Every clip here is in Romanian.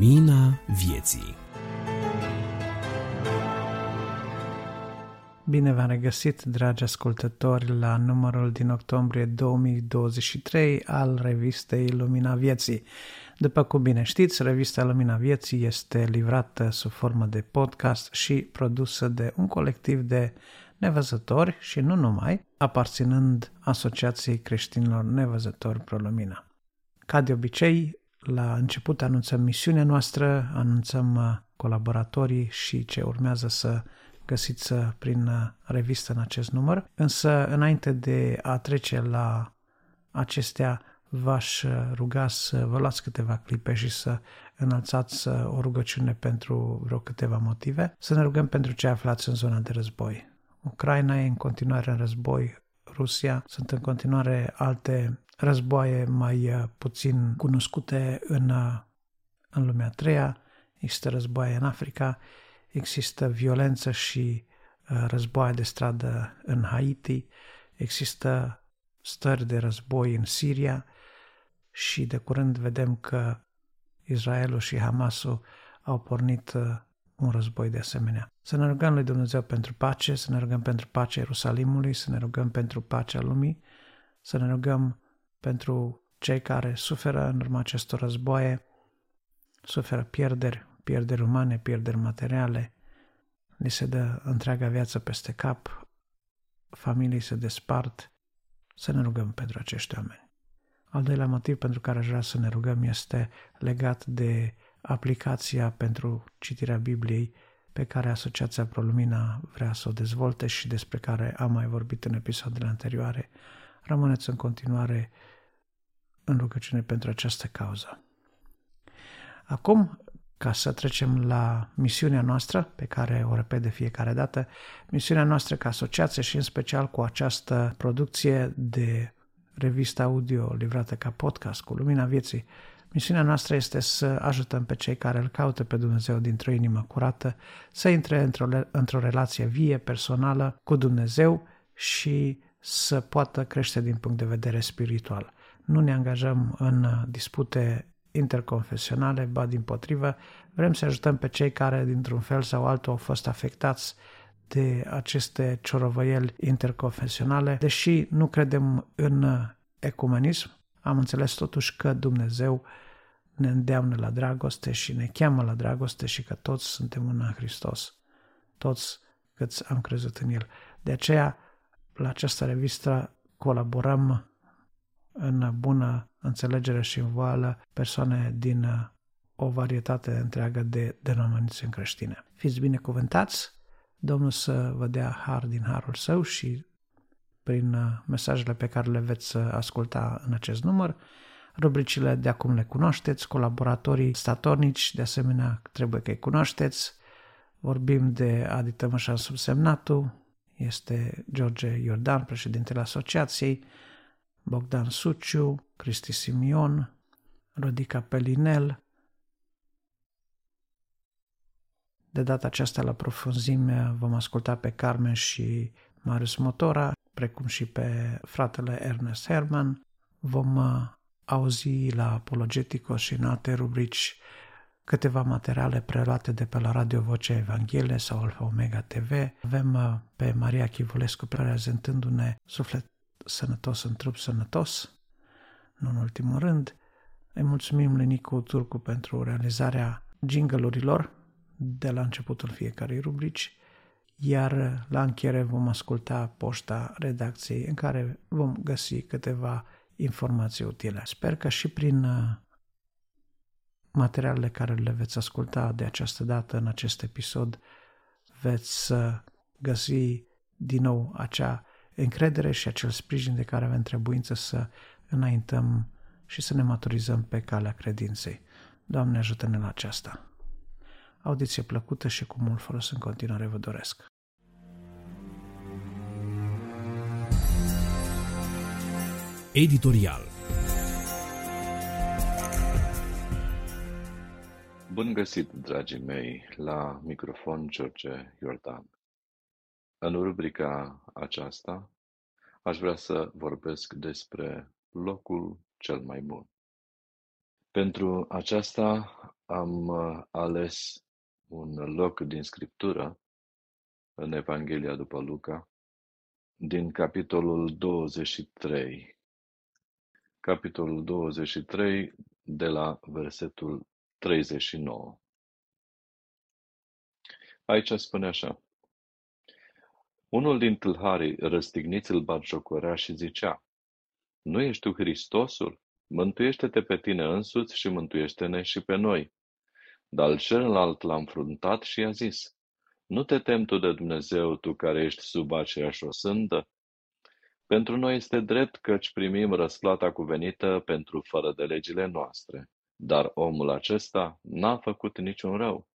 Lumina vieții Bine v-am regăsit, dragi ascultători, la numărul din octombrie 2023 al revistei Lumina Vieții. După cum bine știți, revista Lumina Vieții este livrată sub formă de podcast și produsă de un colectiv de nevăzători și nu numai, aparținând Asociației Creștinilor Nevăzători Pro Lumina. Ca de obicei, la început anunțăm misiunea noastră, anunțăm uh, colaboratorii și ce urmează să găsiți uh, prin uh, revistă în acest număr. Însă, înainte de a trece la acestea, v-aș ruga să vă luați câteva clipe și să înălțați o rugăciune pentru vreo câteva motive. Să ne rugăm pentru ce aflați în zona de război. Ucraina e în continuare în război, Rusia, sunt în continuare alte războaie mai uh, puțin cunoscute în, uh, în lumea a treia, există războaie în Africa, există violență și uh, războaie de stradă în Haiti, există stări de război în Siria și de curând vedem că Israelul și Hamasul au pornit un război de asemenea. Să ne rugăm lui Dumnezeu pentru pace, să ne rugăm pentru pacea Ierusalimului, să ne rugăm pentru pacea lumii, să ne rugăm pentru cei care suferă în urma acestor războaie, suferă pierderi, pierderi umane, pierderi materiale, li se dă întreaga viață peste cap, familii se despart, să ne rugăm pentru acești oameni. Al doilea motiv pentru care aș vrea să ne rugăm este legat de aplicația pentru citirea Bibliei pe care Asociația ProLumina vrea să o dezvolte și despre care am mai vorbit în episoadele anterioare. Rămâneți în continuare în rugăciune pentru această cauză. Acum, ca să trecem la misiunea noastră, pe care o repet de fiecare dată, misiunea noastră ca asociație și în special cu această producție de revista audio livrată ca podcast cu Lumina Vieții, misiunea noastră este să ajutăm pe cei care îl caută pe Dumnezeu dintr-o inimă curată, să intre într-o, într-o relație vie, personală cu Dumnezeu și să poată crește din punct de vedere spiritual nu ne angajăm în dispute interconfesionale, ba din potrivă, vrem să ajutăm pe cei care, dintr-un fel sau altul, au fost afectați de aceste ciorovăieli interconfesionale, deși nu credem în ecumenism, am înțeles totuși că Dumnezeu ne îndeamnă la dragoste și ne cheamă la dragoste și că toți suntem una în Hristos. Toți câți am crezut în El. De aceea, la această revistă colaborăm în bună înțelegere și în voală persoane din uh, o varietate întreagă de denominații creștine. Fiți binecuvântați, Domnul să vă dea har din harul său și prin uh, mesajele pe care le veți uh, asculta în acest număr. Rubricile de acum le cunoașteți, colaboratorii statornici, de asemenea trebuie că îi cunoașteți. Vorbim de Adi Tămășan subsemnatul, este George Iordan, președintele asociației, Bogdan Suciu, Cristi Simion, Rodica Pelinel. De data aceasta la profunzime vom asculta pe Carmen și Marius Motora, precum și pe fratele Ernest Herman. Vom uh, auzi la Apologetico și în alte rubrici câteva materiale preluate de pe la Radio Vocea Evanghelie sau Alfa Omega TV. Avem uh, pe Maria Chivulescu prezentându-ne suflet sănătos în trup sănătos. Nu în ultimul rând, îi mulțumim lui Nicu Turcu pentru realizarea jingle de la începutul fiecarei rubrici, iar la încheiere vom asculta poșta redacției în care vom găsi câteva informații utile. Sper că și prin uh, materialele care le veți asculta de această dată în acest episod veți uh, găsi din nou acea încredere și acel sprijin de care avem trebuință să înaintăm și să ne maturizăm pe calea credinței. Doamne, ajută-ne la aceasta. Audiție plăcută și cu mult folos în continuare vă doresc. Editorial Bun găsit, dragii mei, la microfon George Iordan. În rubrica aceasta aș vrea să vorbesc despre locul cel mai bun. Pentru aceasta am uh, ales un loc din Scriptură în Evanghelia după Luca, din capitolul 23. Capitolul 23 de la versetul 39. Aici spune așa. Unul din tâlharii răstigniți îl batjocorea și zicea, Nu ești tu Hristosul? Mântuiește-te pe tine însuți și mântuiește-ne și pe noi. Dar celălalt l-a înfruntat și i-a zis, Nu te tem tu de Dumnezeu, tu care ești sub aceeași osândă? Pentru noi este drept căci primim răsplata cuvenită pentru fără de legile noastre, dar omul acesta n-a făcut niciun rău.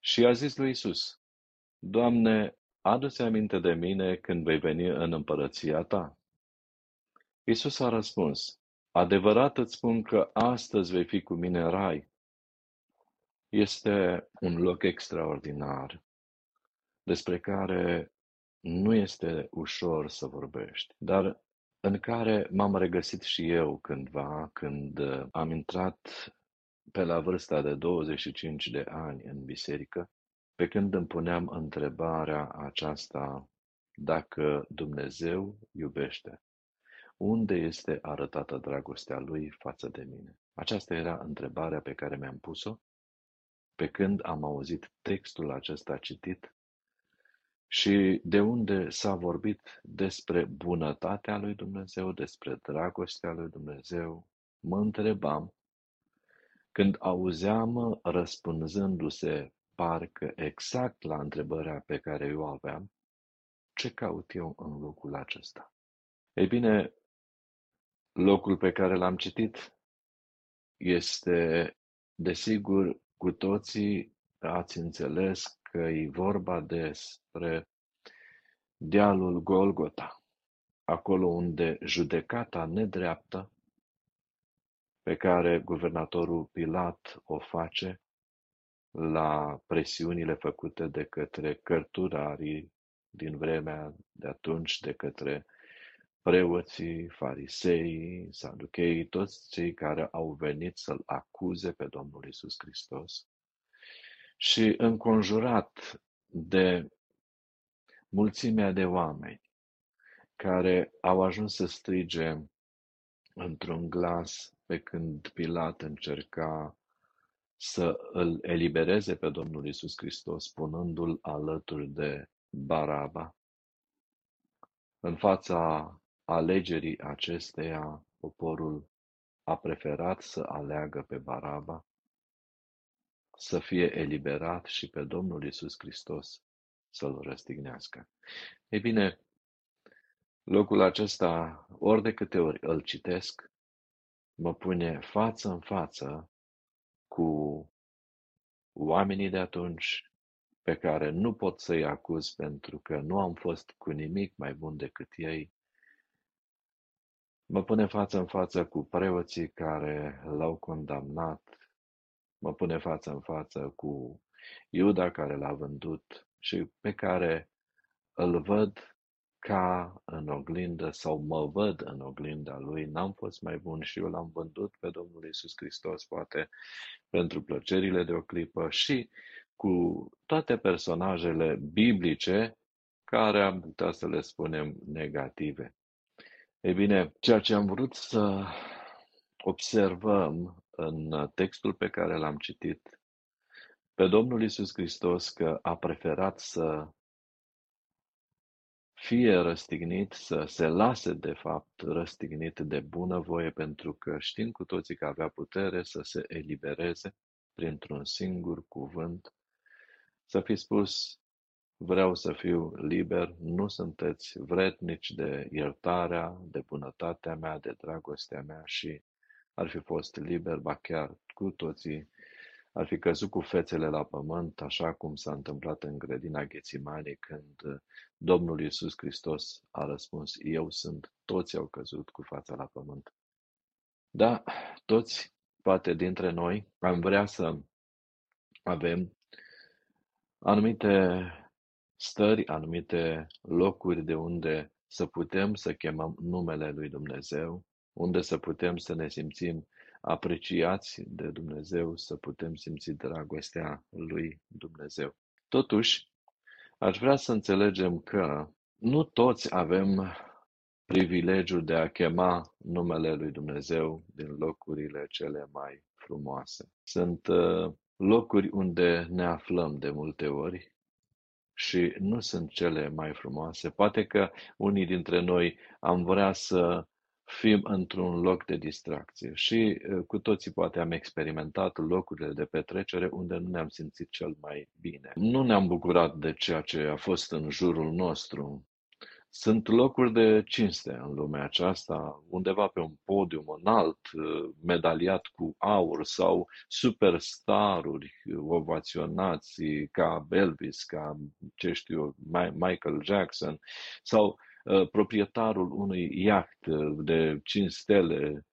Și a zis lui Isus, Doamne, adu-ți aminte de mine când vei veni în împărăția ta. Isus a răspuns, Adevărat îți spun că astăzi vei fi cu mine în rai. Este un loc extraordinar despre care nu este ușor să vorbești, dar în care m-am regăsit și eu cândva când am intrat pe la vârsta de 25 de ani în biserică, pe când îmi puneam întrebarea aceasta dacă Dumnezeu iubește. Unde este arătată dragostea Lui față de mine? Aceasta era întrebarea pe care mi-am pus-o pe când am auzit textul acesta citit și de unde s-a vorbit despre bunătatea lui Dumnezeu, despre dragostea lui Dumnezeu, mă întrebam, când auzeam răspunzându-se parcă exact la întrebarea pe care eu aveam, ce caut eu în locul acesta? Ei bine, locul pe care l-am citit este, desigur, cu toții ați înțeles că e vorba despre dealul Golgota, acolo unde judecata nedreaptă pe care guvernatorul Pilat o face la presiunile făcute de către cărturarii din vremea de atunci, de către preoții, farisei, saducheii, toți cei care au venit să-L acuze pe Domnul Isus Hristos și înconjurat de mulțimea de oameni care au ajuns să strige într-un glas pe când Pilat încerca să îl elibereze pe Domnul Isus Hristos, punându-l alături de Baraba. În fața alegerii acesteia, poporul a preferat să aleagă pe Baraba, să fie eliberat și pe Domnul Isus Hristos să-l răstignească. Ei bine, locul acesta, ori de câte ori îl citesc, mă pune față în față cu oamenii de atunci pe care nu pot să-i acuz pentru că nu am fost cu nimic mai bun decât ei. Mă pune față în față cu preoții care l-au condamnat. Mă pune față în față cu Iuda care l-a vândut și pe care îl văd ca în oglindă sau mă văd în oglinda lui, n-am fost mai bun și eu l-am vândut pe Domnul Isus Hristos, poate pentru plăcerile de o clipă și cu toate personajele biblice care am putea să le spunem negative. Ei bine, ceea ce am vrut să observăm în textul pe care l-am citit pe Domnul Isus Hristos că a preferat să fie răstignit, să se lase de fapt răstignit de bunăvoie, pentru că știm cu toții că avea putere să se elibereze printr-un singur cuvânt, să fi spus, vreau să fiu liber, nu sunteți vretnici de iertarea, de bunătatea mea, de dragostea mea și ar fi fost liber, ba chiar cu toții. Ar fi căzut cu fețele la pământ, așa cum s-a întâmplat în grădina Ghețimanii, când uh, Domnul Iisus Hristos a răspuns, Eu sunt, toți au căzut cu fața la pământ. Da, toți, poate dintre noi, am vrea să avem anumite stări, anumite locuri de unde să putem să chemăm numele lui Dumnezeu, unde să putem să ne simțim apreciați de Dumnezeu, să putem simți dragostea lui Dumnezeu. Totuși, aș vrea să înțelegem că nu toți avem privilegiul de a chema numele lui Dumnezeu din locurile cele mai frumoase. Sunt uh, locuri unde ne aflăm de multe ori și nu sunt cele mai frumoase. Poate că unii dintre noi am vrea să fim într-un loc de distracție și uh, cu toții poate am experimentat locurile de petrecere unde nu ne-am simțit cel mai bine. Nu ne-am bucurat de ceea ce a fost în jurul nostru, sunt locuri de cinste în lumea aceasta, undeva pe un podium înalt, medaliat cu aur sau superstaruri ovaționați ca Elvis, ca, ce știu, Michael Jackson sau uh, proprietarul unui iaht de 5 stele.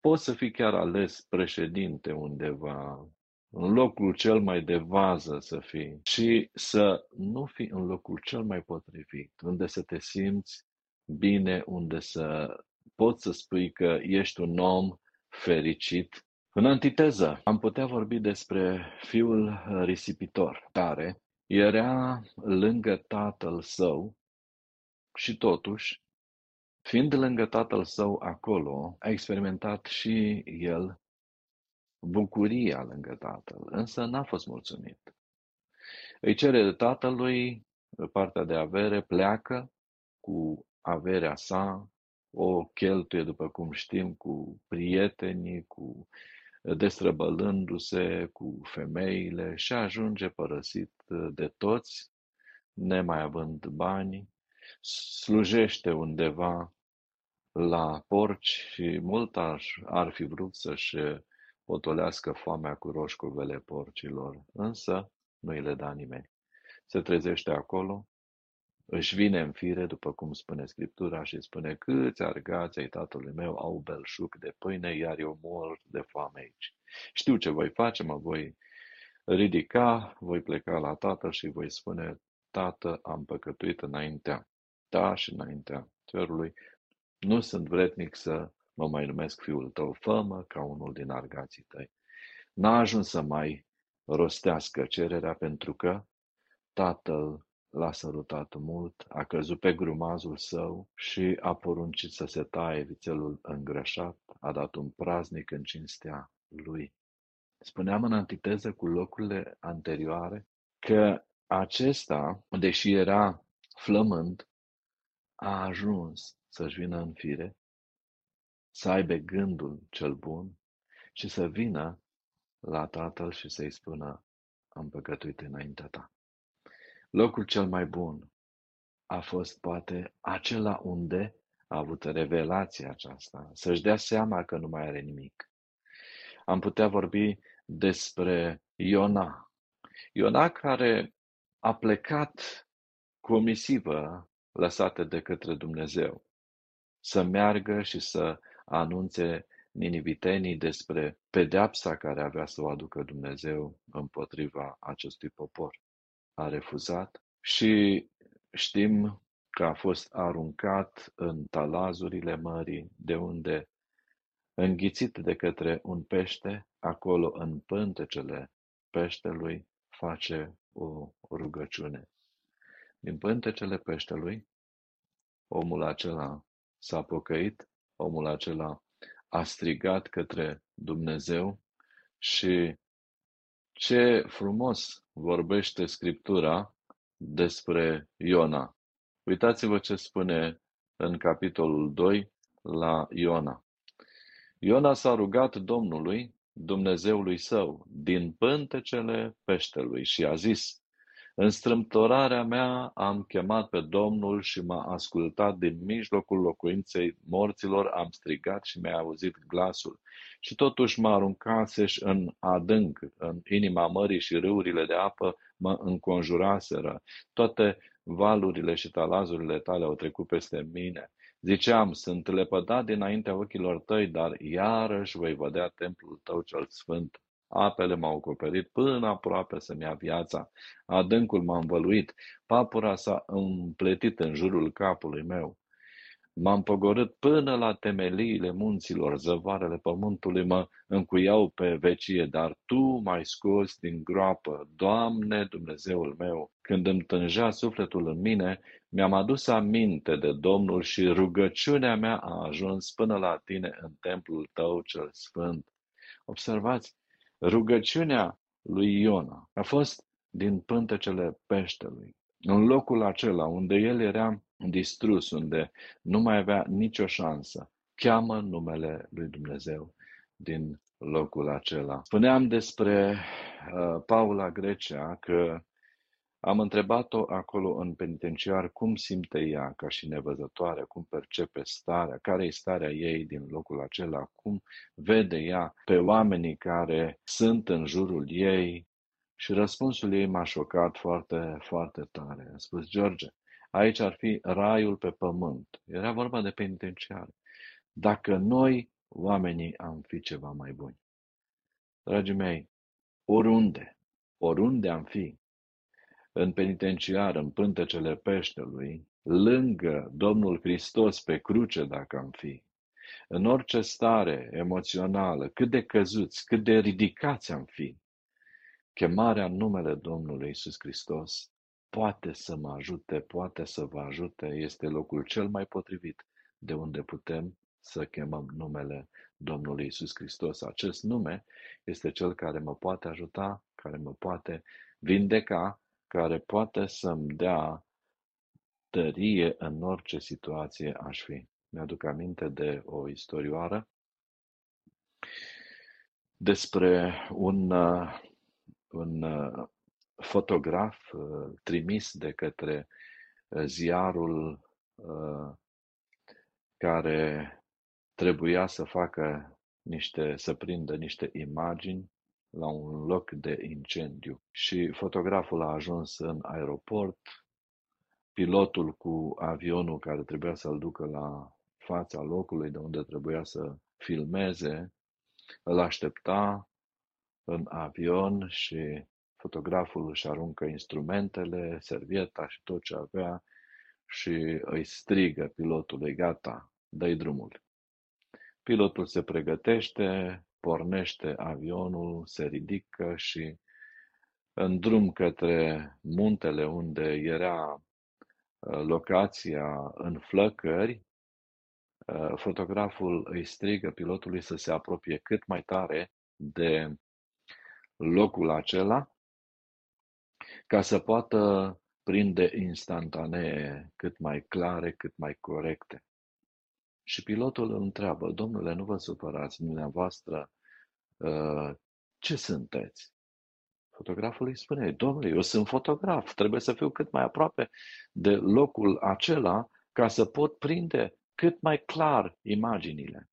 Poți să fii chiar ales președinte undeva în locul cel mai de vază să fii și să nu fii în locul cel mai potrivit, unde să te simți bine, unde să poți să spui că ești un om fericit. În antiteză, am putea vorbi despre fiul risipitor, care era lângă tatăl său și totuși, fiind lângă tatăl său acolo, a experimentat și el bucuria lângă tatăl, însă n-a fost mulțumit. Îi cere de tatălui partea de avere, pleacă cu averea sa, o cheltuie, după cum știm, cu prietenii, cu destrăbălându-se cu femeile și ajunge părăsit de toți, nemai având bani, slujește undeva la porci și mult ar, ar fi vrut să-și potolească foamea cu roșcovele porcilor, însă nu îi le da nimeni. Se trezește acolo, își vine în fire, după cum spune Scriptura, și spune, câți argați ai tatălui meu au belșug de pâine, iar eu mor de foame aici. Știu ce voi face, mă voi ridica, voi pleca la tatăl și voi spune, tată, am păcătuit înaintea ta și înaintea cerului, nu sunt vretnic să mă mai numesc fiul tău, fă ca unul din argații tăi. N-a ajuns să mai rostească cererea pentru că tatăl l-a sărutat mult, a căzut pe grumazul său și a poruncit să se taie vițelul îngrășat, a dat un praznic în cinstea lui. Spuneam în antiteză cu locurile anterioare că acesta, deși era flămând, a ajuns să-și vină în fire să aibă gândul cel bun și să vină la Tatăl și să-i spună, am păcătuit înaintea ta. Locul cel mai bun a fost poate acela unde a avut revelația aceasta, să-și dea seama că nu mai are nimic. Am putea vorbi despre Iona. Iona care a plecat cu o misivă lăsată de către Dumnezeu, să meargă și să anunțe ninivitenii despre pedeapsa care avea să o aducă Dumnezeu împotriva acestui popor. A refuzat și știm că a fost aruncat în talazurile mării, de unde, înghițit de către un pește, acolo în pântecele peștelui, face o rugăciune. Din pântecele peștelui, omul acela s-a pocăit omul acela a strigat către Dumnezeu și ce frumos vorbește Scriptura despre Iona. Uitați-vă ce spune în capitolul 2 la Iona. Iona s-a rugat Domnului, Dumnezeului său, din pântecele peștelui și a zis, în strâmtorarea mea am chemat pe Domnul și m-a ascultat din mijlocul locuinței morților, am strigat și mi-a auzit glasul. Și totuși mă aruncaseși în adânc, în inima mării și râurile de apă mă înconjuraseră. Toate valurile și talazurile tale au trecut peste mine. Ziceam, sunt lepădat dinaintea ochilor tăi, dar iarăși voi vedea templul tău cel sfânt. Apele m-au acoperit până aproape să-mi ia viața. Adâncul m-a învăluit. Papura s-a împletit în jurul capului meu. M-am pogorât până la temeliile munților, zăvoarele pământului mă încuiau pe vecie, dar Tu m-ai scos din groapă, Doamne Dumnezeul meu. Când îmi tânja sufletul în mine, mi-am adus aminte de Domnul și rugăciunea mea a ajuns până la Tine în templul Tău cel sfânt. Observați, rugăciunea lui Iona a fost din pântecele peștelui. În locul acela unde el era distrus, unde nu mai avea nicio șansă, cheamă numele lui Dumnezeu din locul acela. Spuneam despre uh, Paula Grecia că am întrebat-o acolo în penitenciar cum simte ea ca și nevăzătoare, cum percepe starea, care e starea ei din locul acela, cum vede ea pe oamenii care sunt în jurul ei, și răspunsul ei m-a șocat foarte, foarte tare. A spus, George, aici ar fi raiul pe pământ. Era vorba de penitenciar. Dacă noi, oamenii, am fi ceva mai buni. Dragii mei, oriunde, oriunde am fi, în penitenciar, în pântecele peștelui, lângă Domnul Hristos pe cruce, dacă am fi, în orice stare emoțională, cât de căzuți, cât de ridicați am fi, Chemarea în numele Domnului Isus Hristos poate să mă ajute, poate să vă ajute, este locul cel mai potrivit de unde putem să chemăm numele Domnului Isus Hristos. Acest nume este cel care mă poate ajuta, care mă poate vindeca, care poate să-mi dea tărie în orice situație aș fi. Mi-aduc aminte de o istorioară despre un uh, un uh, fotograf uh, trimis de către uh, ziarul care trebuia să facă niște, să prindă niște imagini la un loc de incendiu. Și fotograful a ajuns în aeroport, pilotul cu avionul care trebuia să-l ducă la fața locului de unde trebuia să filmeze, îl aștepta în avion și fotograful își aruncă instrumentele, servieta și tot ce avea și îi strigă pilotului, gata, dă drumul. Pilotul se pregătește, pornește avionul, se ridică și în drum către muntele unde era uh, locația în flăcări, uh, fotograful îi strigă pilotului să se apropie cât mai tare de locul acela ca să poată prinde instantanee cât mai clare, cât mai corecte. Și pilotul îl întreabă, domnule, nu vă supărați dumneavoastră, uh, ce sunteți? Fotograful îi spune, domnule, eu sunt fotograf, trebuie să fiu cât mai aproape de locul acela ca să pot prinde cât mai clar imaginile.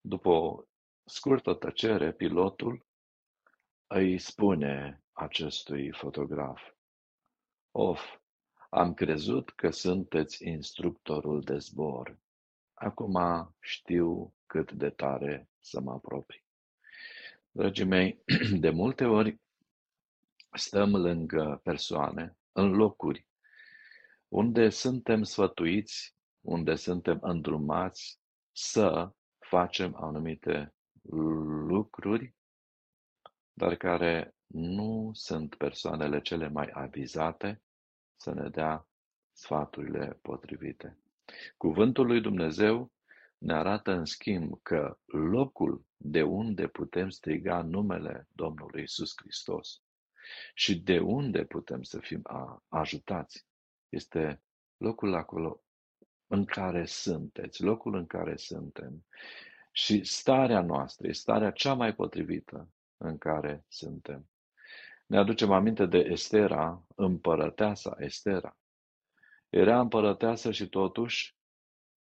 După o scurtă tăcere, pilotul îi spune acestui fotograf: Of, am crezut că sunteți instructorul de zbor. Acum știu cât de tare să mă apropii. Dragii mei, de multe ori stăm lângă persoane, în locuri, unde suntem sfătuiți, unde suntem îndrumați să facem anumite lucruri dar care nu sunt persoanele cele mai avizate să ne dea sfaturile potrivite. Cuvântul lui Dumnezeu ne arată în schimb că locul de unde putem striga numele Domnului Isus Hristos și de unde putem să fim ajutați este locul acolo în care sunteți, locul în care suntem. Și starea noastră este starea cea mai potrivită în care suntem. Ne aducem aminte de Estera, împărăteasa Estera. Era împărăteasă și totuși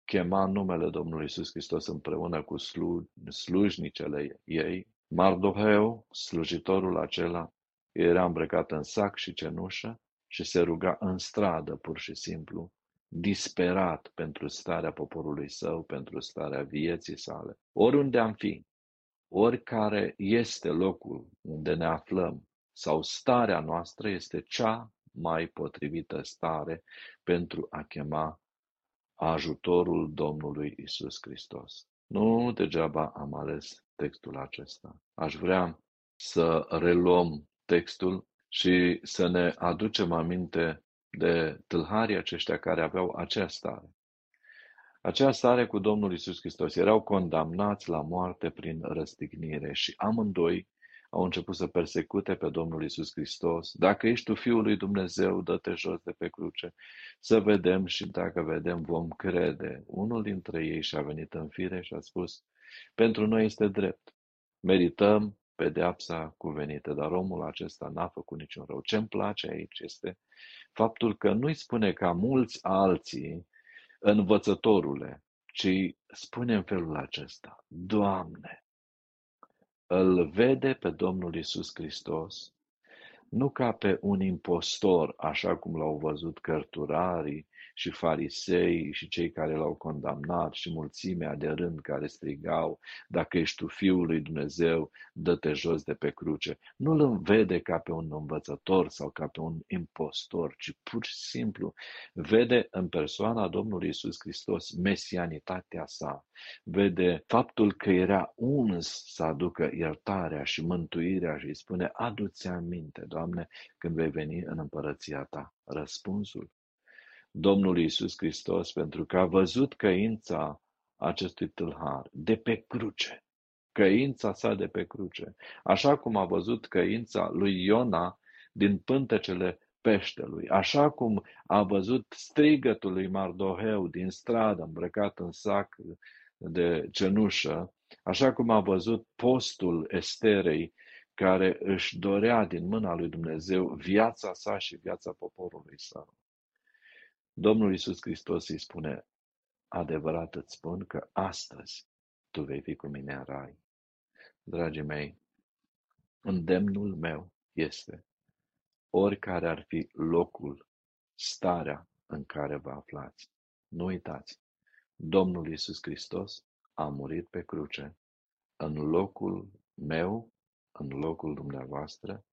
chema numele Domnului Iisus Hristos împreună cu slu, slujnicele ei. Mardoheu, slujitorul acela, era îmbrăcat în sac și cenușă și se ruga în stradă pur și simplu, disperat pentru starea poporului său, pentru starea vieții sale. Oriunde am fi, Oricare este locul unde ne aflăm sau starea noastră este cea mai potrivită stare pentru a chema ajutorul Domnului Isus Hristos. Nu degeaba am ales textul acesta. Aș vrea să reluăm textul și să ne aducem aminte de tâlharii aceștia care aveau acea stare. Acea stare cu Domnul Isus Hristos erau condamnați la moarte prin răstignire și amândoi au început să persecute pe Domnul Isus Hristos. Dacă ești tu Fiul lui Dumnezeu, dă-te jos de pe cruce. Să vedem și dacă vedem, vom crede. Unul dintre ei și-a venit în fire și a spus, pentru noi este drept. Merităm pedeapsa cuvenită, dar omul acesta n-a făcut niciun rău. Ce-mi place aici este faptul că nu-i spune ca mulți alții, învățătorule, ci spune în felul acesta, Doamne, îl vede pe Domnul Isus Hristos nu ca pe un impostor, așa cum l-au văzut cărturarii și farisei și cei care l-au condamnat și mulțimea de rând care strigau, dacă ești tu Fiul lui Dumnezeu, dă-te jos de pe cruce. Nu îl vede ca pe un învățător sau ca pe un impostor, ci pur și simplu vede în persoana Domnului Isus Hristos mesianitatea sa, vede faptul că era uns să aducă iertarea și mântuirea și îi spune, adu-ți aminte, Doamne, când vei veni în împărăția ta. Răspunsul Domnul Iisus Hristos pentru că a văzut căința acestui tâlhar de pe cruce. Căința sa de pe cruce. Așa cum a văzut căința lui Iona din pântecele peștelui, așa cum a văzut strigătul lui Mardoheu din stradă îmbrăcat în sac de cenușă, așa cum a văzut postul Esterei care își dorea din mâna lui Dumnezeu viața sa și viața poporului său. Domnul Iisus Hristos îi spune, adevărat îți spun că astăzi tu vei fi cu mine în rai. Dragii mei, îndemnul meu este, oricare ar fi locul, starea în care vă aflați, nu uitați, Domnul Iisus Hristos a murit pe cruce în locul meu, în locul dumneavoastră,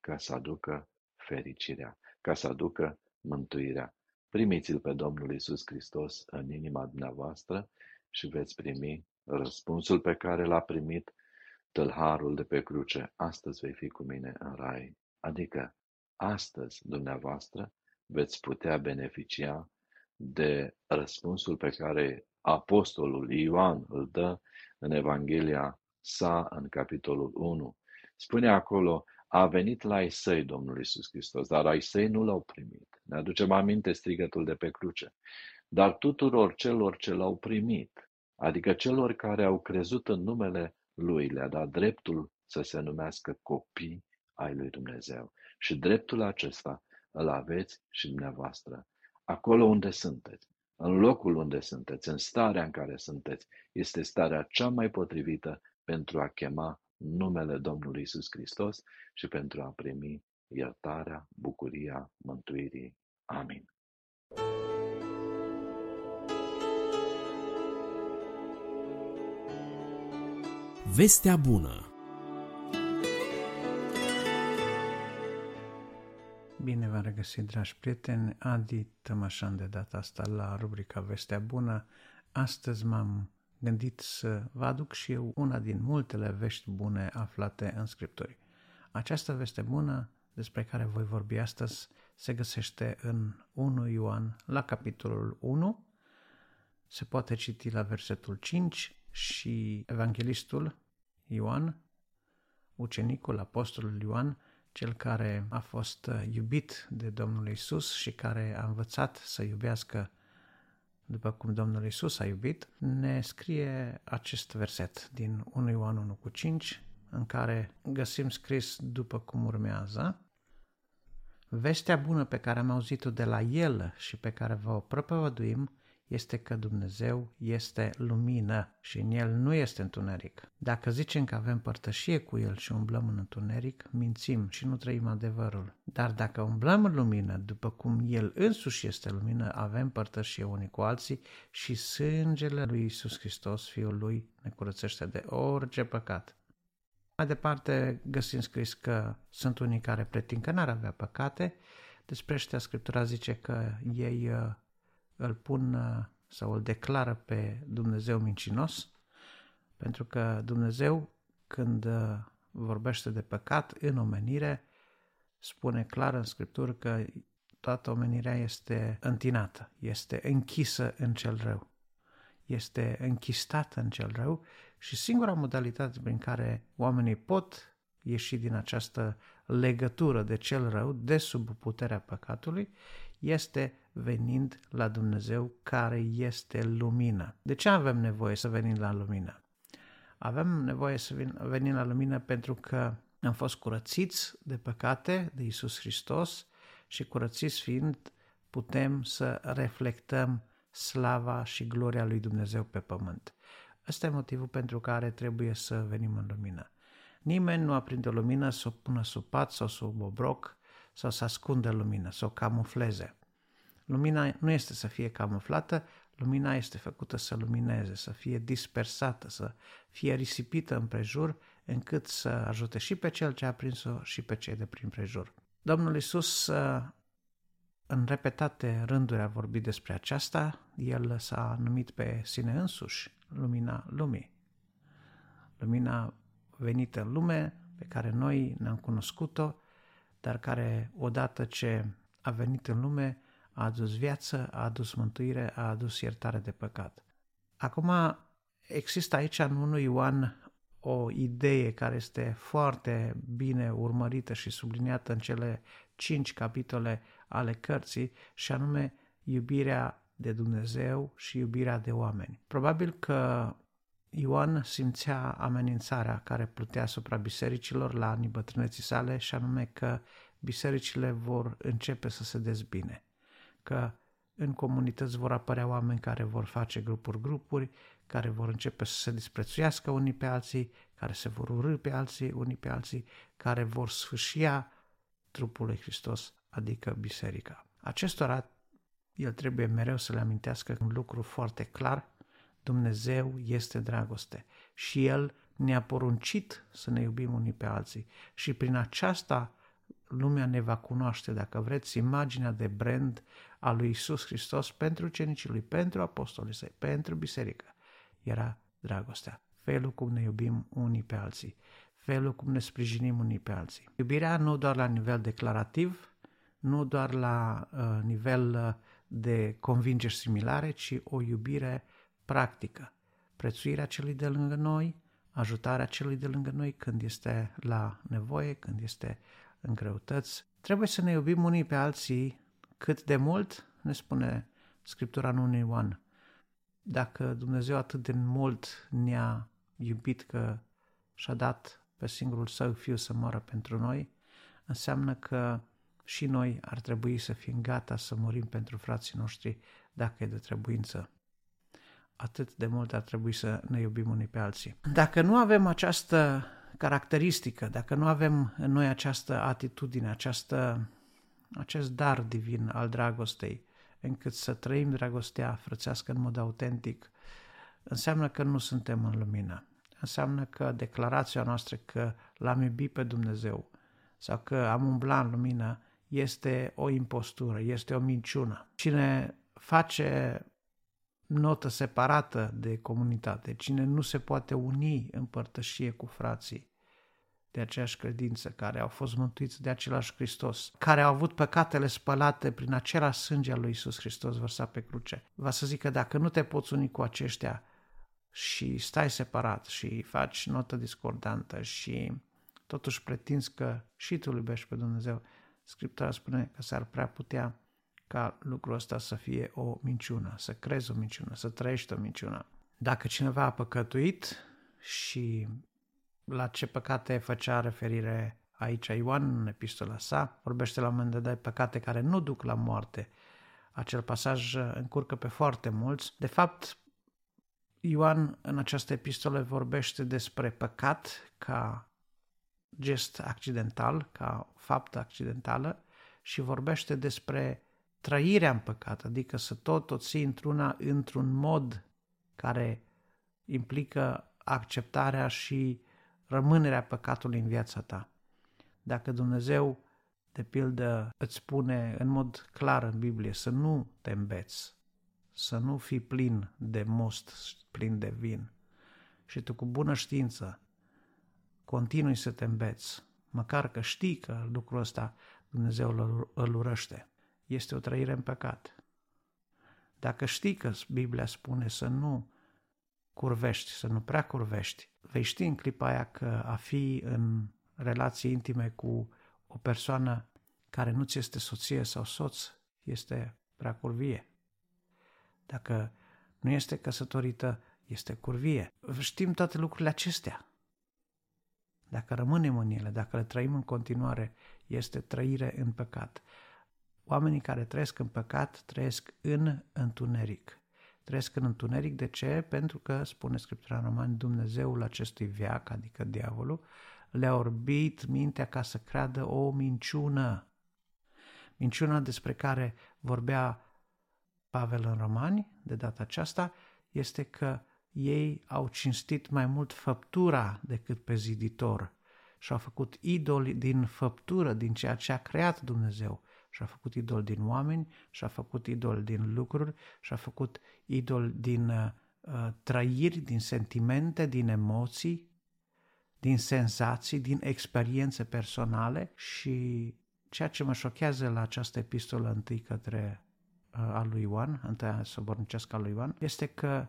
ca să aducă fericirea, ca să aducă mântuirea. Primiți-L pe Domnul Isus Hristos în inima dumneavoastră și veți primi răspunsul pe care l-a primit tâlharul de pe cruce. Astăzi vei fi cu mine în rai. Adică, astăzi, dumneavoastră, veți putea beneficia de răspunsul pe care apostolul Ioan îl dă în Evanghelia sa în capitolul 1. Spune acolo, a venit la ei săi Domnul Isus Hristos, dar ai săi nu l-au primit. Ne aducem aminte strigătul de pe cruce. Dar tuturor celor ce l-au primit, adică celor care au crezut în numele Lui, le-a dat dreptul să se numească copii ai lui Dumnezeu. Și dreptul acesta îl aveți și dumneavoastră. Acolo unde sunteți, în locul unde sunteți, în starea în care sunteți, este starea cea mai potrivită pentru a chema numele Domnului Isus Hristos și pentru a primi iertarea, bucuria mântuirii. Amin. Vestea bună Bine v-am regăsit, dragi prieteni. Adi Tămășan de data asta la rubrica Vestea bună. Astăzi m-am gândit să vă aduc și eu una din multele vești bune aflate în Scripturi. Această veste bună despre care voi vorbi astăzi se găsește în 1 Ioan la capitolul 1, se poate citi la versetul 5 și evanghelistul Ioan, ucenicul, apostolul Ioan, cel care a fost iubit de Domnul Isus și care a învățat să iubească după cum Domnul Isus a iubit, ne scrie acest verset din 1 Ioan 1 cu 5, în care găsim scris după cum urmează, Vestea bună pe care am auzit-o de la El și pe care vă o propovăduim este că Dumnezeu este lumină și în El nu este întuneric. Dacă zicem că avem părtășie cu El și umblăm în întuneric, mințim și nu trăim adevărul. Dar dacă umblăm în lumină, după cum El însuși este lumină, avem părtășie unii cu alții și sângele lui Isus Hristos, Fiul Lui, ne curățește de orice păcat. Mai departe găsim scris că sunt unii care pretind că n-ar avea păcate, despre ăștia Scriptura zice că ei uh, îl pun uh, sau îl declară pe Dumnezeu mincinos, pentru că Dumnezeu, când uh, vorbește de păcat în omenire, spune clar în Scriptură că toată omenirea este întinată, este închisă în cel rău, este închistată în cel rău și singura modalitate prin care oamenii pot ieși din această legătură de cel rău, de sub puterea păcatului, este venind la Dumnezeu care este lumină. De ce avem nevoie să venim la lumină? Avem nevoie să venim la lumină pentru că am fost curățiți de păcate de Isus Hristos și curățiți fiind putem să reflectăm slava și gloria lui Dumnezeu pe pământ. Ăsta e motivul pentru care trebuie să venim în lumină. Nimeni nu aprinde o lumină să o pună sub pat sau sub obroc sau să ascundă lumină, să o camufleze. Lumina nu este să fie camuflată, lumina este făcută să lumineze, să fie dispersată, să fie risipită împrejur, încât să ajute și pe cel ce a prins-o și pe cei de prin prejur. Domnul Isus uh, în repetate rânduri a vorbit despre aceasta, el s-a numit pe sine însuși lumina lumii. Lumina venită în lume, pe care noi ne-am cunoscut-o, dar care odată ce a venit în lume a adus viață, a adus mântuire, a adus iertare de păcat. Acum există aici în 1 Ioan o idee care este foarte bine urmărită și subliniată în cele cinci capitole ale cărții, și anume iubirea de Dumnezeu și iubirea de oameni. Probabil că Ioan simțea amenințarea care plutea asupra bisericilor la anii bătrâneții sale și anume că bisericile vor începe să se dezbine, că în comunități vor apărea oameni care vor face grupuri-grupuri, care vor începe să se disprețuiască unii pe alții, care se vor urâ pe alții unii pe alții, care vor sfâșia trupul lui Hristos, adică biserica. Acestora el trebuie mereu să le amintească un lucru foarte clar, Dumnezeu este dragoste și El ne-a poruncit să ne iubim unii pe alții și prin aceasta lumea ne va cunoaște, dacă vreți, imaginea de brand a lui Isus Hristos pentru cenicii lui, pentru apostolii săi, pentru biserică. Era dragostea. Felul cum ne iubim unii pe alții. Felul cum ne sprijinim unii pe alții. Iubirea nu doar la nivel declarativ, nu doar la uh, nivel uh, de convingeri similare, ci o iubire practică. Prețuirea celui de lângă noi, ajutarea celui de lângă noi când este la nevoie, când este în greutăți. Trebuie să ne iubim unii pe alții cât de mult, ne spune Scriptura în 1 Ioan. Dacă Dumnezeu atât de mult ne-a iubit că și-a dat pe singurul său fiu să moară pentru noi, înseamnă că și noi ar trebui să fim gata să murim pentru frații noștri dacă e de trebuință. Atât de mult ar trebui să ne iubim unii pe alții. Dacă nu avem această caracteristică, dacă nu avem în noi această atitudine, această, acest dar divin al dragostei, încât să trăim dragostea frățească în mod autentic, înseamnă că nu suntem în lumină. Înseamnă că declarația noastră că l-am iubit pe Dumnezeu sau că am umblat în lumină este o impostură, este o minciună. Cine face notă separată de comunitate, cine nu se poate uni în părtășie cu frații de aceeași credință, care au fost mântuiți de același Hristos, care au avut păcatele spălate prin același sânge al lui Isus Hristos vărsat pe cruce. Va să zic că dacă nu te poți uni cu aceștia și stai separat și faci notă discordantă și totuși pretinzi că și tu iubești pe Dumnezeu, Scriptura spune că s-ar prea putea ca lucrul ăsta să fie o minciună, să crezi o minciună, să trăiești o minciună. Dacă cineva a păcătuit și la ce păcate făcea referire aici Ioan în epistola sa, vorbește la un moment dat de păcate care nu duc la moarte. Acel pasaj încurcă pe foarte mulți. De fapt, Ioan în această epistolă vorbește despre păcat ca gest accidental, ca faptă accidentală și vorbește despre trăirea în păcat, adică să tot o ții într-una într-un mod care implică acceptarea și rămânerea păcatului în viața ta. Dacă Dumnezeu, de pildă, îți spune în mod clar în Biblie să nu te îmbeți, să nu fii plin de most, plin de vin, și tu cu bună știință continui să te îmbeți, măcar că știi că lucrul ăsta Dumnezeu îl, îl urăște, este o trăire în păcat. Dacă știi că Biblia spune să nu curvești, să nu prea curvești, vei ști în clipa aia că a fi în relații intime cu o persoană care nu ți este soție sau soț este prea curvie. Dacă nu este căsătorită, este curvie. Știm toate lucrurile acestea. Dacă rămânem în ele, dacă le trăim în continuare, este trăire în păcat. Oamenii care trăiesc în păcat trăiesc în întuneric. Trăiesc în întuneric, de ce? Pentru că, spune Scriptura în Romani, Dumnezeul acestui viac, adică diavolul, le-a orbit mintea ca să creadă o minciună. Minciuna despre care vorbea Pavel în Romani, de data aceasta, este că ei au cinstit mai mult făptura decât pe ziditor și au făcut idoli din făptură, din ceea ce a creat Dumnezeu. Și a făcut idol din oameni, și a făcut idol din lucruri, și a făcut idol din uh, trăiri, din sentimente, din emoții, din senzații, din experiențe personale. Și ceea ce mă șochează la această epistolă întâi către uh, a lui Ioan, întâia sobornicească a lui Ioan, este că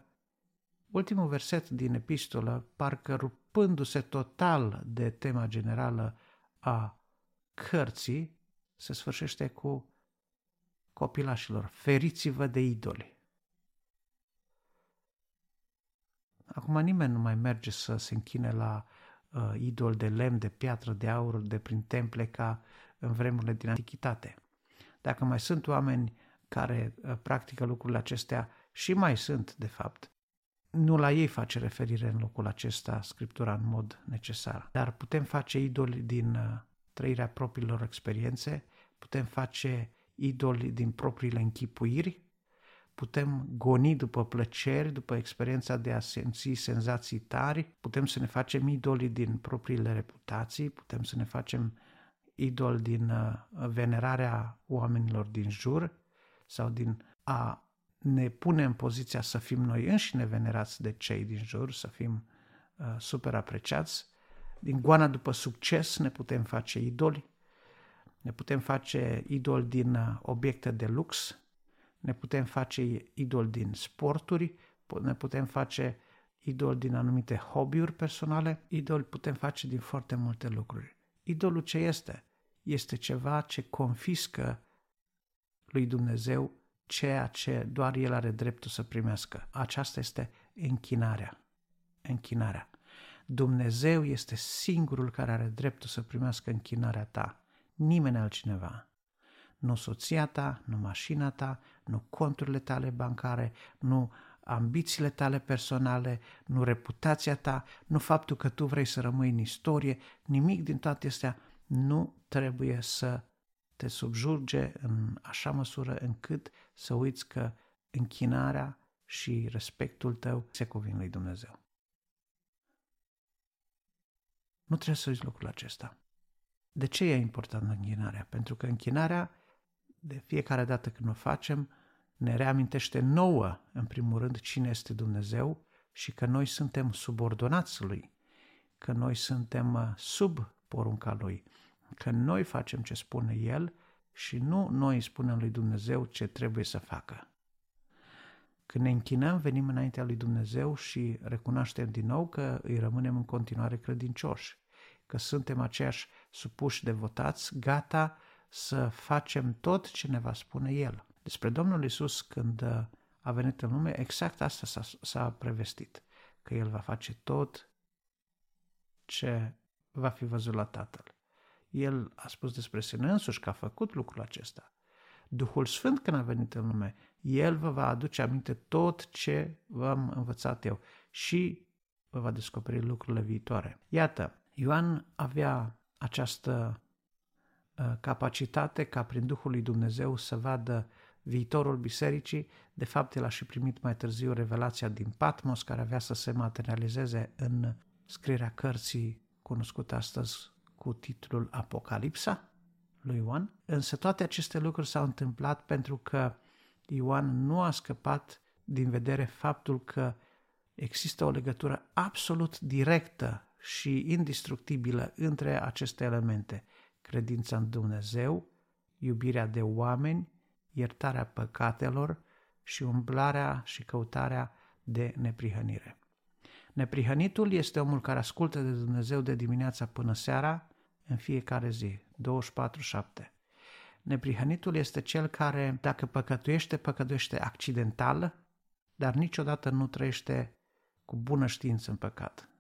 ultimul verset din epistolă, parcă rupându-se total de tema generală a cărții, se sfârșește cu copilașilor, feriți-vă de idoli. Acum nimeni nu mai merge să se închine la uh, idol de lemn, de piatră, de aur, de prin temple ca în vremurile din antichitate. Dacă mai sunt oameni care uh, practică lucrurile acestea și mai sunt, de fapt, nu la ei face referire în locul acesta Scriptura în mod necesar. Dar putem face idoli din uh, trăirea propriilor experiențe, putem face idoli din propriile închipuiri, putem goni după plăceri, după experiența de a simți senzații tari, putem să ne facem idoli din propriile reputații, putem să ne facem idol din uh, venerarea oamenilor din jur? Sau din a ne pune în poziția să fim noi înșine venerați de cei din jur, să fim uh, super apreciați. Din goana după succes ne putem face idoli, ne putem face idol din uh, obiecte de lux, ne putem face idol din sporturi, ne putem face idol din anumite hobby-uri personale, idol putem face din foarte multe lucruri. Idolul ce este? Este ceva ce confiscă lui Dumnezeu ceea ce doar El are dreptul să primească. Aceasta este închinarea. Închinarea. Dumnezeu este singurul care are dreptul să primească închinarea ta. Nimeni altcineva. Nu soția ta, nu mașina ta, nu conturile tale bancare, nu ambițiile tale personale, nu reputația ta, nu faptul că tu vrei să rămâi în istorie, nimic din toate astea nu trebuie să te subjurge în așa măsură încât să uiți că închinarea și respectul tău se cuvin lui Dumnezeu. Nu trebuie să uiți lucrul acesta. De ce e importantă închinarea? Pentru că închinarea, de fiecare dată când o facem, ne reamintește nouă, în primul rând, cine este Dumnezeu și că noi suntem subordonați Lui, că noi suntem uh, sub porunca Lui, că noi facem ce spune El și nu noi spunem lui Dumnezeu ce trebuie să facă. Când ne închinăm, venim înaintea lui Dumnezeu și recunoaștem din nou că îi rămânem în continuare credincioși, că suntem aceiași supuși devotați, gata să facem tot ce ne va spune El. Despre Domnul Isus, când a venit în lume, exact asta s-a, s-a prevestit, că El va face tot ce va fi văzut la Tatăl. El a spus despre sine însuși că a făcut lucrul acesta. Duhul Sfânt când a venit în lume, El vă va aduce aminte tot ce v-am învățat eu și vă va descoperi lucrurile viitoare. Iată, Ioan avea această uh, capacitate ca prin Duhul lui Dumnezeu să vadă viitorul bisericii. De fapt, el a și primit mai târziu revelația din Patmos, care avea să se materializeze în scrierea cărții cunoscută astăzi cu titlul Apocalipsa lui Ioan, însă toate aceste lucruri s-au întâmplat pentru că Ioan nu a scăpat din vedere faptul că există o legătură absolut directă și indestructibilă între aceste elemente. Credința în Dumnezeu, iubirea de oameni, iertarea păcatelor și umblarea și căutarea de neprihănire. Neprihănitul este omul care ascultă de Dumnezeu de dimineața până seara, în fiecare zi, 24-7. Neprihănitul este cel care, dacă păcătuiește, păcătuiește accidental, dar niciodată nu trăiește cu bună știință în păcat.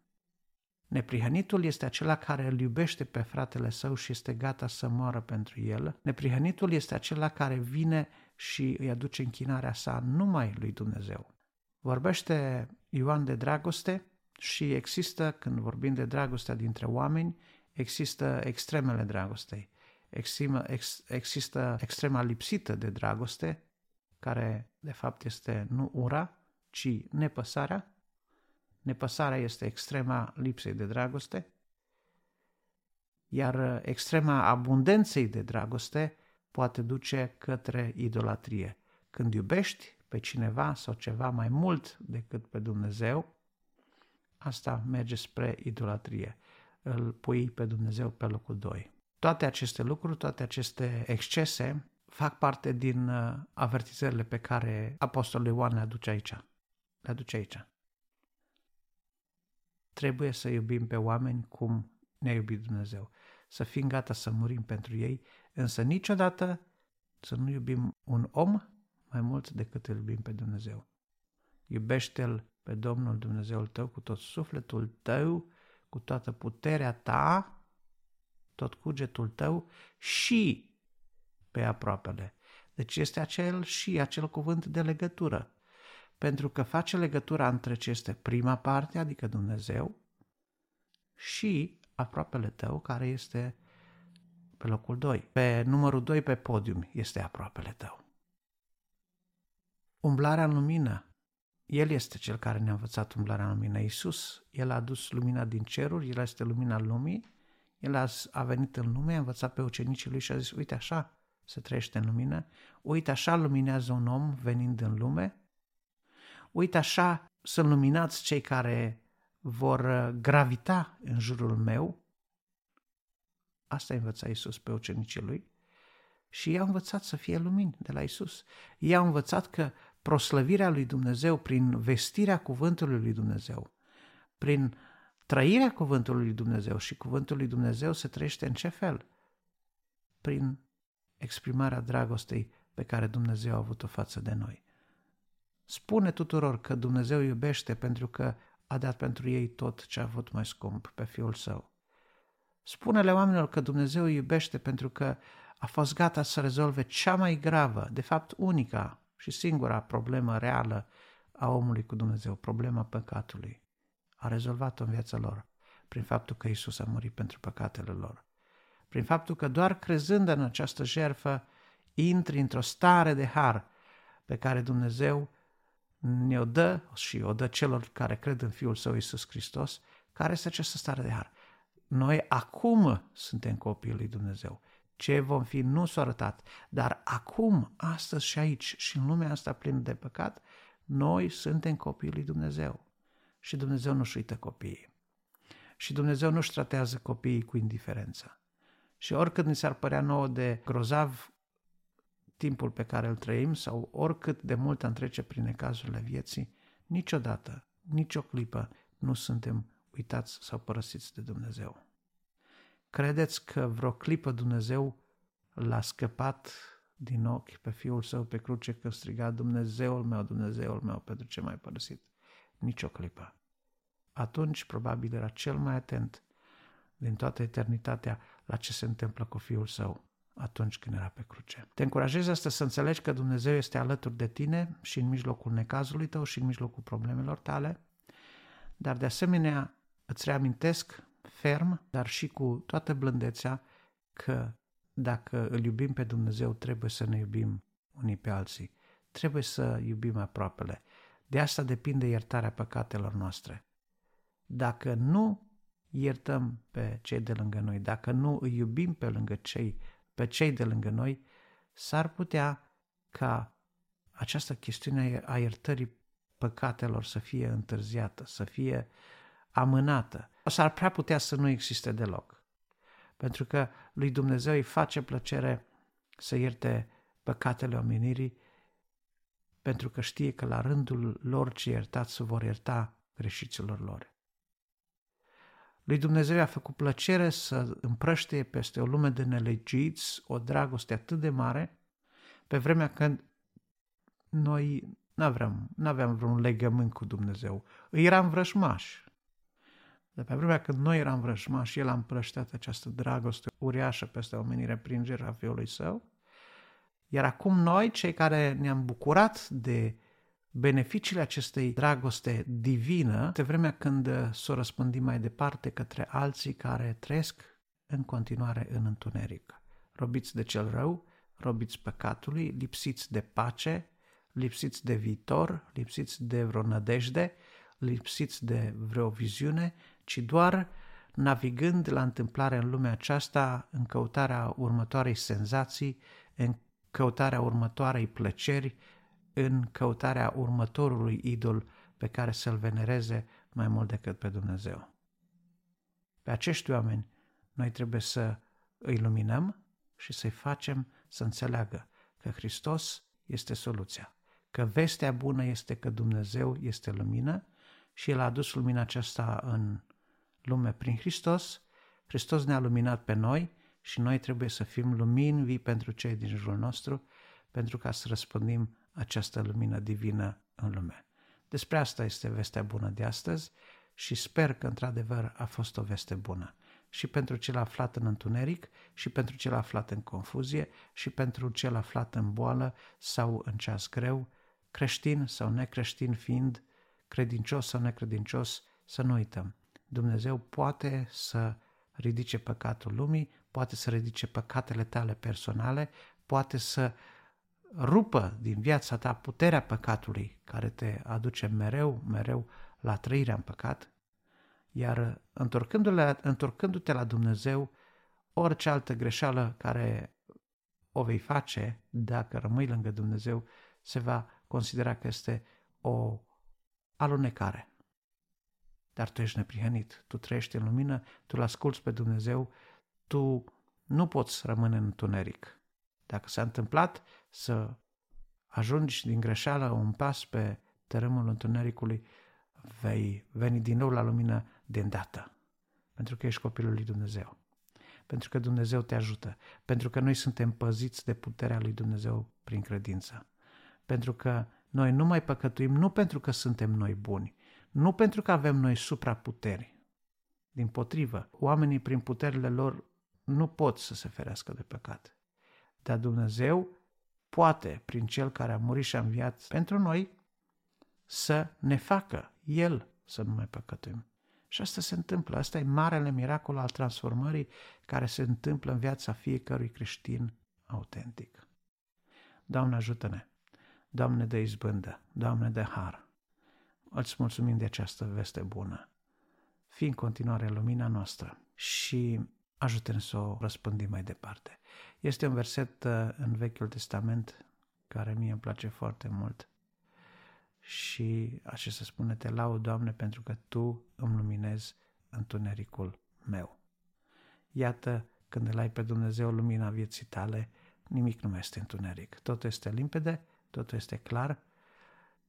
Neprihănitul este acela care îl iubește pe fratele său și este gata să moară pentru el. Neprihănitul este acela care vine și îi aduce închinarea sa numai lui Dumnezeu. Vorbește Ioan de dragoste și există, când vorbim de dragostea dintre oameni, există extremele dragostei. Exima, ex, există extrema lipsită de dragoste, care de fapt este nu ura, ci nepăsarea. Nepăsarea este extrema lipsei de dragoste, iar extrema abundenței de dragoste poate duce către idolatrie. Când iubești pe cineva sau ceva mai mult decât pe Dumnezeu, asta merge spre idolatrie. Îl pui pe Dumnezeu pe locul 2. Toate aceste lucruri, toate aceste excese fac parte din uh, avertizările pe care Apostolul Ioan le aduce aici. Le aduce aici. Trebuie să iubim pe oameni cum ne-a iubit Dumnezeu. Să fim gata să murim pentru ei, însă niciodată să nu iubim un om mai mult decât îl iubim pe Dumnezeu. Iubește-L pe Domnul Dumnezeul tău cu tot sufletul tău, cu toată puterea ta, tot cugetul tău și pe aproapele. Deci este acel și acel cuvânt de legătură. Pentru că face legătura între ce este prima parte, adică Dumnezeu, și aproapele tău, care este pe locul 2. Pe numărul 2 pe podium este aproapele tău. Umblarea în lumină. El este cel care ne-a învățat umblarea în lumină. Iisus, El a adus lumina din ceruri, El este lumina lumii, El a, a venit în lume, a învățat pe ucenicii Lui și a zis, uite așa se trăiește în lumină, uite așa luminează un om venind în lume, uite așa sunt luminați cei care vor gravita în jurul meu. Asta a învățat Iisus pe ucenicii Lui și i-a învățat să fie lumini de la Isus. I-a învățat că proslăvirea lui Dumnezeu prin vestirea cuvântului lui Dumnezeu, prin trăirea cuvântului lui Dumnezeu și cuvântul lui Dumnezeu se trăiește în ce fel? Prin exprimarea dragostei pe care Dumnezeu a avut-o față de noi. Spune tuturor că Dumnezeu iubește pentru că a dat pentru ei tot ce a avut mai scump pe Fiul Său. Spune-le oamenilor că Dumnezeu iubește pentru că a fost gata să rezolve cea mai gravă, de fapt unica și singura problemă reală a omului cu Dumnezeu, problema păcatului. A rezolvat-o în viața lor prin faptul că Isus a murit pentru păcatele lor. Prin faptul că doar crezând în această jertfă intri într-o stare de har pe care Dumnezeu ne-o dă și o dă celor care cred în Fiul Său Isus Hristos, care este această stare de har. Noi acum suntem copiii lui Dumnezeu. Ce vom fi nu s-a arătat, dar acum, astăzi și aici și în lumea asta plină de păcat, noi suntem copiii lui Dumnezeu. Și Dumnezeu nu-și uită copiii. Și Dumnezeu nu-și tratează copiii cu indiferență. Și oricât ni s-ar părea nouă de grozav timpul pe care îl trăim sau oricât de mult am trece prin necazurile vieții, niciodată, nicio clipă nu suntem uitați sau părăsiți de Dumnezeu. Credeți că vreo clipă Dumnezeu l-a scăpat din ochi pe Fiul Său pe cruce când striga Dumnezeul meu, Dumnezeul meu, pentru ce mai părăsit? Nici o clipă. Atunci probabil era cel mai atent din toată eternitatea la ce se întâmplă cu Fiul Său atunci când era pe cruce. Te încurajez asta să înțelegi că Dumnezeu este alături de tine și în mijlocul necazului tău și în mijlocul problemelor tale, dar de asemenea îți reamintesc ferm, dar și cu toată blândețea că dacă îl iubim pe Dumnezeu, trebuie să ne iubim unii pe alții. Trebuie să iubim aproapele. De asta depinde iertarea păcatelor noastre. Dacă nu iertăm pe cei de lângă noi, dacă nu îi iubim pe lângă cei, pe cei de lângă noi, s-ar putea ca această chestiune a iertării păcatelor să fie întârziată, să fie amânată. S-ar prea putea să nu existe deloc. Pentru că lui Dumnezeu îi face plăcere să ierte păcatele omenirii, pentru că știe că la rândul lor ce iertați se vor ierta greșiților lor. Lui Dumnezeu a făcut plăcere să împrăște peste o lume de nelegiți o dragoste atât de mare, pe vremea când noi nu aveam, aveam vreun legământ cu Dumnezeu. Îi eram vrășmași. De pe vremea când noi eram vrășmași, El a împrășteat această dragoste uriașă peste omenire prin a Fiului Său. Iar acum noi, cei care ne-am bucurat de beneficiile acestei dragoste divină, de vremea când s-o răspândim mai departe către alții care trăiesc în continuare în întuneric. Robiți de cel rău, robiți păcatului, lipsiți de pace, lipsiți de viitor, lipsiți de vreo nădejde, lipsiți de vreo viziune, ci doar navigând la întâmplare în lumea aceasta în căutarea următoarei senzații, în căutarea următoarei plăceri, în căutarea următorului idol pe care să-l venereze mai mult decât pe Dumnezeu. Pe acești oameni noi trebuie să îi luminăm și să-i facem să înțeleagă că Hristos este soluția, că vestea bună este că Dumnezeu este lumină și El a adus lumina aceasta în lume prin Hristos. Hristos ne-a luminat pe noi și noi trebuie să fim lumini vii pentru cei din jurul nostru, pentru ca să răspândim această lumină divină în lume. Despre asta este vestea bună de astăzi și sper că într-adevăr a fost o veste bună și pentru cel aflat în întuneric, și pentru cel aflat în confuzie, și pentru cel aflat în boală sau în ceas greu, creștin sau necreștin fiind, credincios sau necredincios, să nu uităm. Dumnezeu poate să ridice păcatul lumii, poate să ridice păcatele tale personale, poate să rupă din viața ta puterea păcatului care te aduce mereu, mereu la trăirea în păcat, iar întorcându-te la Dumnezeu, orice altă greșeală care o vei face, dacă rămâi lângă Dumnezeu, se va considera că este o alunecare. Dar tu ești neprihănit, tu trăiești în lumină, tu îl asculți pe Dumnezeu, tu nu poți rămâne în întuneric. Dacă s-a întâmplat să ajungi din greșeală un pas pe tărâmul întunericului, vei veni din nou la lumină de îndată. Pentru că ești copilul lui Dumnezeu. Pentru că Dumnezeu te ajută. Pentru că noi suntem păziți de puterea lui Dumnezeu prin credință. Pentru că noi nu mai păcătuim nu pentru că suntem noi buni, nu pentru că avem noi supraputeri. Din potrivă, oamenii prin puterile lor nu pot să se ferească de păcat. Dar Dumnezeu poate, prin Cel care a murit și a înviat pentru noi, să ne facă El să nu mai păcătuim. Și asta se întâmplă. Asta e marele miracol al transformării care se întâmplă în viața fiecărui creștin autentic. Doamne, ajută-ne! Doamne, de izbândă! Doamne, de har! Îți mulțumim de această veste bună. Fii în continuare lumina noastră și ajută-ne să o răspândim mai departe. Este un verset uh, în Vechiul Testament care mie îmi place foarte mult și așa se spune, te laud, Doamne, pentru că Tu îmi luminezi întunericul meu. Iată, când îl ai pe Dumnezeu lumina vieții tale, nimic nu mai este întuneric. Totul este limpede, totul este clar,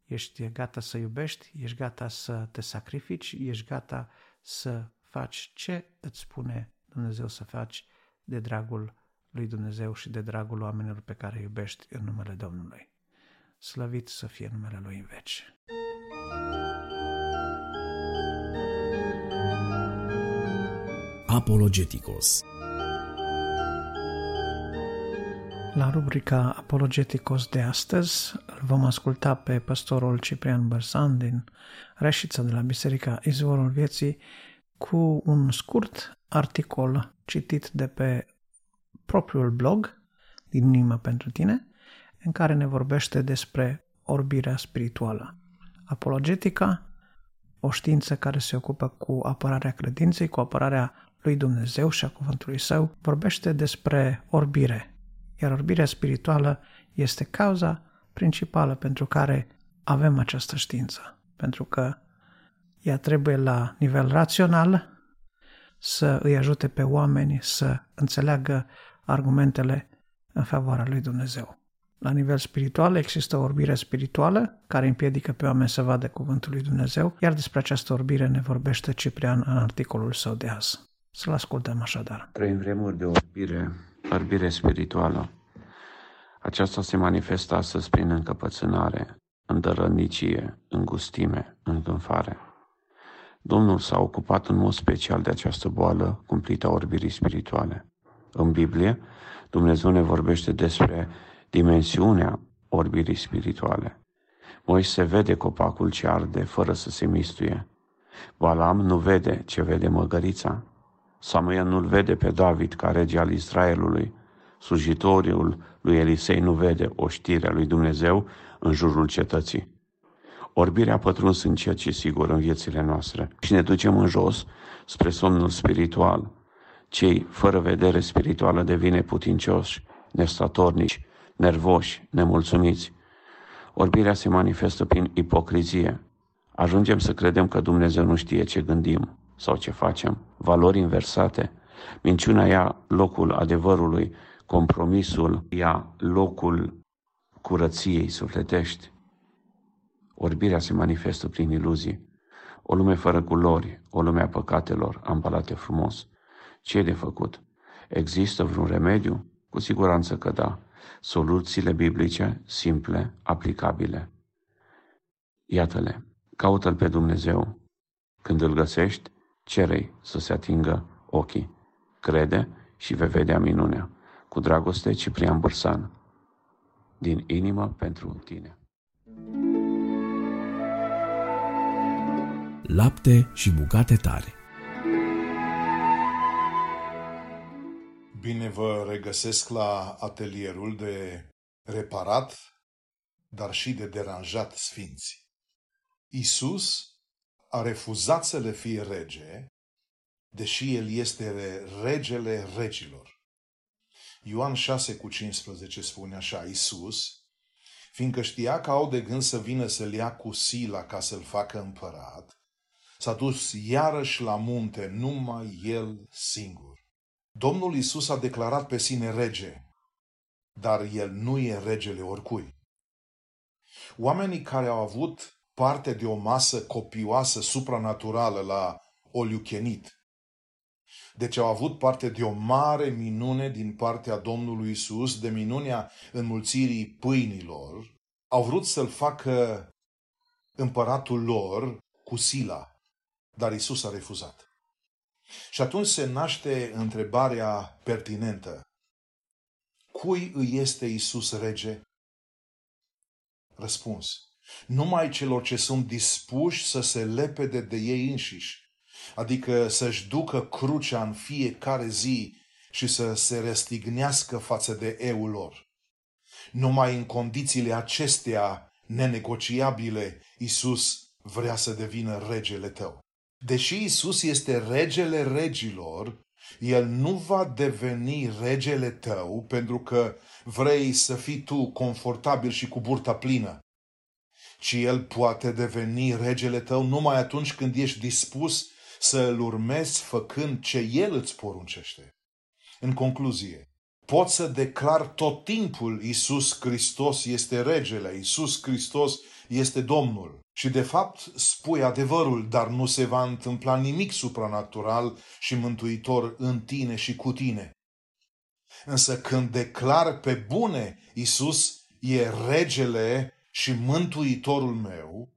ești gata să iubești, ești gata să te sacrifici, ești gata să faci ce îți spune Dumnezeu să faci de dragul lui Dumnezeu și de dragul oamenilor pe care îi iubești în numele Domnului. Slăvit să fie numele Lui în veci. Apologeticos La rubrica Apologeticos de astăzi îl vom asculta pe pastorul Ciprian Bărsan din Reșița de la Biserica Izvorul Vieții cu un scurt articol citit de pe propriul blog din Inima pentru tine, în care ne vorbește despre orbirea spirituală. Apologetica, o știință care se ocupă cu apărarea credinței, cu apărarea lui Dumnezeu și a cuvântului său, vorbește despre orbire, iar orbirea spirituală este cauza principală pentru care avem această știință. Pentru că ea trebuie la nivel rațional să îi ajute pe oameni să înțeleagă argumentele în favoarea lui Dumnezeu. La nivel spiritual există o orbire spirituală care împiedică pe oameni să vadă cuvântul lui Dumnezeu, iar despre această orbire ne vorbește Ciprian în articolul său de azi. Să-l ascultăm așadar. Trăim vremuri de orbire, orbire spirituală. Aceasta se manifestă astăzi prin încăpățânare, îndărănicie, îngustime, îngânfare. Domnul s-a ocupat în mod special de această boală cumplită a orbirii spirituale. În Biblie, Dumnezeu ne vorbește despre dimensiunea orbirii spirituale. Moise vede copacul ce arde fără să se mistuie. Balam nu vede ce vede măgărița. Samuel nu-l vede pe David ca rege al Israelului. Slujitorul lui Elisei nu vede o știre a lui Dumnezeu în jurul cetății. Orbirea a pătruns în ceea ce sigur în viețile noastre și ne ducem în jos spre somnul spiritual. Cei fără vedere spirituală devine putincioși, nestatornici, nervoși, nemulțumiți. Orbirea se manifestă prin ipocrizie. Ajungem să credem că Dumnezeu nu știe ce gândim sau ce facem. Valori inversate. Minciuna ia locul adevărului, compromisul ia locul curăției sufletești. Orbirea se manifestă prin iluzii. O lume fără culori, o lume a păcatelor, ambalate frumos. Ce e de făcut? Există vreun remediu? Cu siguranță că da. Soluțiile biblice, simple, aplicabile. Iată-le. Caută-L pe Dumnezeu. Când îl găsești, cerei să se atingă ochii. Crede și vei vedea minunea. Cu dragoste, Ciprian Bursan. Din inimă pentru tine. Lapte și bucate tare. Bine vă regăsesc la atelierul de reparat, dar și de deranjat sfinți. Isus a refuzat să le fie rege, deși el este regele regilor. Ioan 6 cu 15 spune așa, Isus, fiindcă știa că au de gând să vină să-l ia cu sila ca să-l facă împărat, s-a dus iarăși la munte, numai el singur. Domnul Isus a declarat pe sine rege, dar el nu e regele oricui. Oamenii care au avut parte de o masă copioasă supranaturală la Oliuchenit, deci au avut parte de o mare minune din partea Domnului Isus, de minunea înmulțirii pâinilor, au vrut să-l facă împăratul lor cu sila, dar Isus a refuzat. Și atunci se naște întrebarea pertinentă. Cui îi este Isus rege? Răspuns. Numai celor ce sunt dispuși să se lepede de ei înșiși, adică să-și ducă crucea în fiecare zi și să se restignească față de eul lor. Numai în condițiile acestea nenegociabile, Isus vrea să devină regele tău. Deși Isus este regele regilor, el nu va deveni regele tău pentru că vrei să fii tu confortabil și cu burta plină, ci el poate deveni regele tău numai atunci când ești dispus să îl urmezi făcând ce el îți poruncește. În concluzie, pot să declar tot timpul Isus Hristos este regele, Isus Hristos este Domnul. Și de fapt spui adevărul, dar nu se va întâmpla nimic supranatural și mântuitor în tine și cu tine. Însă când declar pe bune Isus e regele și mântuitorul meu,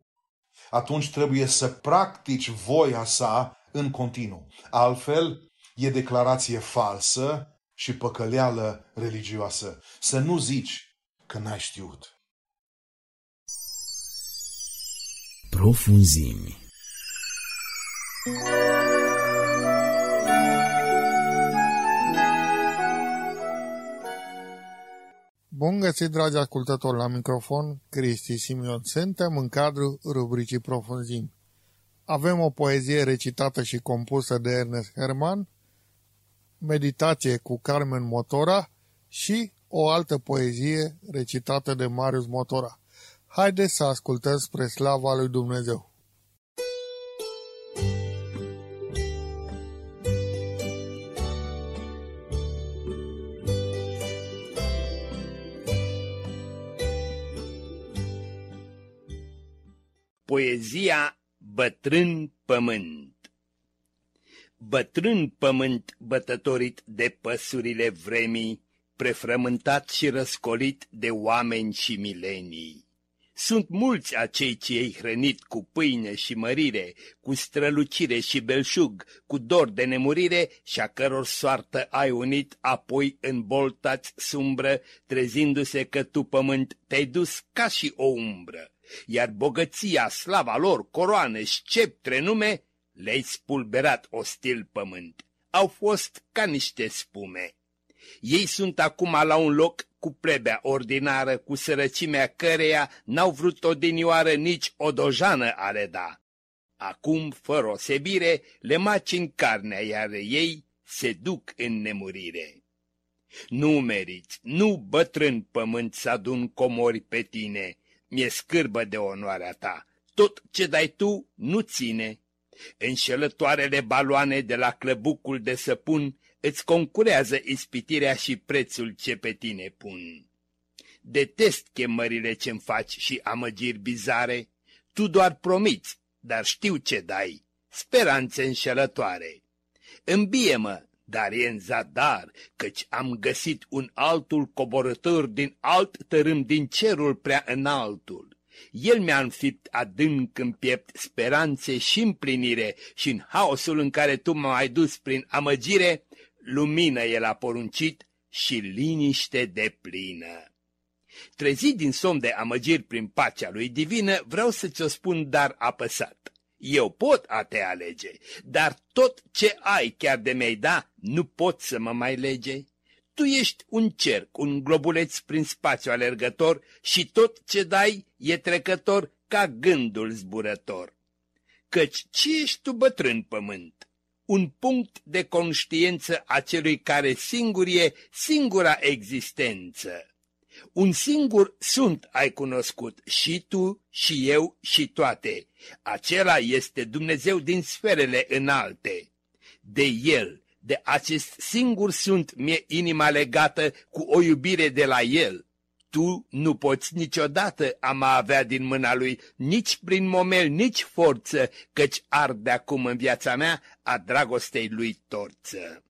atunci trebuie să practici voia sa în continuu. Altfel, e declarație falsă și păcăleală religioasă. Să nu zici că n-ai știut. Profunzimi. Bun găsit, dragi ascultători, la microfon, Cristi Simion. Suntem în cadrul rubricii Profunzimi. Avem o poezie recitată și compusă de Ernest Herman, meditație cu Carmen Motora și o altă poezie recitată de Marius Motora. Haideți să ascultăm spre slava lui Dumnezeu. Poezia Bătrân Pământ Bătrân pământ bătătorit de păsurile vremii, prefrământat și răscolit de oameni și milenii. Sunt mulți acei ce ei hrănit cu pâine și mărire, cu strălucire și belșug, cu dor de nemurire și a căror soartă ai unit apoi în boltați sumbră, trezindu-se că tu, pământ, te-ai dus ca și o umbră iar bogăția, slava lor, coroane, sceptre, nume, le-ai spulberat ostil pământ. Au fost ca niște spume. Ei sunt acum la un loc cu plebea ordinară, cu sărăcimea căreia n-au vrut odinioară nici o dojană a le da. Acum, fără osebire, le maci în carnea, iar ei se duc în nemurire. Nu meriți, nu bătrân pământ să adun comori pe tine, mi-e scârbă de onoarea ta, tot ce dai tu nu ține. Înșelătoarele baloane de la clăbucul de săpun îți concurează ispitirea și prețul ce pe tine pun. Detest chemările ce-mi faci și amăgiri bizare, tu doar promiți, dar știu ce dai, speranțe înșelătoare. Îmbie-mă, dar e în zadar, căci am găsit un altul coborător din alt tărâm din cerul prea înaltul. El mi-a înfipt adânc în piept speranțe și împlinire și în haosul în care tu m-ai dus prin amăgire, lumină el a poruncit și liniște de plină. Trezit din somn de amăgiri prin pacea lui divină, vreau să ți-o spun dar apăsat. Eu pot a te alege, dar tot ce ai chiar de mi da, nu pot să mă mai lege. Tu ești un cerc, un globuleț prin spațiu alergător și tot ce dai e trecător ca gândul zburător. Căci ce ești tu bătrân pământ? Un punct de conștiință a celui care singur e singura existență un singur sunt ai cunoscut, și tu, și eu, și toate. Acela este Dumnezeu din sferele înalte. De El, de acest singur sunt mie inima legată cu o iubire de la El. Tu nu poți niciodată a mă avea din mâna Lui, nici prin momel, nici forță, căci arde acum în viața mea a dragostei Lui torță.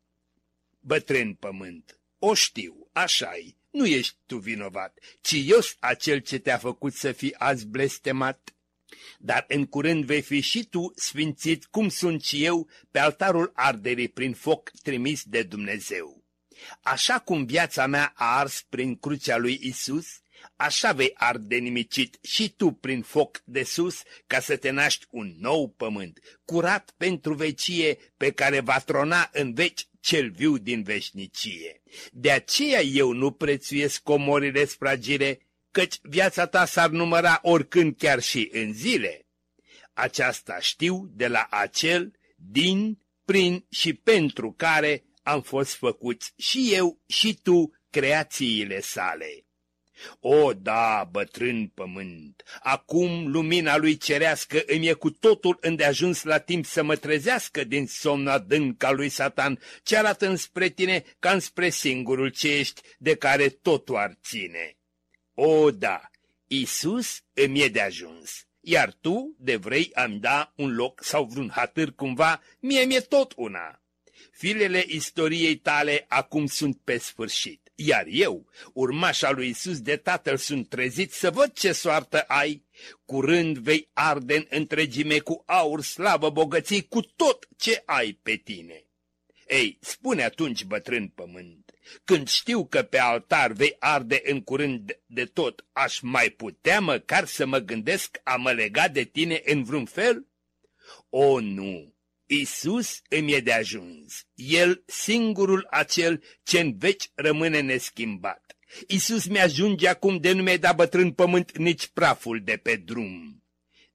Bătrân pământ, o știu, așa-i, nu ești tu vinovat, ci eu acel ce te-a făcut să fii azi blestemat. Dar în curând vei fi și tu sfințit cum sunt și eu pe altarul arderii prin foc trimis de Dumnezeu. Așa cum viața mea a ars prin crucea lui Isus, așa vei arde nimicit și tu prin foc de sus ca să te naști un nou pământ, curat pentru vecie pe care va trona în veci cel viu din veșnicie. De aceea eu nu prețuiesc comorile spragire, căci viața ta s-ar număra oricând chiar și în zile. Aceasta știu de la acel, din, prin și pentru care am fost făcuți și eu și tu creațiile sale. O, da, bătrân pământ, acum lumina lui cerească îmi e cu totul îndeajuns la timp să mă trezească din somn adânc al lui Satan, ce arată înspre tine ca înspre singurul ce ești, de care totul ar ține. O, da, Isus îmi e de ajuns, iar tu, de vrei am da un loc sau vreun hatâr cumva, mie mi-e tot una. Filele istoriei tale acum sunt pe sfârșit iar eu, urmașa lui Isus de tatăl, sunt trezit să văd ce soartă ai. Curând vei arde în întregime cu aur, slavă, bogății, cu tot ce ai pe tine. Ei, spune atunci, bătrân pământ, când știu că pe altar vei arde în curând de tot, aș mai putea măcar să mă gândesc a mă lega de tine în vreun fel? O, nu! Isus îmi e de ajuns, El singurul acel ce în veci rămâne neschimbat. Isus mi-ajunge acum de nu mi da bătrân pământ nici praful de pe drum.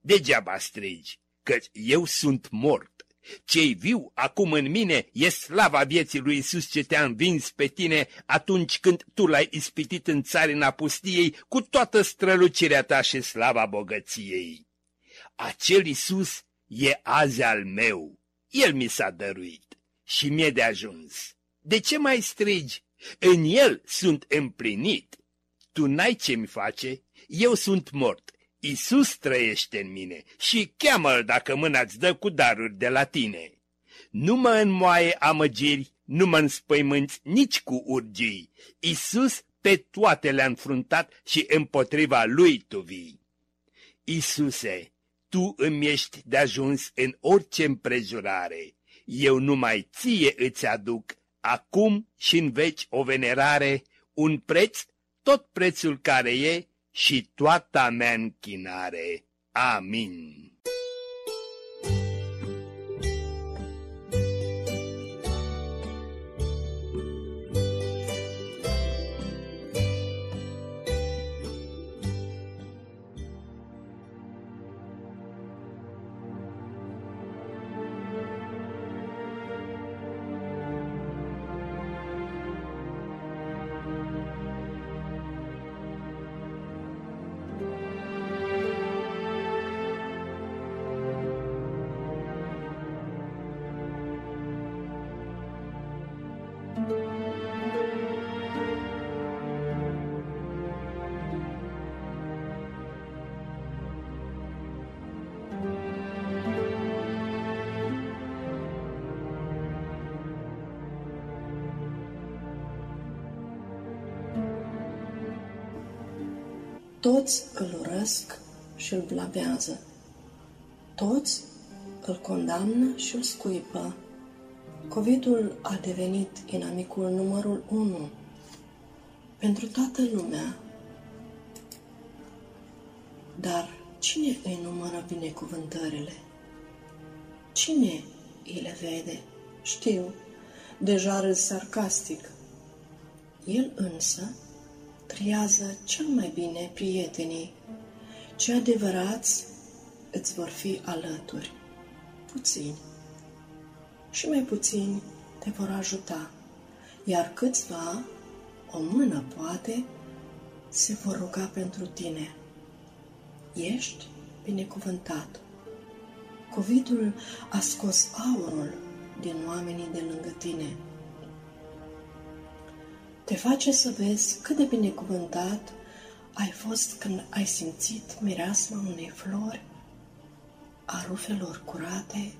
Degeaba strigi, căci eu sunt mort Cei viu acum în mine e slava vieții lui Isus ce te-a învins pe tine atunci când tu l-ai ispitit în țarina pustiei cu toată strălucirea ta și slava bogăției. Acel Isus e azi al meu, el mi s-a dăruit și mi-e de ajuns. De ce mai strigi? În el sunt împlinit. Tu n-ai ce-mi face, eu sunt mort. Isus trăiește în mine și cheamă-l dacă mâna-ți dă cu daruri de la tine. Nu mă înmoaie amăgiri, nu mă înspăimânți nici cu urgii. Isus pe toate le-a înfruntat și împotriva lui tu vii. Isuse, tu îmi ești de ajuns în orice împrejurare. Eu numai ție îți aduc, acum și în veci o venerare, un preț, tot prețul care e și toată mea închinare. Amin. Toți îl urăsc și îl blavează. Toți îl condamnă și îl scuipă. Covidul a devenit inamicul numărul unu pentru toată lumea. Dar cine îi numără binecuvântările? Cine îi le vede? Știu, deja râs sarcastic. El însă triază cel mai bine prietenii, ce adevărați îți vor fi alături, puțini. Și mai puțini te vor ajuta, iar câțiva, o mână poate, se vor ruga pentru tine. Ești binecuvântat. Covidul a scos aurul din oamenii de lângă tine te face să vezi cât de binecuvântat ai fost când ai simțit mireasma unei flori, a rufelor curate,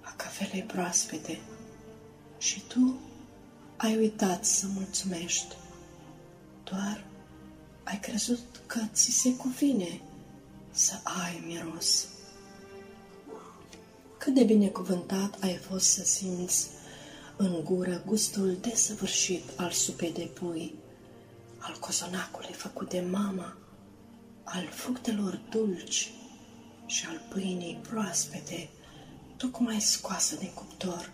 a cafelei proaspete și tu ai uitat să mulțumești. Doar ai crezut că ți se cuvine să ai miros. Cât de binecuvântat ai fost să simți în gură gustul desăvârșit al supei de pui, al cozonacului făcut de mama, al fructelor dulci și al pâinii proaspete, tocmai scoasă din cuptor.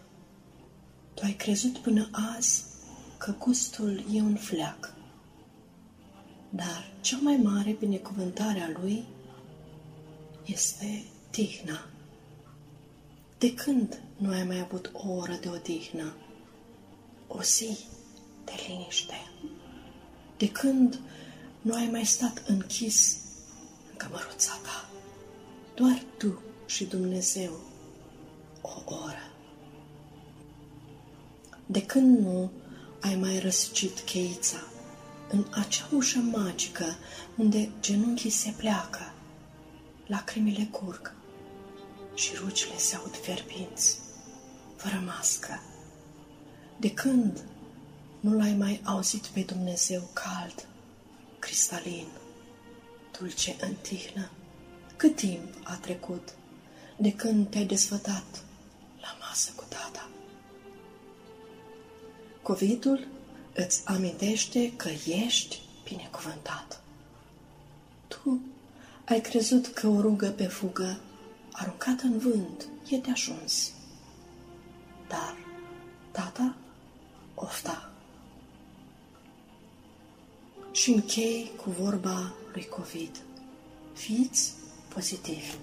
Tu ai crezut până azi că gustul e un fleac, dar cea mai mare binecuvântare a lui este tihna. De când nu ai mai avut o oră de odihnă, o zi de liniște? De când nu ai mai stat închis în cămăruța ta? Doar tu și Dumnezeu o oră. De când nu ai mai răsucit cheița în acea ușă magică unde genunchii se pleacă, lacrimile curg și rucile se aud fierbinți, fără mască. De când nu l-ai mai auzit pe Dumnezeu cald, cristalin, dulce în tihnă? Cât timp a trecut de când te-ai desfătat la masă cu tata? Covidul îți amintește că ești binecuvântat. Tu ai crezut că o rugă pe fugă aruncat în vânt, e de ajuns. Dar tata ofta. Și închei cu vorba lui COVID. Fiți pozitivi.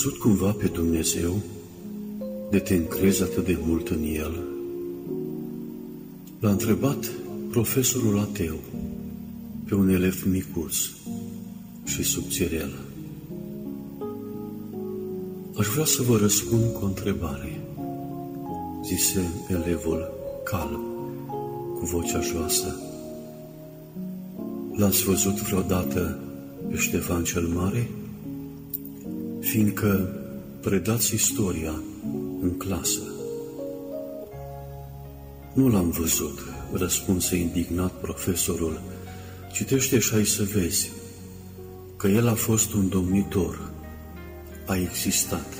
L-ai văzut cumva pe Dumnezeu de te încrezi atât de mult în El? L-a întrebat profesorul ateu pe un elev micuț și subțirel. Aș vrea să vă răspund cu o întrebare, zise elevul calm, cu vocea joasă. L-ați văzut vreodată pe Ștefan cel Mare? Fiindcă predați istoria în clasă. Nu l-am văzut, răspunse indignat profesorul. Citește și ai să vezi că el a fost un domnitor, a existat.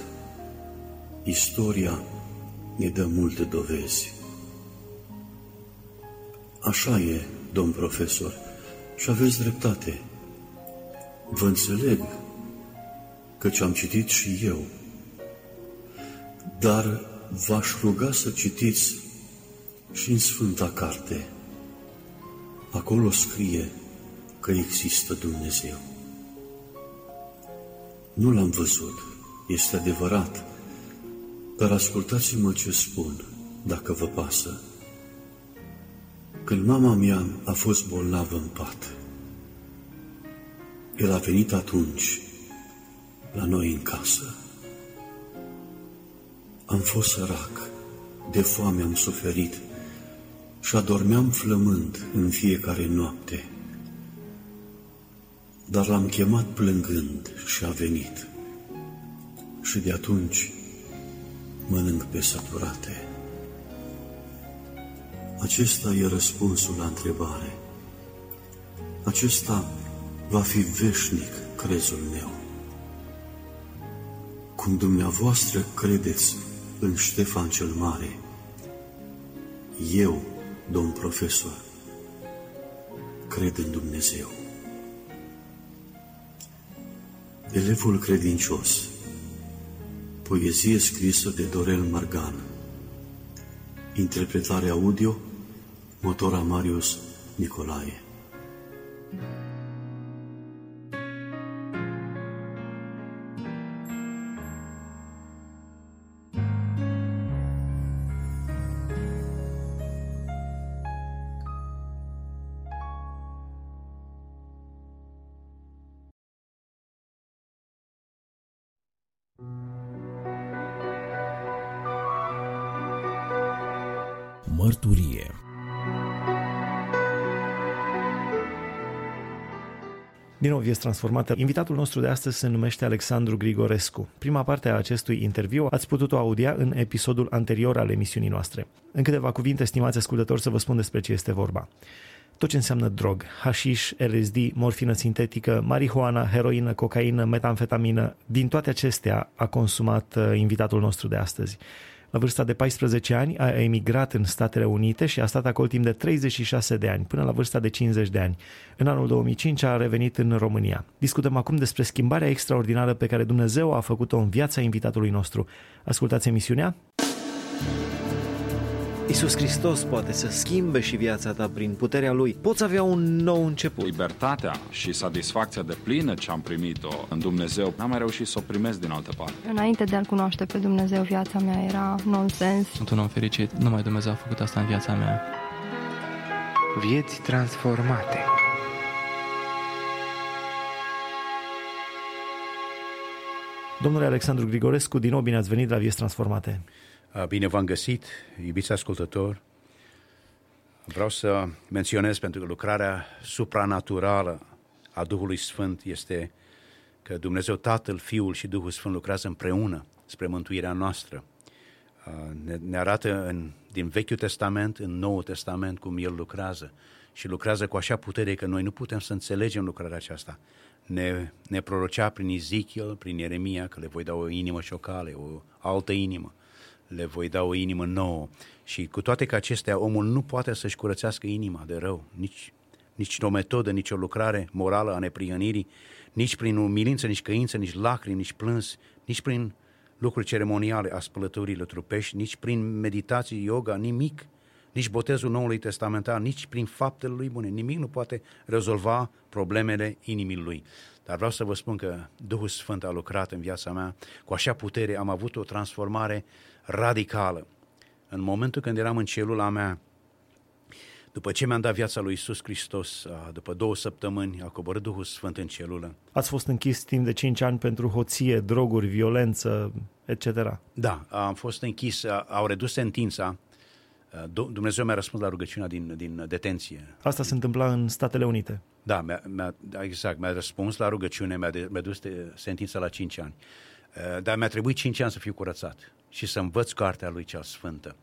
Istoria ne dă multe dovezi. Așa e, domn profesor, și aveți dreptate. Vă înțeleg, căci am citit și eu. Dar v-aș ruga să citiți și în Sfânta Carte. Acolo scrie că există Dumnezeu. Nu l-am văzut, este adevărat, dar ascultați-mă ce spun, dacă vă pasă. Când mama mea a fost bolnavă în pat, el a venit atunci la noi în casă. Am fost sărac, de foame am suferit și adormeam flămând în fiecare noapte. Dar l-am chemat plângând și a venit. Și de atunci mănânc pe saturate. Acesta e răspunsul la întrebare. Acesta va fi veșnic crezul meu. Cum dumneavoastră credeți în Ștefan cel Mare, eu, domn profesor, cred în Dumnezeu. Elevul credincios, poezie scrisă de Dorel Margan, interpretare audio, motora Marius Nicolae. Din nou, vieți transformată. Invitatul nostru de astăzi se numește Alexandru Grigorescu. Prima parte a acestui interviu ați putut-o audia în episodul anterior al emisiunii noastre. În câteva cuvinte, stimați ascultători, să vă spun despre ce este vorba. Tot ce înseamnă drog, hașiș, LSD, morfină sintetică, marihuana, heroină, cocaină, metamfetamină, din toate acestea a consumat uh, invitatul nostru de astăzi. La vârsta de 14 ani a emigrat în Statele Unite și a stat acolo timp de 36 de ani, până la vârsta de 50 de ani. În anul 2005 a revenit în România. Discutăm acum despre schimbarea extraordinară pe care Dumnezeu a făcut-o în viața invitatului nostru. Ascultați emisiunea? Isus Hristos poate să schimbe și viața ta prin puterea Lui. Poți avea un nou început. Libertatea și satisfacția de plină ce am primit-o în Dumnezeu, n-am mai reușit să o primesc din altă parte. Înainte de a-L cunoaște pe Dumnezeu, viața mea era nonsens. Sunt un om fericit, numai Dumnezeu a făcut asta în viața mea. Vieți transformate. Domnule Alexandru Grigorescu, din nou bine ați venit la Vieți Transformate. Bine v-am găsit, iubiți ascultători. Vreau să menționez pentru că lucrarea supranaturală a Duhului Sfânt este că Dumnezeu Tatăl, Fiul și Duhul Sfânt lucrează împreună spre mântuirea noastră. Ne, ne arată în, din Vechiul Testament, în Noul Testament, cum El lucrează și lucrează cu așa putere că noi nu putem să înțelegem lucrarea aceasta. Ne, ne prorocea prin Ezechiel, prin Ieremia, că le voi da o inimă și o cale, o altă inimă le voi da o inimă nouă. Și cu toate că acestea, omul nu poate să-și curățească inima de rău, nici, nici o metodă, nici o lucrare morală a neprihănirii, nici prin umilință, nici căință, nici lacrimi, nici plâns, nici prin lucruri ceremoniale a spălătorilor trupești, nici prin meditații, yoga, nimic nici botezul Noului Testamentar, nici prin faptele lui bune. Nimic nu poate rezolva problemele inimii lui. Dar vreau să vă spun că Duhul Sfânt a lucrat în viața mea cu așa putere, am avut o transformare radicală. În momentul când eram în celula mea, după ce mi-am dat viața lui Isus Hristos, după două săptămâni, a coborât Duhul Sfânt în celulă. Ați fost închis timp de 5 ani pentru hoție, droguri, violență, etc. Da, am fost închis, au redus sentința. Dumnezeu mi-a răspuns la rugăciunea din, din detenție. Asta se întâmpla în Statele Unite. Da, mi-a, mi-a, exact, mi-a răspuns la rugăciune, mi-a, de, mi-a dus sentința la 5 ani. Dar mi-a trebuit 5 ani să fiu curățat și să învăț cartea lui cea sfântă.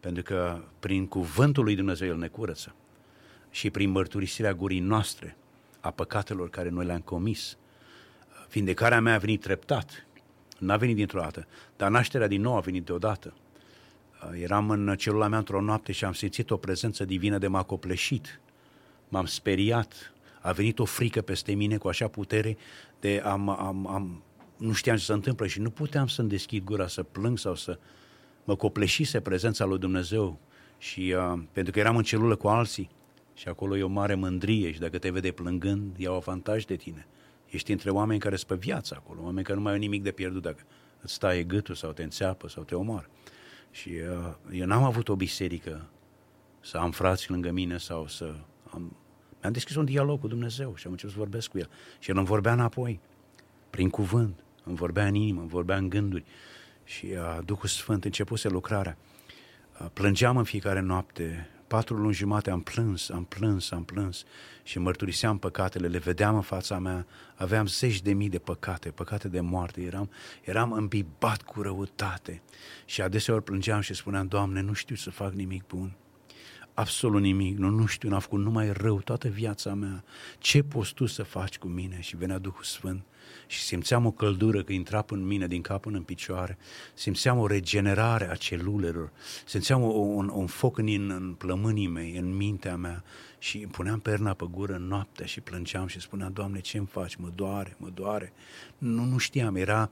Pentru că prin cuvântul lui Dumnezeu El ne curăță și prin mărturisirea gurii noastre a păcatelor care noi le-am comis. Vindecarea mea a venit treptat, n-a venit dintr-o dată, dar nașterea din nou a venit deodată. Eram în celula mea într-o noapte și am simțit o prezență divină de m-a copleșit. M-am speriat, a venit o frică peste mine cu așa putere de am, am, am, nu știam ce se întâmplă și nu puteam să-mi deschid gura, să plâng sau să, mă copleșise prezența lui Dumnezeu și uh, pentru că eram în celulă cu alții și acolo e o mare mândrie și dacă te vede plângând, iau avantaj de tine. Ești între oameni care sunt pe viață acolo, oameni care nu mai au nimic de pierdut dacă îți taie gâtul sau te înțeapă sau te omoară. Și uh, eu n-am avut o biserică să am frați lângă mine sau să am... Mi-am deschis un dialog cu Dumnezeu și am început să vorbesc cu El. Și El îmi vorbea înapoi, prin cuvânt, îmi vorbea în inimă, îmi vorbea în gânduri. Și uh, Duhul Sfânt începuse lucrarea. Uh, plângeam în fiecare noapte, patru luni jumate am plâns, am plâns, am plâns și mărturiseam păcatele, le vedeam în fața mea, aveam zeci de mii de păcate, păcate de moarte, eram, eram îmbibat cu răutate. Și adeseori plângeam și spuneam, Doamne, nu știu să fac nimic bun. Absolut nimic, nu, nu știu, n-am făcut numai rău toată viața mea. Ce poți tu să faci cu mine? Și venea Duhul Sfânt și simțeam o căldură că intra în mine din cap până în picioare, simțeam o regenerare a celulelor, simțeam o, un, un foc în, în plămânii mei, în mintea mea și îmi puneam perna pe gură în noaptea și plângeam și spuneam, Doamne, ce îmi faci? Mă doare, mă doare. Nu, nu știam, era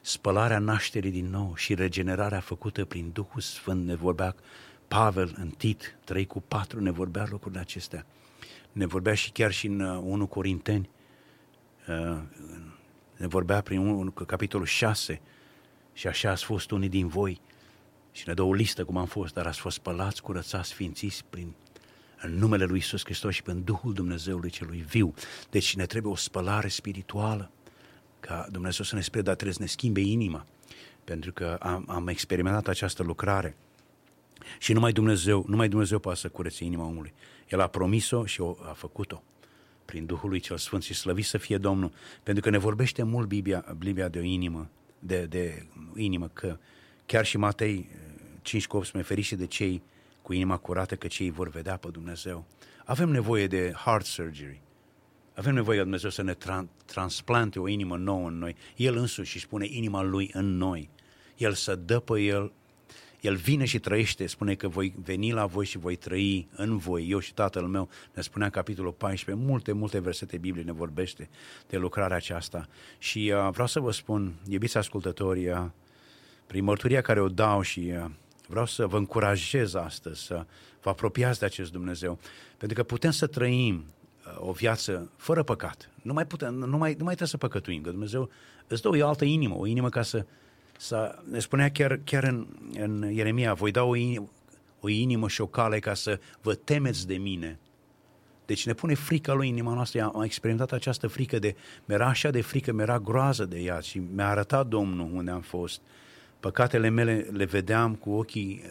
spălarea nașterii din nou și regenerarea făcută prin Duhul Sfânt ne vorbea Pavel în Tit 3 cu 4 ne vorbea lucrurile acestea. Ne vorbea și chiar și în 1 uh, Corinteni, uh, ne vorbea prin un, capitolul 6 și așa ați fost unii din voi și ne dă o listă cum am fost, dar ați fost spălați, curățați, sfințiți prin în numele lui Isus Hristos și prin Duhul Dumnezeului celui viu. Deci ne trebuie o spălare spirituală ca Dumnezeu să ne spre, dar trebuie să ne schimbe inima, pentru că am, am experimentat această lucrare. Și numai Dumnezeu, numai Dumnezeu poate să curețe inima omului. El a promis-o și o, a făcut-o prin Duhul lui cel Sfânt și slăvit să fie Domnul, pentru că ne vorbește mult Biblia, Biblia de o inimă, de, de inimă, că chiar și Matei 5 cu 18, ferice de cei cu inima curată, că cei vor vedea pe Dumnezeu. Avem nevoie de heart surgery. Avem nevoie ca Dumnezeu să ne tra- transplante o inimă nouă în noi. El însuși își pune inima Lui în noi. El să dă pe El el vine și trăiește, spune că voi veni la voi și voi trăi în voi, eu și tatăl meu, ne spunea în capitolul 14, multe, multe versete Biblie ne vorbește de lucrarea aceasta. Și uh, vreau să vă spun, iubiți ascultători, uh, prin mărturia care o dau și uh, vreau să vă încurajez astăzi să vă apropiați de acest Dumnezeu, pentru că putem să trăim uh, o viață fără păcat. Nu mai, putem, nu, mai, nu mai trebuie să păcătuim, că Dumnezeu îți dă o altă inimă, o inimă ca să să, ne spunea chiar, chiar în, în Ieremia, voi da o, inimă, o inimă și o cale ca să vă temeți de mine. Deci ne pune frica lui inima noastră. Am experimentat această frică de, mi-era așa de frică, mi-era groază de ea și mi-a arătat Domnul unde am fost. Păcatele mele le vedeam cu ochii,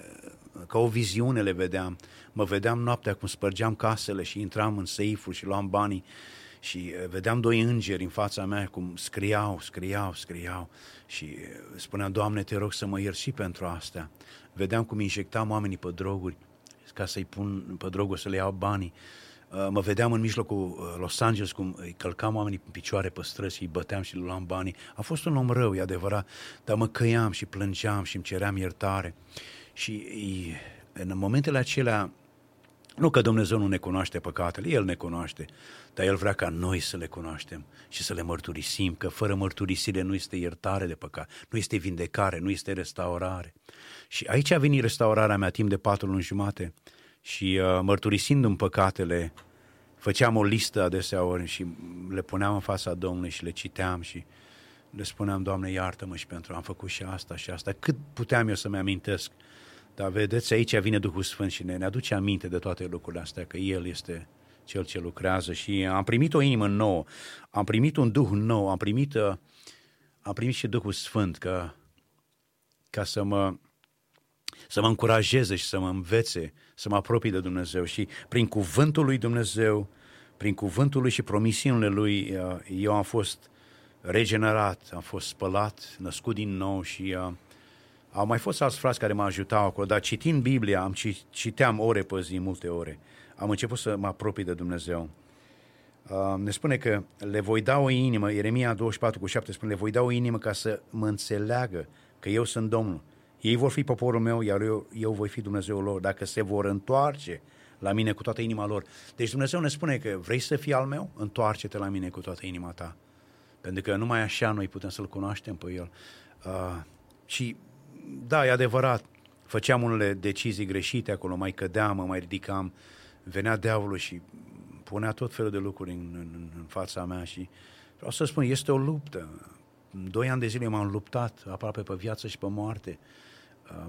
ca o viziune le vedeam. Mă vedeam noaptea cum spărgeam casele și intram în seifuri și luam banii și vedeam doi îngeri în fața mea cum scriau, scriau, scriau și spuneam, Doamne, te rog să mă ierți și pentru asta. Vedeam cum injectam oamenii pe droguri ca să-i pun pe droguri, să le iau banii. Mă vedeam în mijlocul Los Angeles cum îi călcam oamenii în picioare pe străzi și îi băteam și le luam banii. A fost un om rău, e adevărat, dar mă căiam și plângeam și îmi ceream iertare. Și în momentele acelea nu că Dumnezeu nu ne cunoaște păcatele, El ne cunoaște, dar El vrea ca noi să le cunoaștem și să le mărturisim, că fără mărturisire nu este iertare de păcat, nu este vindecare, nu este restaurare. Și aici a venit restaurarea mea timp de patru luni jumate și uh, mărturisindu-mi păcatele, făceam o listă adeseori și le puneam în fața Domnului și le citeam și le spuneam, Doamne, iartă-mă și pentru am făcut și asta și asta. Cât puteam eu să-mi amintesc. Dar vedeți, aici vine Duhul Sfânt și ne, ne aduce aminte de toate lucrurile astea, că El este Cel ce lucrează și am primit o inimă nouă, am primit un Duh nou, am primit, uh, am primit și Duhul Sfânt ca, ca să mă să mă încurajeze și să mă învețe, să mă apropii de Dumnezeu. Și prin cuvântul lui Dumnezeu, prin cuvântul lui și promisiunile lui, uh, eu am fost regenerat, am fost spălat, născut din nou și uh, au mai fost alți frați care mă ajutau acolo, dar citind Biblia, am citeam ore pe zi, multe ore, am început să mă apropii de Dumnezeu. Uh, ne spune că le voi da o inimă, Ieremia 24 cu 7 spune, le voi da o inimă ca să mă înțeleagă că eu sunt Domnul ei vor fi poporul meu, iar eu, eu voi fi Dumnezeul lor, dacă se vor întoarce la mine cu toată inima lor. Deci Dumnezeu ne spune că vrei să fii al meu? Întoarce-te la mine cu toată inima ta. Pentru că numai așa noi putem să-L cunoaștem pe El. Uh, și da, e adevărat, făceam unele decizii greșite acolo, mai cădeam, mă mai ridicam, venea diavolul și punea tot felul de lucruri în, în, în fața mea și vreau să spun, este o luptă. Doi ani de zile m-am luptat aproape pe viață și pe moarte.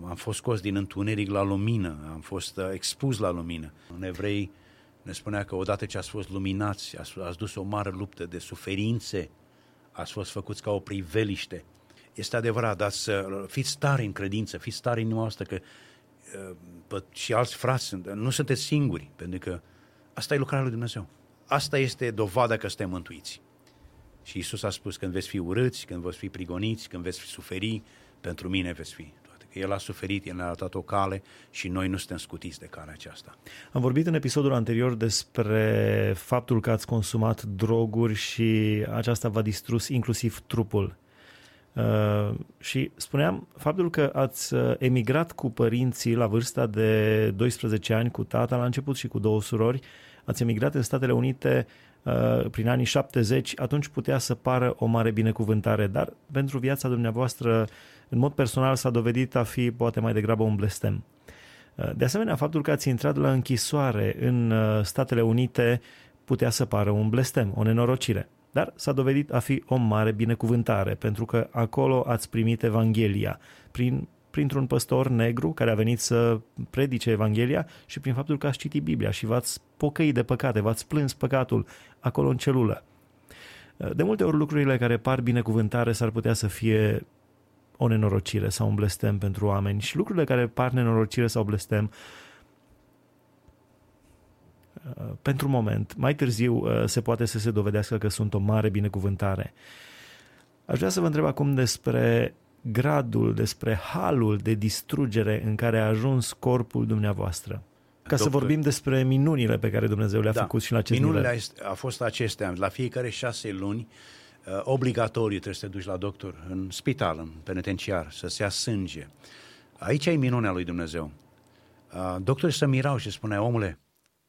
Am fost scos din întuneric la lumină, am fost uh, expus la lumină. În evrei ne spunea că odată ce ați fost luminați, ați, ați dus o mare luptă de suferințe, ați fost făcuți ca o priveliște. Este adevărat, dar să fiți tari în credință, fiți tari în noastră, că uh, și alți frați sunt, nu sunteți singuri, pentru că asta e lucrarea lui Dumnezeu. Asta este dovada că suntem mântuiți. Și Isus a spus, când veți fi urâți, când veți fi prigoniți, când veți suferi, pentru mine veți fi el a suferit, El ne-a arătat o cale și noi nu suntem scutiți de calea aceasta. Am vorbit în episodul anterior despre faptul că ați consumat droguri și aceasta v-a distrus inclusiv trupul. Uh, și spuneam faptul că ați uh, emigrat cu părinții la vârsta de 12 ani, cu tata la început și cu două surori, ați emigrat în Statele Unite uh, prin anii 70, atunci putea să pară o mare binecuvântare, dar pentru viața dumneavoastră în mod personal s-a dovedit a fi poate mai degrabă un blestem. Uh, de asemenea, faptul că ați intrat la închisoare în uh, Statele Unite putea să pară un blestem, o nenorocire. Dar s-a dovedit a fi o mare binecuvântare, pentru că acolo ați primit Evanghelia, prin, printr-un păstor negru care a venit să predice Evanghelia și prin faptul că ați citit Biblia și v-ați pocăit de păcate, v-ați plâns păcatul acolo în celulă. Uh, de multe ori lucrurile care par binecuvântare s-ar putea să fie o nenorocire sau un blestem pentru oameni și lucrurile care par nenorocire sau blestem uh, pentru moment, mai târziu uh, se poate să se dovedească că sunt o mare binecuvântare. Aș vrea să vă întreb acum despre gradul, despre halul de distrugere în care a ajuns corpul dumneavoastră. Ca Doctor, să vorbim despre minunile pe care Dumnezeu le-a da, făcut și la acest minunile nivel. a fost acestea. La fiecare șase luni uh, obligatoriu trebuie să te duci la doctor, în spital, în penitenciar, să se ia sânge. Aici e minunea lui Dumnezeu. Uh, doctorii se mirau și spunea, omule,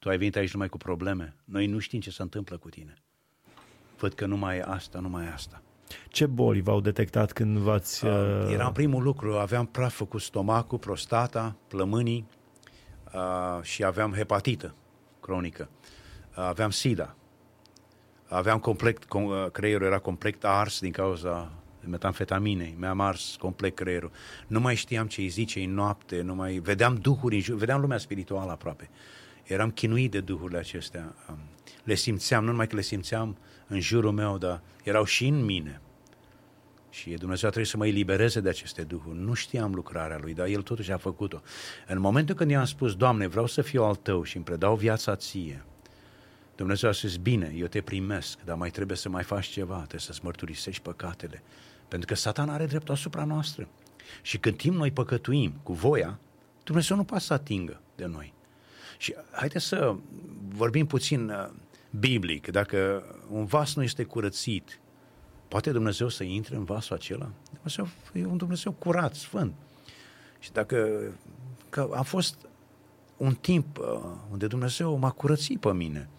tu ai venit aici numai cu probleme, noi nu știm ce se întâmplă cu tine. Văd că nu mai e asta, nu mai e asta. Ce boli v-au detectat când v-ați... Uh, uh... Era primul lucru, aveam praf cu stomacul, prostata, plămânii uh, și aveam hepatită cronică. Uh, aveam SIDA aveam complet, uh, creierul era complet ars din cauza metamfetaminei, mi-am ars complet creierul. Nu mai știam ce îi zice în noapte, nu mai vedeam duhuri, în jur, vedeam lumea spirituală aproape. Eram chinuit de duhurile acestea. Um, le simțeam, nu numai că le simțeam în jurul meu, dar erau și în mine. Și Dumnezeu trebuie să mă elibereze de aceste duhuri. Nu știam lucrarea Lui, dar El totuși a făcut-o. În momentul când i-am spus, Doamne, vreau să fiu al Tău și îmi predau viața Ție, Dumnezeu a spus, bine, eu te primesc, dar mai trebuie să mai faci ceva, trebuie să-ți mărturisești păcatele. Pentru că Satan are dreptul asupra noastră. Și când timp noi păcătuim cu voia, Dumnezeu nu poate să atingă de noi. Și haideți să vorbim puțin uh, biblic. Dacă un vas nu este curățit, poate Dumnezeu să intre în vasul acela? Dumnezeu e un Dumnezeu curat, sfânt. Și dacă că a fost un timp uh, unde Dumnezeu m-a curățit pe mine –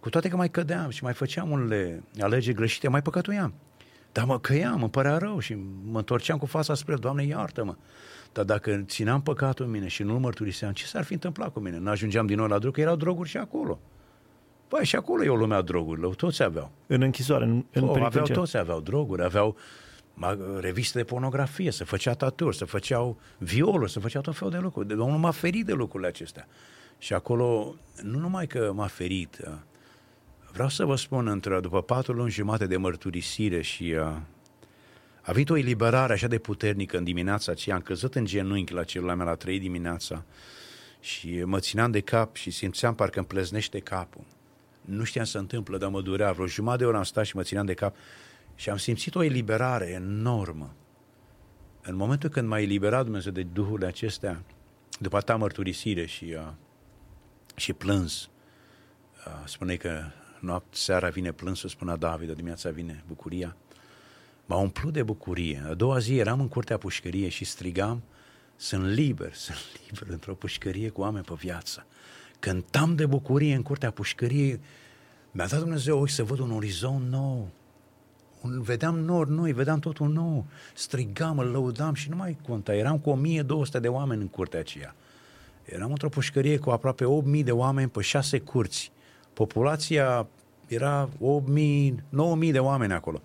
cu toate că mai cădeam și mai făceam unele alegeri greșite, mai păcătuiam. Dar mă căiam, îmi părea rău și mă întorceam cu fața spre el, Doamne, iartă-mă. Dar dacă țineam păcatul în mine și nu-l mărturiseam, ce s-ar fi întâmplat cu mine? N-ajungeam din nou la drog, că erau droguri și acolo. Păi și acolo e o lume a drogurilor, toți aveau. În închisoare, în, în oh, aveau, penitenciar. toți aveau droguri, aveau ma- reviste de pornografie, se făcea taturi, se făceau violuri, se făceau tot felul de lucruri. De Domnul m-a ferit de lucrurile acestea. Și acolo, nu numai că m-a ferit, uh, vreau să vă spun, între, după patru luni jumate de mărturisire și uh, a venit o eliberare așa de puternică în dimineața aceea, am căzut în genunchi la celula mea la trei dimineața și mă țineam de cap și simțeam parcă îmi pleznește capul. Nu știam să întâmplă, dar mă durea. Vreo jumătate de oră am stat și mă țineam de cap și am simțit o eliberare enormă. În momentul când m-a eliberat Dumnezeu de duhurile acestea, după ta mărturisire și, uh, și plâns, uh, spune că noapte, seara vine plânsul, spunea David, dimineața vine bucuria, m-a umplut de bucurie. A doua zi eram în curtea pușcărie și strigam, sunt liber, sunt liber într-o pușcărie cu oameni pe viață. Cântam de bucurie în curtea pușcăriei, mi-a dat Dumnezeu ochi să văd un orizont nou, un, vedeam nori noi, vedeam totul nou, strigam, îl lăudam și nu mai conta, eram cu 1200 de oameni în curtea aceea. Eram într-o pușcărie cu aproape 8000 de oameni pe șase curți. Populația era 8000, 9000 de oameni acolo.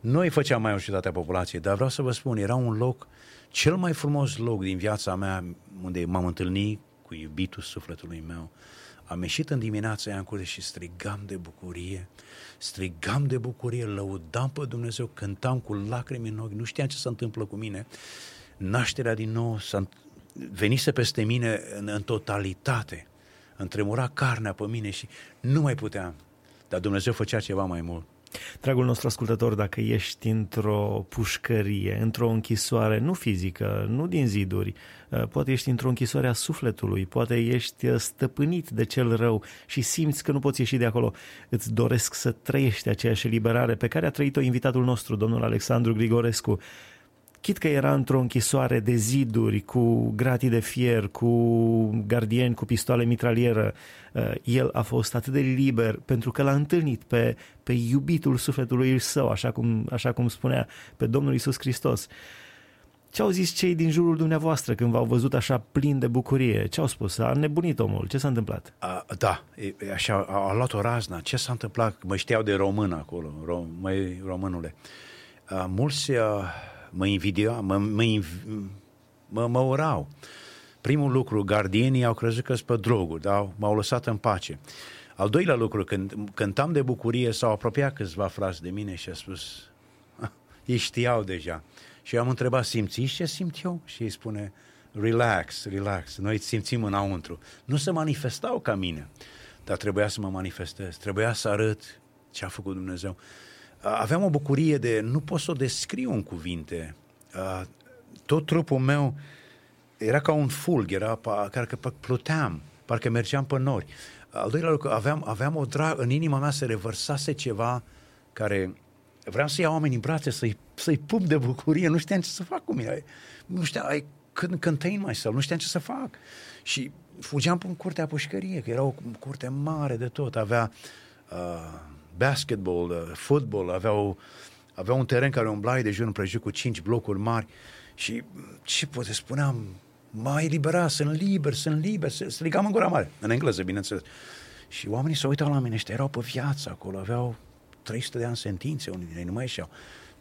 Noi făceam majoritatea populației, dar vreau să vă spun, era un loc, cel mai frumos loc din viața mea, unde m-am întâlnit cu iubitul sufletului meu. Am ieșit în dimineața aia în curte și strigam de bucurie, strigam de bucurie, lăudam pe Dumnezeu, cântam cu lacrimi în ochi, nu știam ce se întâmplă cu mine. Nașterea din nou s-a venise peste mine în, în totalitate, îmi tremura carnea pe mine și nu mai puteam. Dar Dumnezeu făcea ceva mai mult. Dragul nostru ascultător, dacă ești într-o pușcărie, într-o închisoare, nu fizică, nu din ziduri, poate ești într-o închisoare a sufletului, poate ești stăpânit de cel rău și simți că nu poți ieși de acolo, îți doresc să trăiești aceeași eliberare pe care a trăit-o invitatul nostru, domnul Alexandru Grigorescu. Chit că era într-o închisoare de ziduri, cu gratii de fier, cu gardieni, cu pistoale mitralieră, el a fost atât de liber pentru că l-a întâlnit pe, pe iubitul sufletului său, așa cum, așa cum spunea, pe Domnul Isus Hristos. Ce au zis cei din jurul dumneavoastră când v-au văzut așa plin de bucurie? Ce au spus? A nebunit omul. Ce s-a întâmplat? A, da, e, așa, a, a luat o razna. Ce s-a întâmplat? Mă știau de român acolo, rom, măi, românule. A, mulți a, mă invidia, mă, mă, mă, mă urau. Primul lucru, gardienii au crezut că sunt pe droguri, dar m-au lăsat în pace. Al doilea lucru, când cântam de bucurie, s-au apropiat câțiva frați de mine și a spus, ei știau deja. Și eu am întrebat, simțiți ce simt eu? Și ei spune, relax, relax, noi simțim înăuntru. Nu se manifestau ca mine, dar trebuia să mă manifestez, trebuia să arăt ce a făcut Dumnezeu. Aveam o bucurie de, nu pot să o descriu în cuvinte. Tot trupul meu era ca un fulg, era care că pluteam, parcă mergeam pe nori. Al doilea lucru, aveam, aveam o drag, în inima mea se revărsase ceva care vreau să iau oamenii în brațe, să-i, să-i pup de bucurie, nu știam ce să fac cu mine. Nu știam, ai, când contain myself, nu știam ce să fac. Și fugeam în curtea pușcărie, că era o curte mare de tot, avea uh, basketball, uh, football, avea, o, avea un teren care umblai de jur împrejur cu cinci blocuri mari și ce poate spuneam, m-a eliberat, sunt liber, sunt liber, strigam în gura mare, în engleză, bineînțeles. Și oamenii se uitau la mine, ăștia erau pe viață acolo, aveau 300 de ani sentințe, unii dintre ei nu mai ieșeau.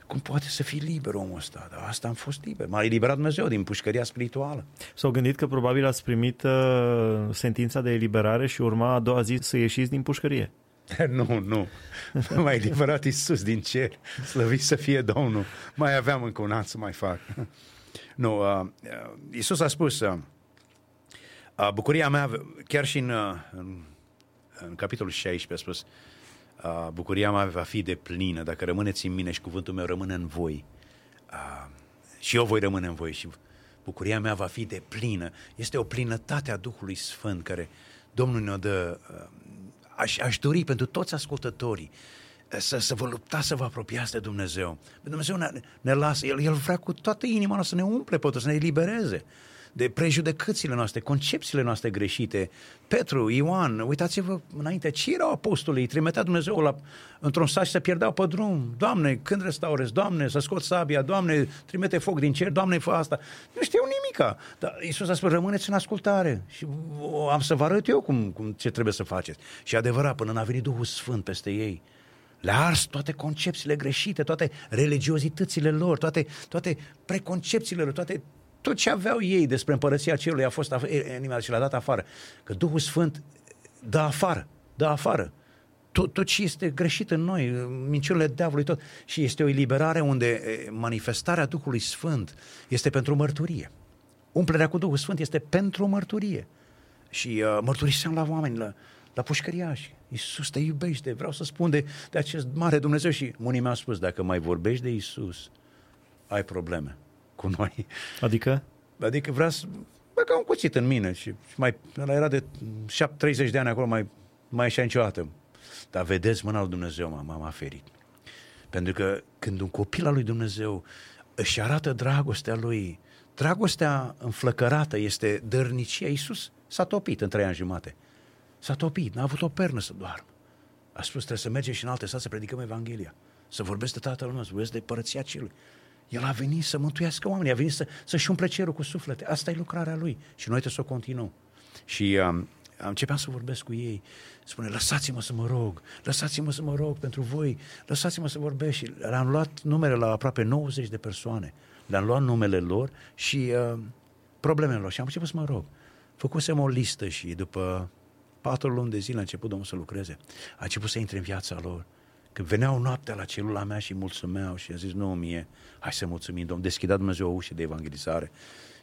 Cum poate să fii liber omul ăsta? Dar asta am fost liber. M-a eliberat Dumnezeu din pușcăria spirituală. S-au gândit că probabil ați primit uh, sentința de eliberare și urma a doua zi să ieșiți din pușcărie. nu, nu. M-a eliberat Iisus din cer. Slăvit să fie Domnul. Mai aveam încă un an să mai fac. nu, uh, Iisus a spus, uh, uh, bucuria mea, chiar și în, uh, în, în capitolul 16 a spus, uh, bucuria mea va fi de plină dacă rămâneți în mine și cuvântul meu rămâne în voi. Uh, și eu voi rămâne în voi și bucuria mea va fi de plină. Este o plinătate a Duhului Sfânt care Domnul ne-o dă. Uh, aș, aș dori pentru toți ascultătorii să, să vă luptați să vă apropiați de Dumnezeu. Dumnezeu ne, ne lasă, El, El vrea cu toată inima să ne umple, poate să ne elibereze. De prejudecățile noastre, concepțiile noastre greșite. Petru, Ioan, uitați-vă înainte, ce erau apostolii? Îi trimitea Dumnezeu la, într-un sat și se pierdeau pe drum. Doamne, când restaurezi? Doamne, să scot sabia? Doamne, trimite foc din cer? Doamne, fă asta. Nu știu nimica. Dar Iisus a spus, rămâneți în ascultare și am să vă arăt eu cum, cum, ce trebuie să faceți. Și adevărat, până n-a venit Duhul Sfânt peste ei, le-a ars toate concepțiile greșite, toate religiozitățile lor, toate, toate preconcepțiile lor, toate tot ce aveau ei despre împărăția cerului a fost animat și l-a dat afară. Că Duhul Sfânt dă afară, dă afară. Tot, tot ce este greșit în noi, minciunile diavolului, tot. Și este o eliberare unde manifestarea Duhului Sfânt este pentru mărturie. Umplerea cu Duhul Sfânt este pentru mărturie. Și uh, mărturiseam la oameni, la, la pușcăriași. Iisus te iubește, vreau să spun de, de acest mare Dumnezeu și unii mi-au spus, dacă mai vorbești de Iisus, ai probleme cu noi. Adică? Adică vreau să... Băga un cuțit în mine și, și mai... Ăla era de 30 de ani acolo, mai, mai ieșea niciodată. Dar vedeți, mâna lui Dumnezeu m-a, m-a ferit. Pentru că când un copil al lui Dumnezeu își arată dragostea lui, dragostea înflăcărată este dărnicia. Iisus s-a topit în trei ani jumate. S-a topit, n-a avut o pernă să doarmă. A spus, trebuie să mergem și în alte state să predicăm Evanghelia, să vorbesc de Tatăl nostru, să vorbesc de părăția celui. El a venit să mântuiască oamenii, a venit să, să-și umple cerul cu suflete. Asta e lucrarea lui și noi trebuie să o continuăm. Și um, începeam să vorbesc cu ei. Spune, lăsați-mă să mă rog, lăsați-mă să mă rog pentru voi, lăsați-mă să vorbesc. Și le-am luat numere la aproape 90 de persoane. Le-am luat numele lor și uh, problemele lor și am început să mă rog. Făcusem o listă și după patru luni de zile a început Domnul să lucreze. A început să intre în viața lor. Când veneau noaptea la celula mea și mulțumeau și a zis, nu mie, hai să mulțumim, Domnul, deschidea Dumnezeu o ușă de evangelizare.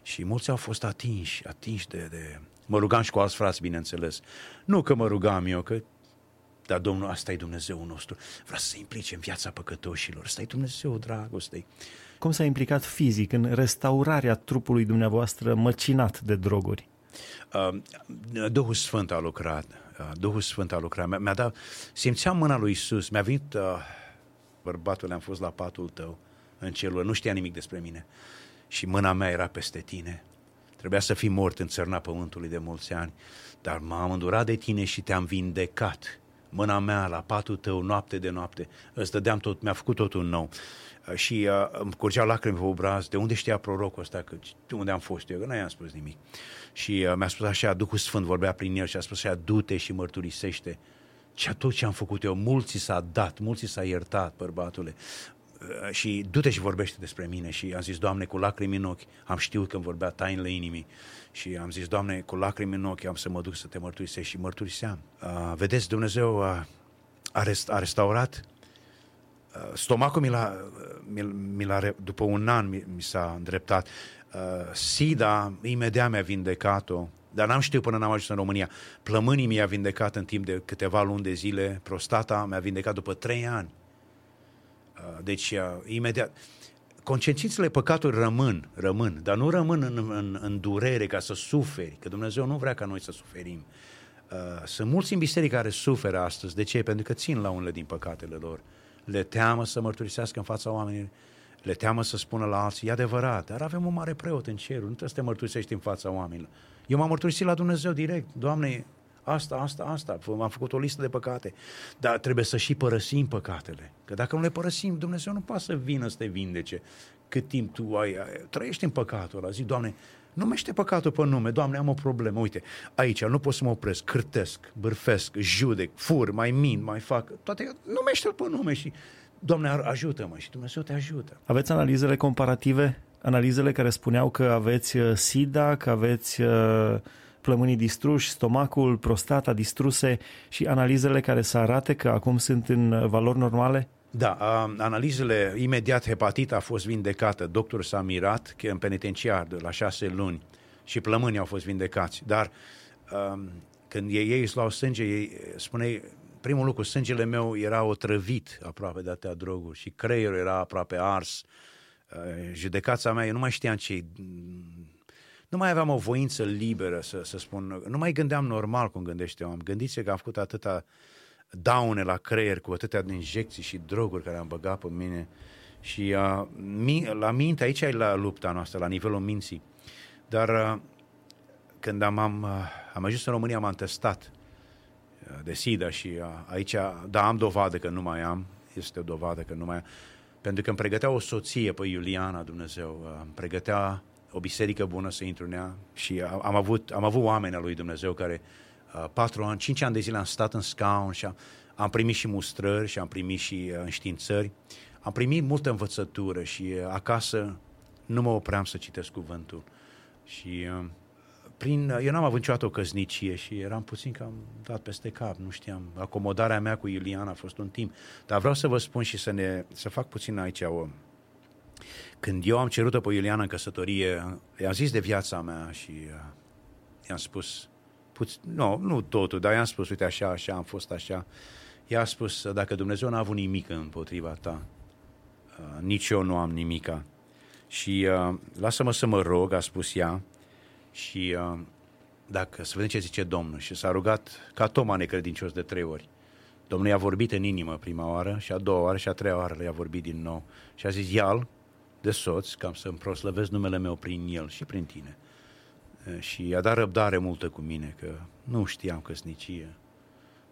Și mulți au fost atinși, atinși de, de... Mă rugam și cu alți frați, bineînțeles. Nu că mă rugam eu, că dar Domnul, asta e Dumnezeu nostru. Vrea să se implice în viața păcătoșilor. Asta e Dumnezeu, dragoste. Cum s-a implicat fizic în restaurarea trupului dumneavoastră măcinat de droguri? Uh, Duhul Sfânt a lucrat. Uh, Duhul Sfânt a lucrat. Mi-a dat, simțeam mâna lui Isus. Mi-a venit, uh, bărbatul, am fost la patul tău în celulă, nu știa nimic despre mine. Și mâna mea era peste tine. Trebuia să fii mort în țărna pământului de mulți ani. Dar m-am îndurat de tine și te-am vindecat. Mâna mea la patul tău, noapte de noapte. Îți dădeam tot, mi-a făcut totul nou. Uh, și uh, îmi curgeau lacrimi pe obraz. De unde știa prorocul ăsta? Că, de unde am fost eu? Că nu i-am spus nimic. Și uh, mi-a spus așa, Duhul Sfânt vorbea prin el și a spus așa, du-te și mărturisește. Ce tot ce am făcut eu, mulți s-a dat, mulți s-a iertat, bărbatule. Uh, și du-te și vorbește despre mine. Și am zis, Doamne, cu lacrimi în ochi, am știut că îmi vorbea tainele inimii. Și am zis, Doamne, cu lacrimi în ochi am să mă duc să te mărturisești și mărturiseam. Uh, vedeți, Dumnezeu a, a, rest, a restaurat uh, stomacul mi l-a, mi, mi l-a, după un an mi, mi s-a îndreptat. Uh, SIDA imediat mi-a vindecat-o, dar n-am știut până n-am ajuns în România. Plămânii mi-a vindecat în timp de câteva luni de zile, prostata mi-a vindecat după trei ani. Uh, deci, uh, imediat. Concentrițele păcatului rămân, rămân, dar nu rămân în, în, în durere ca să suferi, că Dumnezeu nu vrea ca noi să suferim. Sunt mulți în biserică care suferă astăzi. De ce? Pentru că țin la unele din păcatele lor. Le teamă să mărturisească în fața oamenilor le teamă să spună la alții, e adevărat, dar avem un mare preot în cerul, nu trebuie să te mărturisești în fața oamenilor. Eu m-am mărturisit la Dumnezeu direct, Doamne, asta, asta, asta, am făcut o listă de păcate, dar trebuie să și părăsim păcatele, că dacă nu le părăsim, Dumnezeu nu poate să vină să te vindece cât timp tu ai, ai trăiești în păcatul ăla, zic, Doamne, numește păcatul pe nume, Doamne, am o problemă, uite, aici nu pot să mă opresc, cârtesc, bârfesc, judec, fur, mai min, mai fac, toate, numește-l pe nume și Doamne, ajută-mă și Dumnezeu te ajută. Aveți analizele comparative? Analizele care spuneau că aveți uh, SIDA, că aveți uh, plămânii distruși, stomacul, prostata distruse și analizele care să arate că acum sunt în uh, valori normale? Da, analizele, imediat hepatita a fost vindecată, doctorul s-a mirat că în penitenciar de la șase luni și plămânii au fost vindecați, dar um, când ei, ei îți luau sânge, ei spune primul lucru, sângele meu era otrăvit aproape de atâtea droguri și creierul era aproape ars. Uh, judecața mea, eu nu mai știam ce nu mai aveam o voință liberă să, să spun, nu mai gândeam normal cum gândește om. Gândiți că am făcut atâta daune la creier cu atâtea injecții și droguri care am băgat pe mine și uh, mi, la minte, aici e la lupta noastră, la nivelul minții. Dar uh, când am, am, uh, am ajuns în România, m-am testat uh, de SIDA și uh, aici, da, am dovadă că nu mai am, este o dovadă că nu mai am, pentru că îmi pregătea o soție pe Iuliana, Dumnezeu, uh, îmi pregătea o biserică bună să intru în ea și am avut, am avut oameni al lui Dumnezeu care uh, patru ani, cinci ani de zile am stat în scaun și am, am primit și mustrări și am primit și uh, înștiințări. Am primit multă învățătură și uh, acasă nu mă opream să citesc cuvântul. Și uh, prin, eu n-am avut niciodată o căsnicie și eram puțin cam dat peste cap, nu știam. Acomodarea mea cu Iuliana a fost un timp. Dar vreau să vă spun și să, ne, să fac puțin aici o... Când eu am cerut-o pe Iuliana în căsătorie, i-am zis de viața mea și uh, i-am spus, puț- nu, nu totul, dar i-am spus, uite așa, așa, am fost așa. Ea a spus, dacă Dumnezeu n-a avut nimic împotriva ta, uh, nici eu nu am nimica. Și uh, lasă-mă să mă rog, a spus ea, și uh, dacă, să vedem ce zice Domnul. Și s-a rugat ca Toma necredincios de trei ori. Domnul i-a vorbit în inimă prima oară și a doua oară și a treia oară le-a vorbit din nou. Și a zis, ia de soț, cam să-mi proslăvesc numele meu prin el și prin tine. Uh, și i-a dat răbdare multă cu mine, că nu știam căsnicie.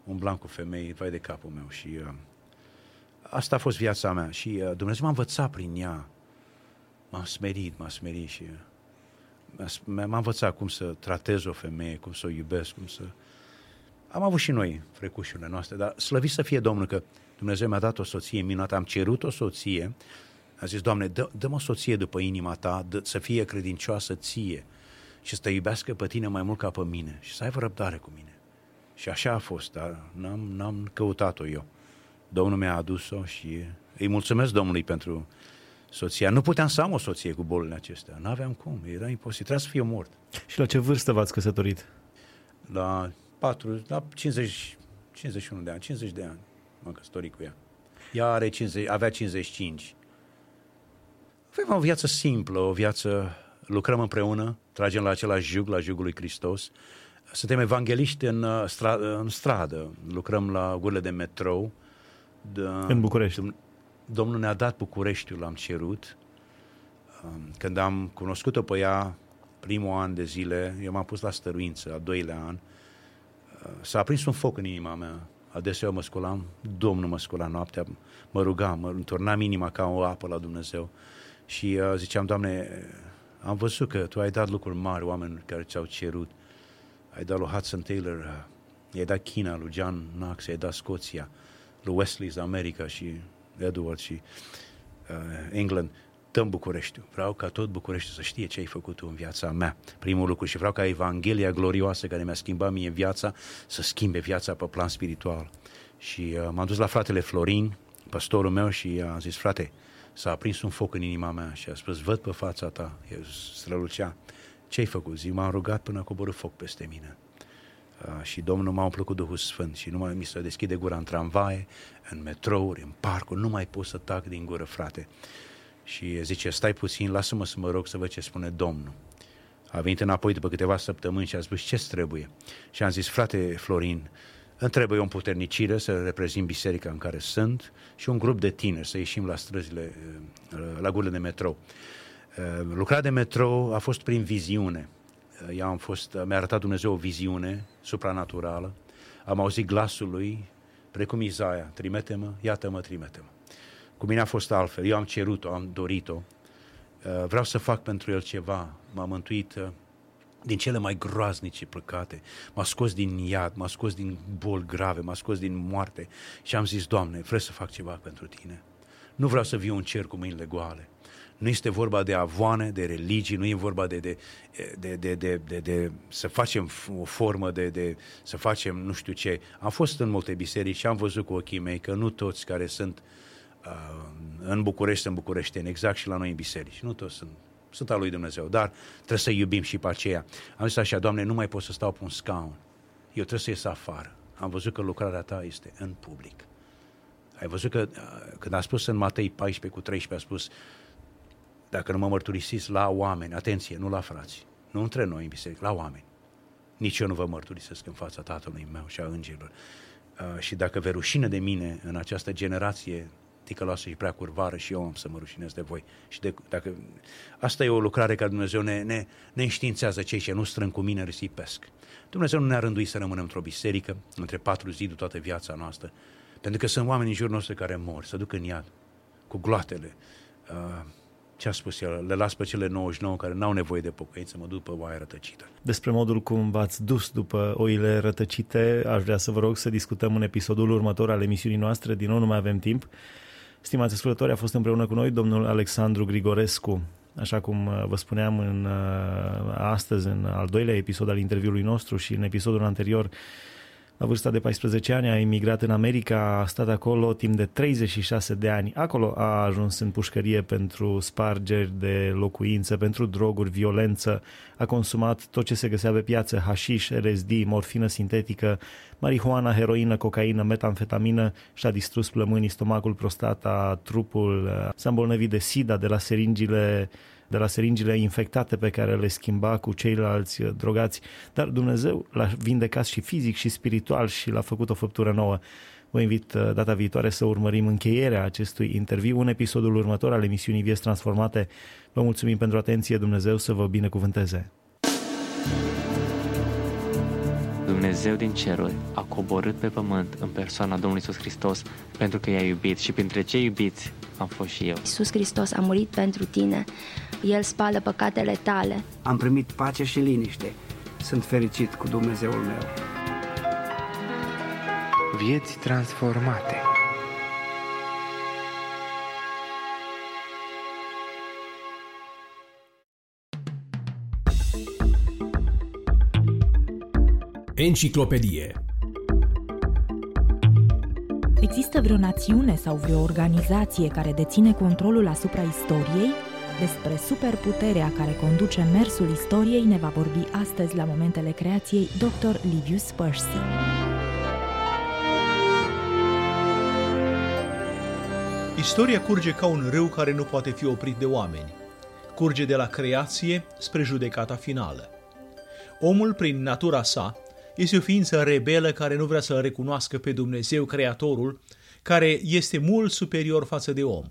Umblam cu femei, vai de capul meu. Și uh, asta a fost viața mea. Și uh, Dumnezeu m-a învățat prin ea. M-a smerit, m-a smerit și... Uh, m-a învățat cum să tratez o femeie, cum să o iubesc, cum să... Am avut și noi frecușurile noastre, dar slăvit să fie Domnul că Dumnezeu mi-a dat o soție minunată, am cerut o soție, a zis, Doamne, dă, dă-mă o soție după inima ta, dă, să fie credincioasă ție și să te iubească pe tine mai mult ca pe mine și să aibă răbdare cu mine. Și așa a fost, dar n-am, n-am căutat-o eu. Domnul mi-a adus-o și îi mulțumesc Domnului pentru soția. Nu puteam să am o soție cu bolile acestea. Nu aveam cum, era imposibil, trebuia să fiu mort. Și la ce vârstă v-ați căsătorit? La 4, la 50, 51 de ani, 50 de ani m-am căsătorit cu ea. Ea are 50, avea 55. Avem o viață simplă, o viață, lucrăm împreună, tragem la același jug, la jugul lui Hristos. Suntem evangeliști în, uh, stra, în stradă, lucrăm la gurile de metrou. De, în București. Domnul ne-a dat Bucureștiul, l-am cerut. Când am cunoscut-o pe ea primul an de zile, eu m-am pus la stăruință, a doilea an, s-a aprins un foc în inima mea. Adeseori mă sculam, Domnul mă scula noaptea, mă rugam, mă înturnam inima ca o apă la Dumnezeu. Și uh, ziceam, Doamne, am văzut că Tu ai dat lucruri mari oameni care ți-au cerut. Ai dat lui Hudson Taylor, uh, i-ai dat China, lui John Knox, i-ai dat Scoția, lui Wesley's America și Edward și uh, England, dăm București. Vreau ca tot București să știe ce ai făcut tu în viața mea. Primul lucru și vreau ca Evanghelia glorioasă care mi-a schimbat mie viața să schimbe viața pe plan spiritual. Și uh, m-am dus la fratele Florin, pastorul meu și a zis, frate, s-a aprins un foc în inima mea și a spus, văd pe fața ta, eu strălucea. Ce ai făcut? Zi, m-am rugat până a coborât foc peste mine. Uh, și Domnul m-a umplut cu Duhul Sfânt și nu mai mi se deschide gura în tramvaie, în metrouri, în parcuri, nu mai pot să tac din gură, frate. Și zice, stai puțin, lasă-mă să mă rog să văd ce spune Domnul. A venit înapoi după câteva săptămâni și a spus, ce trebuie? Și am zis, frate Florin, îmi trebuie o împuternicire să reprezint biserica în care sunt și un grup de tineri să ieșim la străzile, uh, la gurile de metrou. Uh, lucrarea de metrou a fost prin viziune. Eu am fost, mi-a arătat Dumnezeu o viziune supranaturală. Am auzit glasul lui, precum Izaia, trimite-mă, iată-mă, trimite-mă. Cu mine a fost altfel, eu am cerut-o, am dorit-o, uh, vreau să fac pentru el ceva, m-a mântuit uh, din cele mai groaznice păcate, m-a scos din iad, m-a scos din boli grave, m-a scos din moarte și am zis, Doamne, vreau să fac ceva pentru Tine. Nu vreau să viu în cer cu mâinile goale. Nu este vorba de avoane, de religii, nu e vorba de, de, de, de, de, de, de să facem o formă de, de să facem nu știu ce. Am fost în multe biserici și am văzut cu ochii mei că nu toți care sunt uh, în București sunt bucureșteni, exact și la noi în biserici. Nu toți sunt sunt al lui Dumnezeu, dar trebuie să iubim și pe aceea. Am zis așa, Doamne, nu mai pot să stau pe un scaun. Eu trebuie să ies afară. Am văzut că lucrarea ta este în public. Ai văzut că uh, când a spus în Matei 14 cu 13, a spus dacă nu mă mărturisiți la oameni, atenție, nu la frați, nu între noi în biserică, la oameni. Nici eu nu vă mărturisesc în fața tatălui meu și a îngerilor. Uh, și dacă vă rușine de mine în această generație ticăloasă și prea curvară și eu am să mă rușinez de voi. Și de, dacă, asta e o lucrare care Dumnezeu ne, ne, ne înștiințează cei ce nu strâng cu mine risipesc. Dumnezeu nu ne-a rânduit să rămânem într-o biserică, între patru ziduri toată viața noastră, pentru că sunt oameni în jurul nostru care mor, să duc în iad, cu gloatele. Uh, ce a spus el? Le las pe cele 99 care n-au nevoie de pocăință, mă duc pe oaia rătăcită. Despre modul cum v-ați dus după oile rătăcite, aș vrea să vă rog să discutăm în episodul următor al emisiunii noastre. Din nou nu mai avem timp. Stimați ascultători, a fost împreună cu noi domnul Alexandru Grigorescu, așa cum uh, vă spuneam în, uh, astăzi, în al doilea episod al interviului nostru și în episodul anterior, la vârsta de 14 ani a emigrat în America, a stat acolo timp de 36 de ani. Acolo a ajuns în pușcărie pentru spargeri de locuință, pentru droguri, violență. A consumat tot ce se găsea pe piață, hașiș, LSD, morfină sintetică, marihuana, heroină, cocaină, metamfetamină și a distrus plămânii, stomacul, prostata, trupul. S-a îmbolnăvit de sida de la seringile de la seringile infectate pe care le schimba cu ceilalți uh, drogați, dar Dumnezeu l-a vindecat și fizic și spiritual și l-a făcut o făptură nouă. Vă invit uh, data viitoare să urmărim încheierea acestui interviu în episodul următor al emisiunii Vieți Transformate. Vă mulțumim pentru atenție, Dumnezeu să vă binecuvânteze. Dumnezeu din ceruri a coborât pe pământ în persoana Domnului Iisus Hristos pentru că i-a iubit și printre cei iubiți am fost și eu. Iisus Hristos a murit pentru tine, El spală păcatele tale. Am primit pace și liniște, sunt fericit cu Dumnezeul meu. Vieți transformate Enciclopedie Există vreo națiune sau vreo organizație care deține controlul asupra istoriei? Despre superputerea care conduce mersul istoriei ne va vorbi astăzi la momentele creației dr. Livius Percy. Istoria curge ca un râu care nu poate fi oprit de oameni. Curge de la creație spre judecata finală. Omul, prin natura sa, este o ființă rebelă care nu vrea să recunoască pe Dumnezeu, Creatorul, care este mult superior față de om.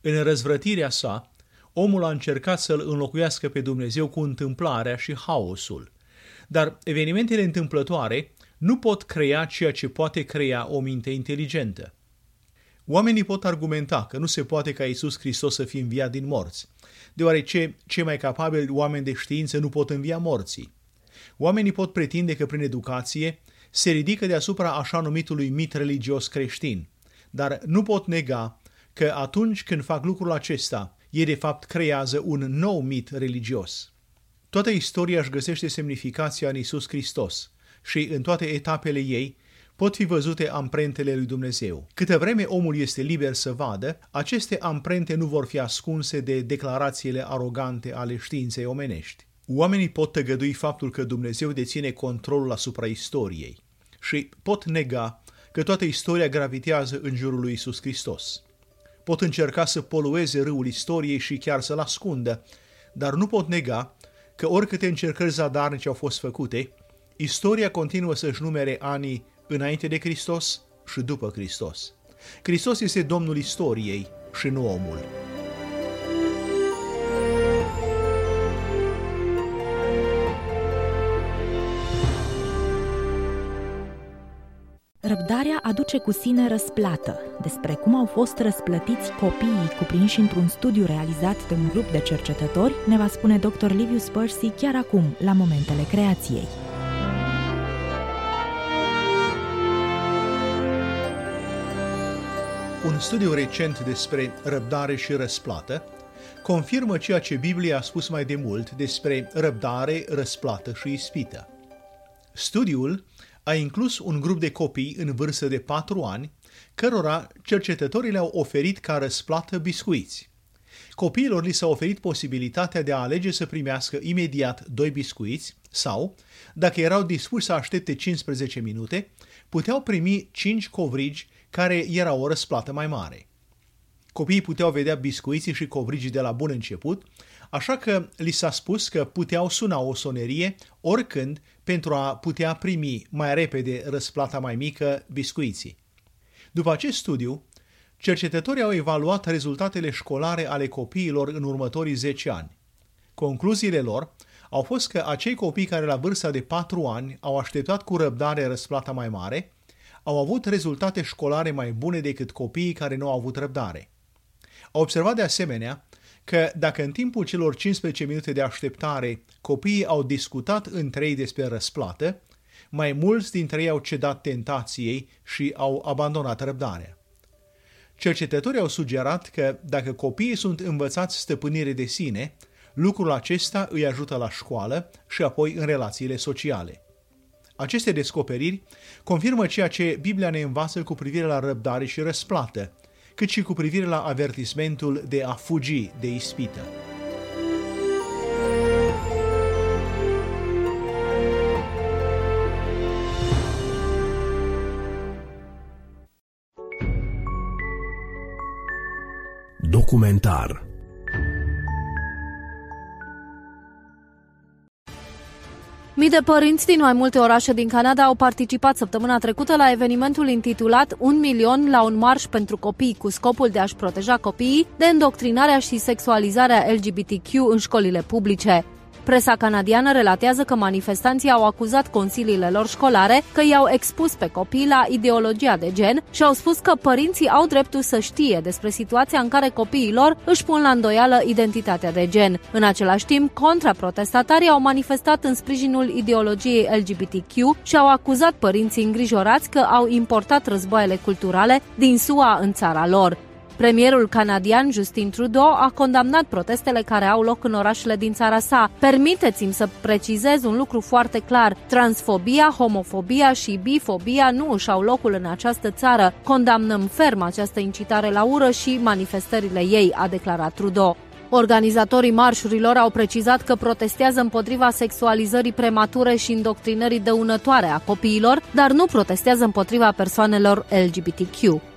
În răzvrătirea sa, omul a încercat să-l înlocuiască pe Dumnezeu cu întâmplarea și haosul. Dar evenimentele întâmplătoare nu pot crea ceea ce poate crea o minte inteligentă. Oamenii pot argumenta că nu se poate ca Isus Hristos să fie înviat din morți, deoarece cei mai capabili oameni de știință nu pot învia morții. Oamenii pot pretinde că prin educație se ridică deasupra așa numitului mit religios creștin, dar nu pot nega că atunci când fac lucrul acesta, ei de fapt creează un nou mit religios. Toată istoria își găsește semnificația în Isus Hristos și în toate etapele ei pot fi văzute amprentele lui Dumnezeu. Câte vreme omul este liber să vadă, aceste amprente nu vor fi ascunse de declarațiile arogante ale științei omenești. Oamenii pot tăgădui faptul că Dumnezeu deține controlul asupra istoriei și pot nega că toată istoria gravitează în jurul lui Isus Hristos. Pot încerca să polueze râul istoriei și chiar să-l ascundă, dar nu pot nega că oricâte încercări zadarnice au fost făcute, istoria continuă să-și numere anii înainte de Hristos și după Hristos. Hristos este Domnul istoriei și nu omul. Răbdarea aduce cu sine răsplată. Despre cum au fost răsplătiți copiii cuprinși într-un studiu realizat de un grup de cercetători, ne va spune dr. Livius Percy chiar acum, la momentele creației. Un studiu recent despre răbdare și răsplată confirmă ceea ce Biblia a spus mai de mult despre răbdare, răsplată și ispită. Studiul a inclus un grup de copii în vârstă de 4 ani, cărora cercetătorii le-au oferit ca răsplată biscuiți. Copiilor li s-a oferit posibilitatea de a alege să primească imediat doi biscuiți sau, dacă erau dispuși să aștepte 15 minute, puteau primi 5 covrigi care erau o răsplată mai mare. Copiii puteau vedea biscuiții și covrigii de la bun început, așa că li s-a spus că puteau suna o sonerie oricând pentru a putea primi mai repede răsplata mai mică biscuiții. După acest studiu, cercetătorii au evaluat rezultatele școlare ale copiilor în următorii 10 ani. Concluziile lor au fost că acei copii care la vârsta de 4 ani au așteptat cu răbdare răsplata mai mare, au avut rezultate școlare mai bune decât copiii care nu au avut răbdare. Au observat de asemenea că dacă în timpul celor 15 minute de așteptare copiii au discutat între ei despre răsplată, mai mulți dintre ei au cedat tentației și au abandonat răbdarea. Cercetătorii au sugerat că dacă copiii sunt învățați stăpânire de sine, lucrul acesta îi ajută la școală și apoi în relațiile sociale. Aceste descoperiri confirmă ceea ce Biblia ne învață cu privire la răbdare și răsplată, cât și cu privire la avertismentul de a fugi de ispită. Documentar Mii de părinți din mai multe orașe din Canada au participat săptămâna trecută la evenimentul intitulat Un milion la un marș pentru copii, cu scopul de a-și proteja copiii de îndoctrinarea și sexualizarea LGBTQ în școlile publice. Presa canadiană relatează că manifestanții au acuzat consiliile lor școlare că i-au expus pe copii la ideologia de gen și au spus că părinții au dreptul să știe despre situația în care copiii lor își pun la îndoială identitatea de gen. În același timp, contraprotestatarii au manifestat în sprijinul ideologiei LGBTQ și au acuzat părinții îngrijorați că au importat războaiele culturale din SUA în țara lor. Premierul canadian Justin Trudeau a condamnat protestele care au loc în orașele din țara sa. Permiteți-mi să precizez un lucru foarte clar. Transfobia, homofobia și bifobia nu își au locul în această țară. Condamnăm ferm această incitare la ură și manifestările ei, a declarat Trudeau. Organizatorii marșurilor au precizat că protestează împotriva sexualizării premature și indoctrinării dăunătoare a copiilor, dar nu protestează împotriva persoanelor LGBTQ.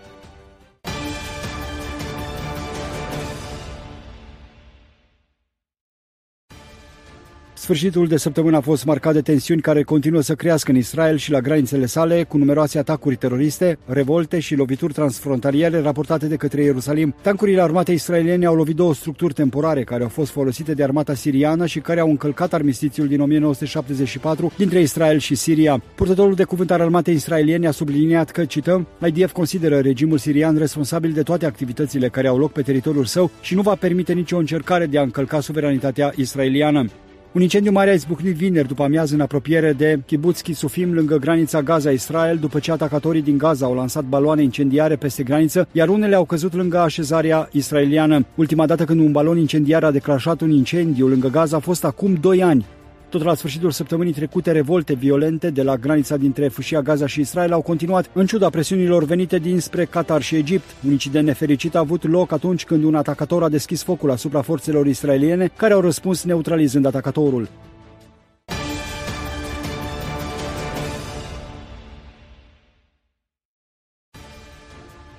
Sfârșitul de săptămână a fost marcat de tensiuni care continuă să crească în Israel și la granițele sale, cu numeroase atacuri teroriste, revolte și lovituri transfrontaliere raportate de către Ierusalim. Tancurile armatei israeliene au lovit două structuri temporare care au fost folosite de armata siriană și care au încălcat armistițiul din 1974 dintre Israel și Siria. Purtătorul de cuvânt al armatei israeliene a subliniat că, cităm, IDF consideră regimul sirian responsabil de toate activitățile care au loc pe teritoriul său și nu va permite nicio încercare de a încălca suveranitatea israeliană. Un incendiu mare a izbucnit vineri după amiază în apropiere de Kibbutz Kisufim, lângă granița Gaza-Israel, după ce atacatorii din Gaza au lansat baloane incendiare peste graniță, iar unele au căzut lângă așezarea israeliană. Ultima dată când un balon incendiar a declanșat un incendiu lângă Gaza a fost acum 2 ani. Tot la sfârșitul săptămânii trecute, revolte violente de la granița dintre Fâșia Gaza și Israel au continuat, în ciuda presiunilor venite dinspre Qatar și Egipt. Un incident nefericit a avut loc atunci când un atacator a deschis focul asupra forțelor israeliene, care au răspuns neutralizând atacatorul.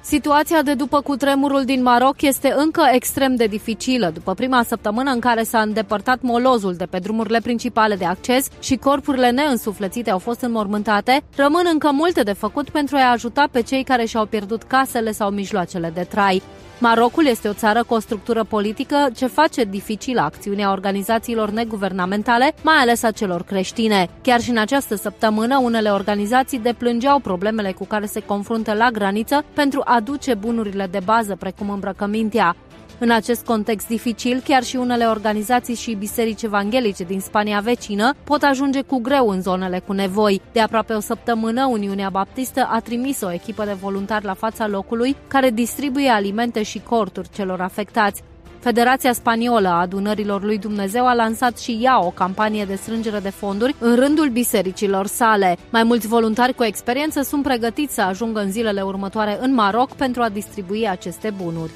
Situația de după cutremurul din Maroc este încă extrem de dificilă. După prima săptămână în care s-a îndepărtat molozul de pe drumurile principale de acces și corpurile neînsuflețite au fost înmormântate, rămân încă multe de făcut pentru a ajuta pe cei care și-au pierdut casele sau mijloacele de trai. Marocul este o țară cu o structură politică ce face dificilă acțiunea organizațiilor neguvernamentale, mai ales a celor creștine. Chiar și în această săptămână, unele organizații deplângeau problemele cu care se confruntă la graniță pentru a duce bunurile de bază, precum îmbrăcămintea. În acest context dificil, chiar și unele organizații și biserici evanghelice din Spania vecină pot ajunge cu greu în zonele cu nevoi. De aproape o săptămână, Uniunea Baptistă a trimis o echipă de voluntari la fața locului care distribuie alimente și corturi celor afectați. Federația Spaniolă a Adunărilor lui Dumnezeu a lansat și ea o campanie de strângere de fonduri în rândul bisericilor sale. Mai mulți voluntari cu experiență sunt pregătiți să ajungă în zilele următoare în Maroc pentru a distribui aceste bunuri.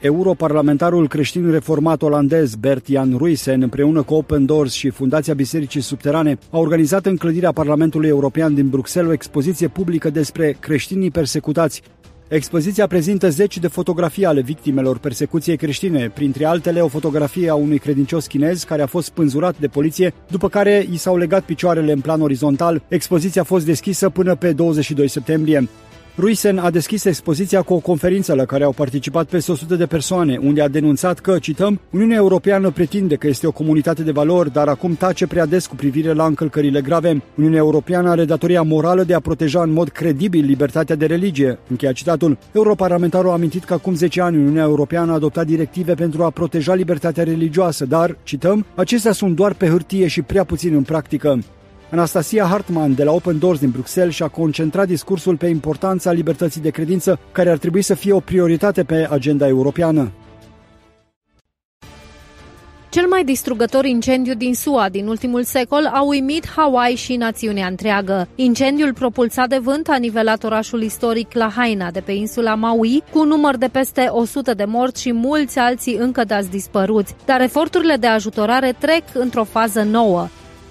Europarlamentarul creștin reformat olandez Bert Jan Ruisen împreună cu Open Doors și Fundația Bisericii Subterane a organizat în clădirea Parlamentului European din Bruxelles o expoziție publică despre creștinii persecutați Expoziția prezintă zeci de fotografii ale victimelor persecuției creștine, printre altele o fotografie a unui credincios chinez care a fost spânzurat de poliție, după care i s-au legat picioarele în plan orizontal. Expoziția a fost deschisă până pe 22 septembrie. Ruisen a deschis expoziția cu o conferință la care au participat peste 100 de persoane, unde a denunțat că, cităm, Uniunea Europeană pretinde că este o comunitate de valori, dar acum tace prea des cu privire la încălcările grave. Uniunea Europeană are datoria morală de a proteja în mod credibil libertatea de religie. Încheia citatul. Europarlamentarul a amintit că acum 10 ani Uniunea Europeană a adoptat directive pentru a proteja libertatea religioasă, dar, cităm, acestea sunt doar pe hârtie și prea puțin în practică. Anastasia Hartman de la Open Doors din Bruxelles și-a concentrat discursul pe importanța libertății de credință, care ar trebui să fie o prioritate pe agenda europeană. Cel mai distrugător incendiu din SUA din ultimul secol a uimit Hawaii și națiunea întreagă. Incendiul propulsat de vânt a nivelat orașul istoric Lahaina de pe insula Maui, cu un număr de peste 100 de morți și mulți alții încă dați dispăruți. Dar eforturile de ajutorare trec într-o fază nouă.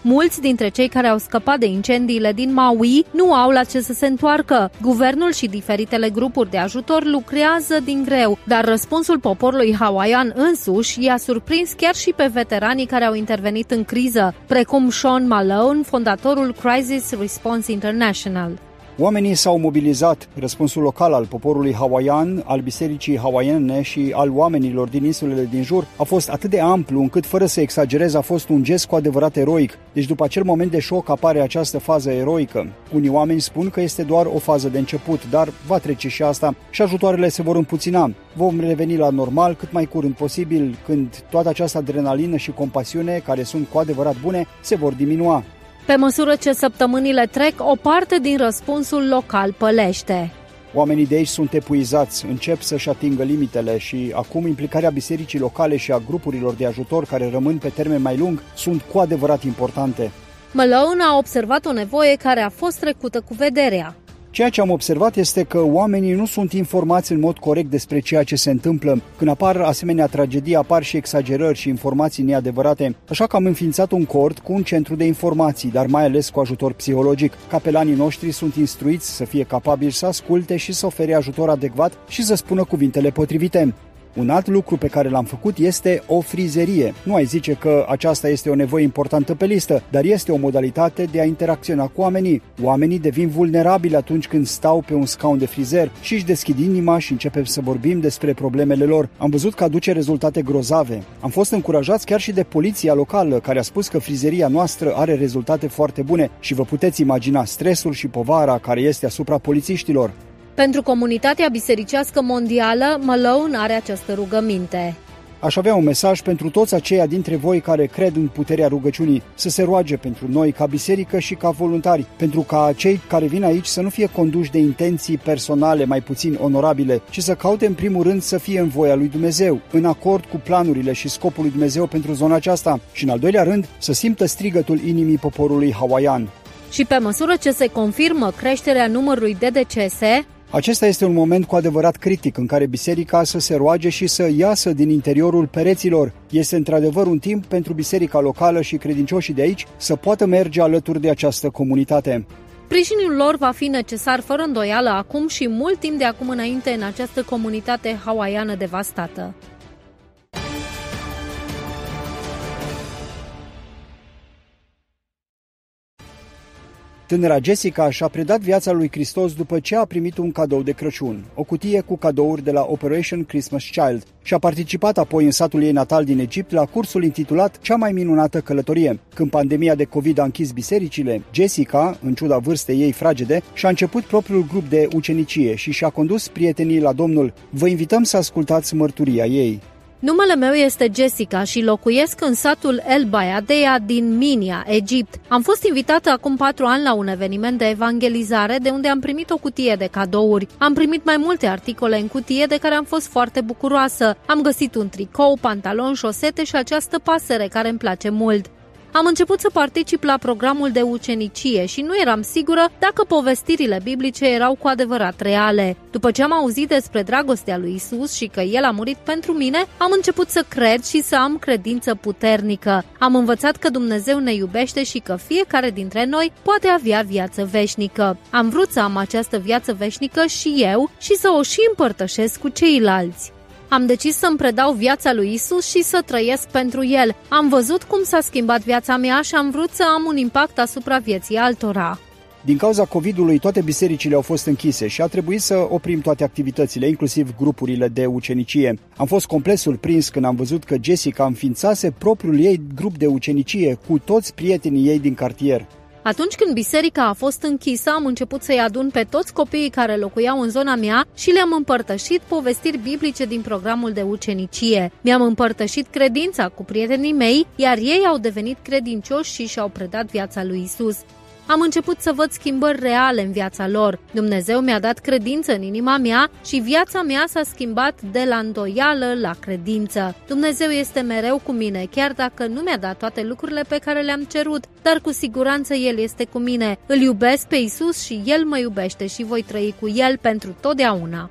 Mulți dintre cei care au scăpat de incendiile din Maui nu au la ce să se întoarcă. Guvernul și diferitele grupuri de ajutor lucrează din greu, dar răspunsul poporului hawaian însuși i-a surprins chiar și pe veteranii care au intervenit în criză, precum Sean Malone, fondatorul Crisis Response International. Oamenii s-au mobilizat. Răspunsul local al poporului hawaian, al bisericii hawaiene și al oamenilor din insulele din jur a fost atât de amplu încât, fără să exagerez, a fost un gest cu adevărat eroic. Deci după acel moment de șoc apare această fază eroică. Unii oameni spun că este doar o fază de început, dar va trece și asta și ajutoarele se vor împuțina. Vom reveni la normal cât mai curând posibil, când toată această adrenalină și compasiune, care sunt cu adevărat bune, se vor diminua. Pe măsură ce săptămânile trec, o parte din răspunsul local pălește. Oamenii de aici sunt epuizați, încep să-și atingă limitele și acum implicarea bisericii locale și a grupurilor de ajutor care rămân pe termen mai lung sunt cu adevărat importante. Malone a observat o nevoie care a fost trecută cu vederea. Ceea ce am observat este că oamenii nu sunt informați în mod corect despre ceea ce se întâmplă. Când apar asemenea tragedii, apar și exagerări și informații neadevărate. Așa că am înființat un cord cu un centru de informații, dar mai ales cu ajutor psihologic. Capelanii noștri sunt instruiți să fie capabili să asculte și să ofere ajutor adecvat și să spună cuvintele potrivite. Un alt lucru pe care l-am făcut este o frizerie. Nu ai zice că aceasta este o nevoie importantă pe listă, dar este o modalitate de a interacționa cu oamenii. Oamenii devin vulnerabili atunci când stau pe un scaun de frizer și își deschid inima și începem să vorbim despre problemele lor. Am văzut că aduce rezultate grozave. Am fost încurajați chiar și de poliția locală, care a spus că frizeria noastră are rezultate foarte bune și vă puteți imagina stresul și povara care este asupra polițiștilor. Pentru comunitatea bisericească mondială, Malone are această rugăminte. Aș avea un mesaj pentru toți aceia dintre voi care cred în puterea rugăciunii, să se roage pentru noi ca biserică și ca voluntari, pentru ca cei care vin aici să nu fie conduși de intenții personale mai puțin onorabile, ci să caute în primul rând să fie în voia lui Dumnezeu, în acord cu planurile și scopul lui Dumnezeu pentru zona aceasta și în al doilea rând să simtă strigătul inimii poporului hawaian. Și pe măsură ce se confirmă creșterea numărului de decese, acesta este un moment cu adevărat critic în care biserica să se roage și să iasă din interiorul pereților. Este într-adevăr un timp pentru biserica locală și credincioșii de aici să poată merge alături de această comunitate. Sprijinul lor va fi necesar fără îndoială acum și mult timp de acum înainte în această comunitate hawaiană devastată. Tânăra Jessica și-a predat viața lui Hristos după ce a primit un cadou de Crăciun, o cutie cu cadouri de la Operation Christmas Child, și a participat apoi în satul ei natal din Egipt la cursul intitulat Cea mai minunată călătorie. Când pandemia de COVID a închis bisericile, Jessica, în ciuda vârstei ei fragede, și-a început propriul grup de ucenicie și și-a condus prietenii la Domnul. Vă invităm să ascultați mărturia ei. Numele meu este Jessica și locuiesc în satul El Bayadea din Minia, Egipt. Am fost invitată acum patru ani la un eveniment de evangelizare de unde am primit o cutie de cadouri. Am primit mai multe articole în cutie de care am fost foarte bucuroasă. Am găsit un tricou, pantalon, șosete și această pasăre care îmi place mult. Am început să particip la programul de ucenicie și nu eram sigură dacă povestirile biblice erau cu adevărat reale. După ce am auzit despre dragostea lui Isus și că El a murit pentru mine, am început să cred și să am credință puternică. Am învățat că Dumnezeu ne iubește și că fiecare dintre noi poate avea viață veșnică. Am vrut să am această viață veșnică și eu și să o și împărtășesc cu ceilalți. Am decis să-mi predau viața lui Isus și să trăiesc pentru el. Am văzut cum s-a schimbat viața mea și am vrut să am un impact asupra vieții altora. Din cauza COVID-ului, toate bisericile au fost închise și a trebuit să oprim toate activitățile, inclusiv grupurile de ucenicie. Am fost complet surprins când am văzut că Jessica înființase propriul ei grup de ucenicie cu toți prietenii ei din cartier. Atunci când biserica a fost închisă, am început să-i adun pe toți copiii care locuiau în zona mea și le-am împărtășit povestiri biblice din programul de ucenicie. Mi-am împărtășit credința cu prietenii mei, iar ei au devenit credincioși și și-au predat viața lui Isus. Am început să văd schimbări reale în viața lor. Dumnezeu mi-a dat credință în inima mea și viața mea s-a schimbat de la îndoială la credință. Dumnezeu este mereu cu mine, chiar dacă nu mi-a dat toate lucrurile pe care le-am cerut, dar cu siguranță El este cu mine. Îl iubesc pe Isus și El mă iubește și voi trăi cu El pentru totdeauna.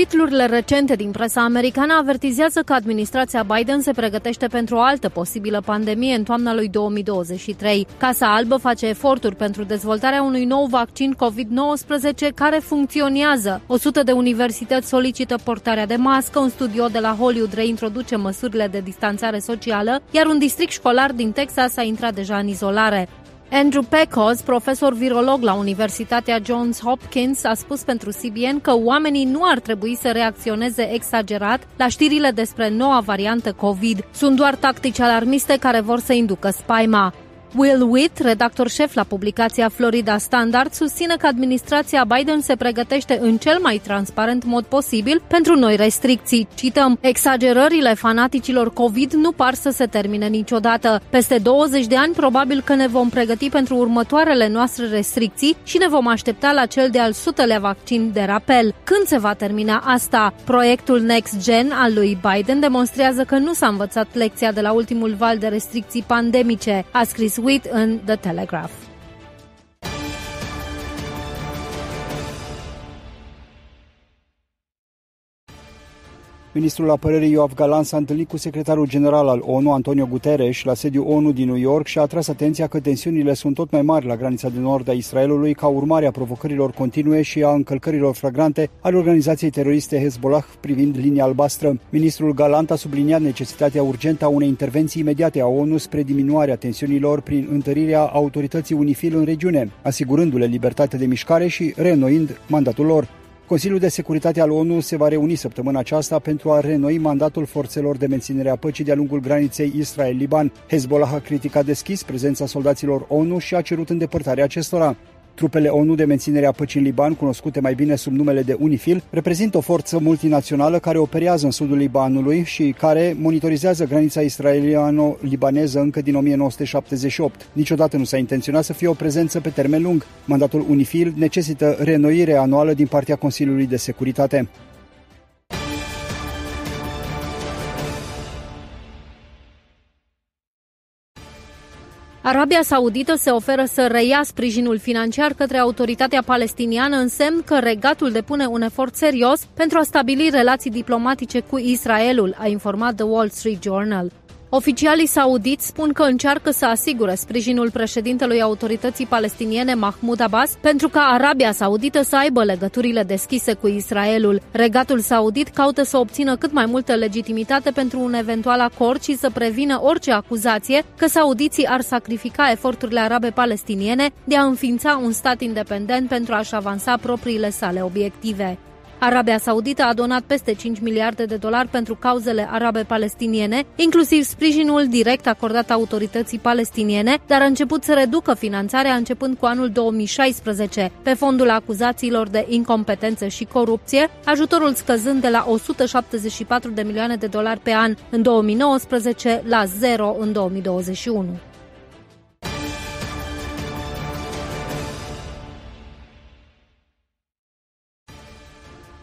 Titlurile recente din presa americană avertizează că administrația Biden se pregătește pentru o altă posibilă pandemie în toamna lui 2023. Casa Albă face eforturi pentru dezvoltarea unui nou vaccin COVID-19 care funcționează. 100 de universități solicită portarea de mască, un studio de la Hollywood reintroduce măsurile de distanțare socială, iar un district școlar din Texas a intrat deja în izolare. Andrew Pecos, profesor virolog la Universitatea Johns Hopkins, a spus pentru CBN că oamenii nu ar trebui să reacționeze exagerat la știrile despre noua variantă COVID. Sunt doar tactici alarmiste care vor să inducă spaima. Will Witt, redactor șef la publicația Florida Standard, susține că administrația Biden se pregătește în cel mai transparent mod posibil pentru noi restricții. Cităm, exagerările fanaticilor COVID nu par să se termine niciodată. Peste 20 de ani probabil că ne vom pregăti pentru următoarele noastre restricții și ne vom aștepta la cel de-al sutelea vaccin de rapel. Când se va termina asta? Proiectul Next Gen al lui Biden demonstrează că nu s-a învățat lecția de la ultimul val de restricții pandemice, a scris Sweet în The Telegraph. Ministrul Apărării Ioav Galan s-a întâlnit cu secretarul general al ONU, Antonio Guterres, la sediul ONU din New York și a atras atenția că tensiunile sunt tot mai mari la granița de nord a Israelului ca urmare a provocărilor continue și a încălcărilor flagrante ale organizației teroriste Hezbollah privind linia albastră. Ministrul Galant a subliniat necesitatea urgentă a unei intervenții imediate a ONU spre diminuarea tensiunilor prin întărirea autorității UNIFIL în regiune, asigurându-le libertate de mișcare și reînnoind mandatul lor. Consiliul de Securitate al ONU se va reuni săptămâna aceasta pentru a renoi mandatul forțelor de menținere a păcii de-a lungul graniței Israel-Liban. Hezbollah a criticat deschis prezența soldaților ONU și a cerut îndepărtarea acestora. Trupele ONU de menținere a păcii în Liban, cunoscute mai bine sub numele de UNIFIL, reprezintă o forță multinațională care operează în sudul Libanului și care monitorizează granița israeliano-libaneză încă din 1978. Niciodată nu s-a intenționat să fie o prezență pe termen lung. Mandatul UNIFIL necesită reînnoire anuală din partea Consiliului de Securitate. Arabia Saudită se oferă să reia sprijinul financiar către autoritatea palestiniană în semn că regatul depune un efort serios pentru a stabili relații diplomatice cu Israelul, a informat The Wall Street Journal. Oficialii saudiți spun că încearcă să asigure sprijinul președintelui autorității palestiniene Mahmoud Abbas pentru ca Arabia Saudită să aibă legăturile deschise cu Israelul. Regatul saudit caută să obțină cât mai multă legitimitate pentru un eventual acord și să prevină orice acuzație că saudiții ar sacrifica eforturile arabe palestiniene de a înființa un stat independent pentru a-și avansa propriile sale obiective. Arabia Saudită a donat peste 5 miliarde de dolari pentru cauzele arabe palestiniene, inclusiv sprijinul direct acordat autorității palestiniene, dar a început să reducă finanțarea începând cu anul 2016, pe fondul acuzațiilor de incompetență și corupție, ajutorul scăzând de la 174 de milioane de dolari pe an în 2019 la 0 în 2021.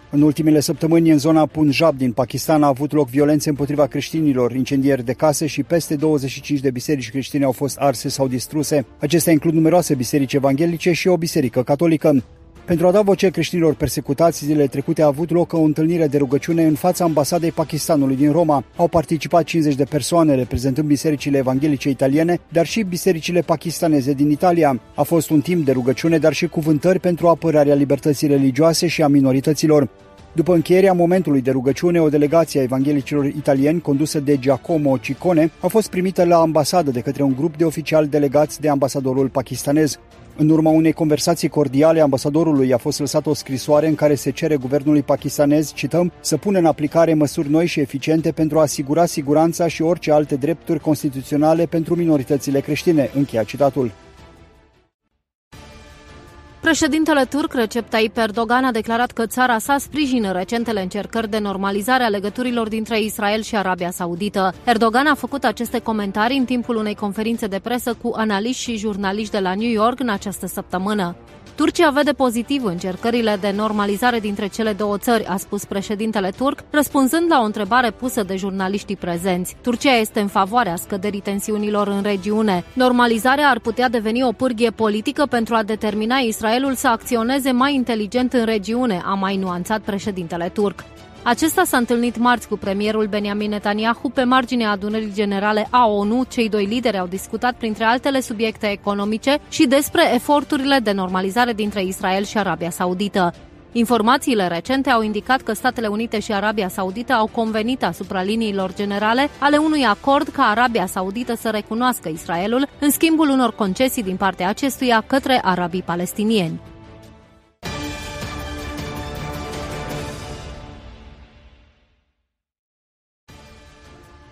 În ultimele săptămâni, în zona Punjab din Pakistan a avut loc violențe împotriva creștinilor, incendieri de case și peste 25 de biserici creștine au fost arse sau distruse. Acestea includ numeroase biserici evanghelice și o biserică catolică. Pentru a da voce creștinilor persecutați, zilele trecute a avut loc o întâlnire de rugăciune în fața ambasadei Pakistanului din Roma. Au participat 50 de persoane reprezentând bisericile evanghelice italiene, dar și bisericile pakistaneze din Italia. A fost un timp de rugăciune, dar și cuvântări pentru apărarea libertății religioase și a minorităților. După încheierea momentului de rugăciune, o delegație a evanghelicilor italieni, condusă de Giacomo Ciccone, a fost primită la ambasadă de către un grup de oficiali delegați de ambasadorul pakistanez. În urma unei conversații cordiale, ambasadorului a fost lăsată o scrisoare în care se cere guvernului pakistanez, cităm, să pună în aplicare măsuri noi și eficiente pentru a asigura siguranța și orice alte drepturi constituționale pentru minoritățile creștine, încheia citatul. Președintele turc Recep Tayyip Erdogan a declarat că țara sa sprijină recentele încercări de normalizare a legăturilor dintre Israel și Arabia Saudită. Erdogan a făcut aceste comentarii în timpul unei conferințe de presă cu analiști și jurnaliști de la New York în această săptămână. Turcia vede pozitiv încercările de normalizare dintre cele două țări, a spus președintele turc, răspunzând la o întrebare pusă de jurnaliștii prezenți. Turcia este în favoarea scăderii tensiunilor în regiune. Normalizarea ar putea deveni o pârghie politică pentru a determina Israelul să acționeze mai inteligent în regiune, a mai nuanțat președintele turc. Acesta s-a întâlnit marți cu premierul Benjamin Netanyahu pe marginea adunării generale a ONU. Cei doi lideri au discutat printre altele subiecte economice și despre eforturile de normalizare dintre Israel și Arabia Saudită. Informațiile recente au indicat că Statele Unite și Arabia Saudită au convenit asupra liniilor generale ale unui acord ca Arabia Saudită să recunoască Israelul în schimbul unor concesii din partea acestuia către arabii palestinieni.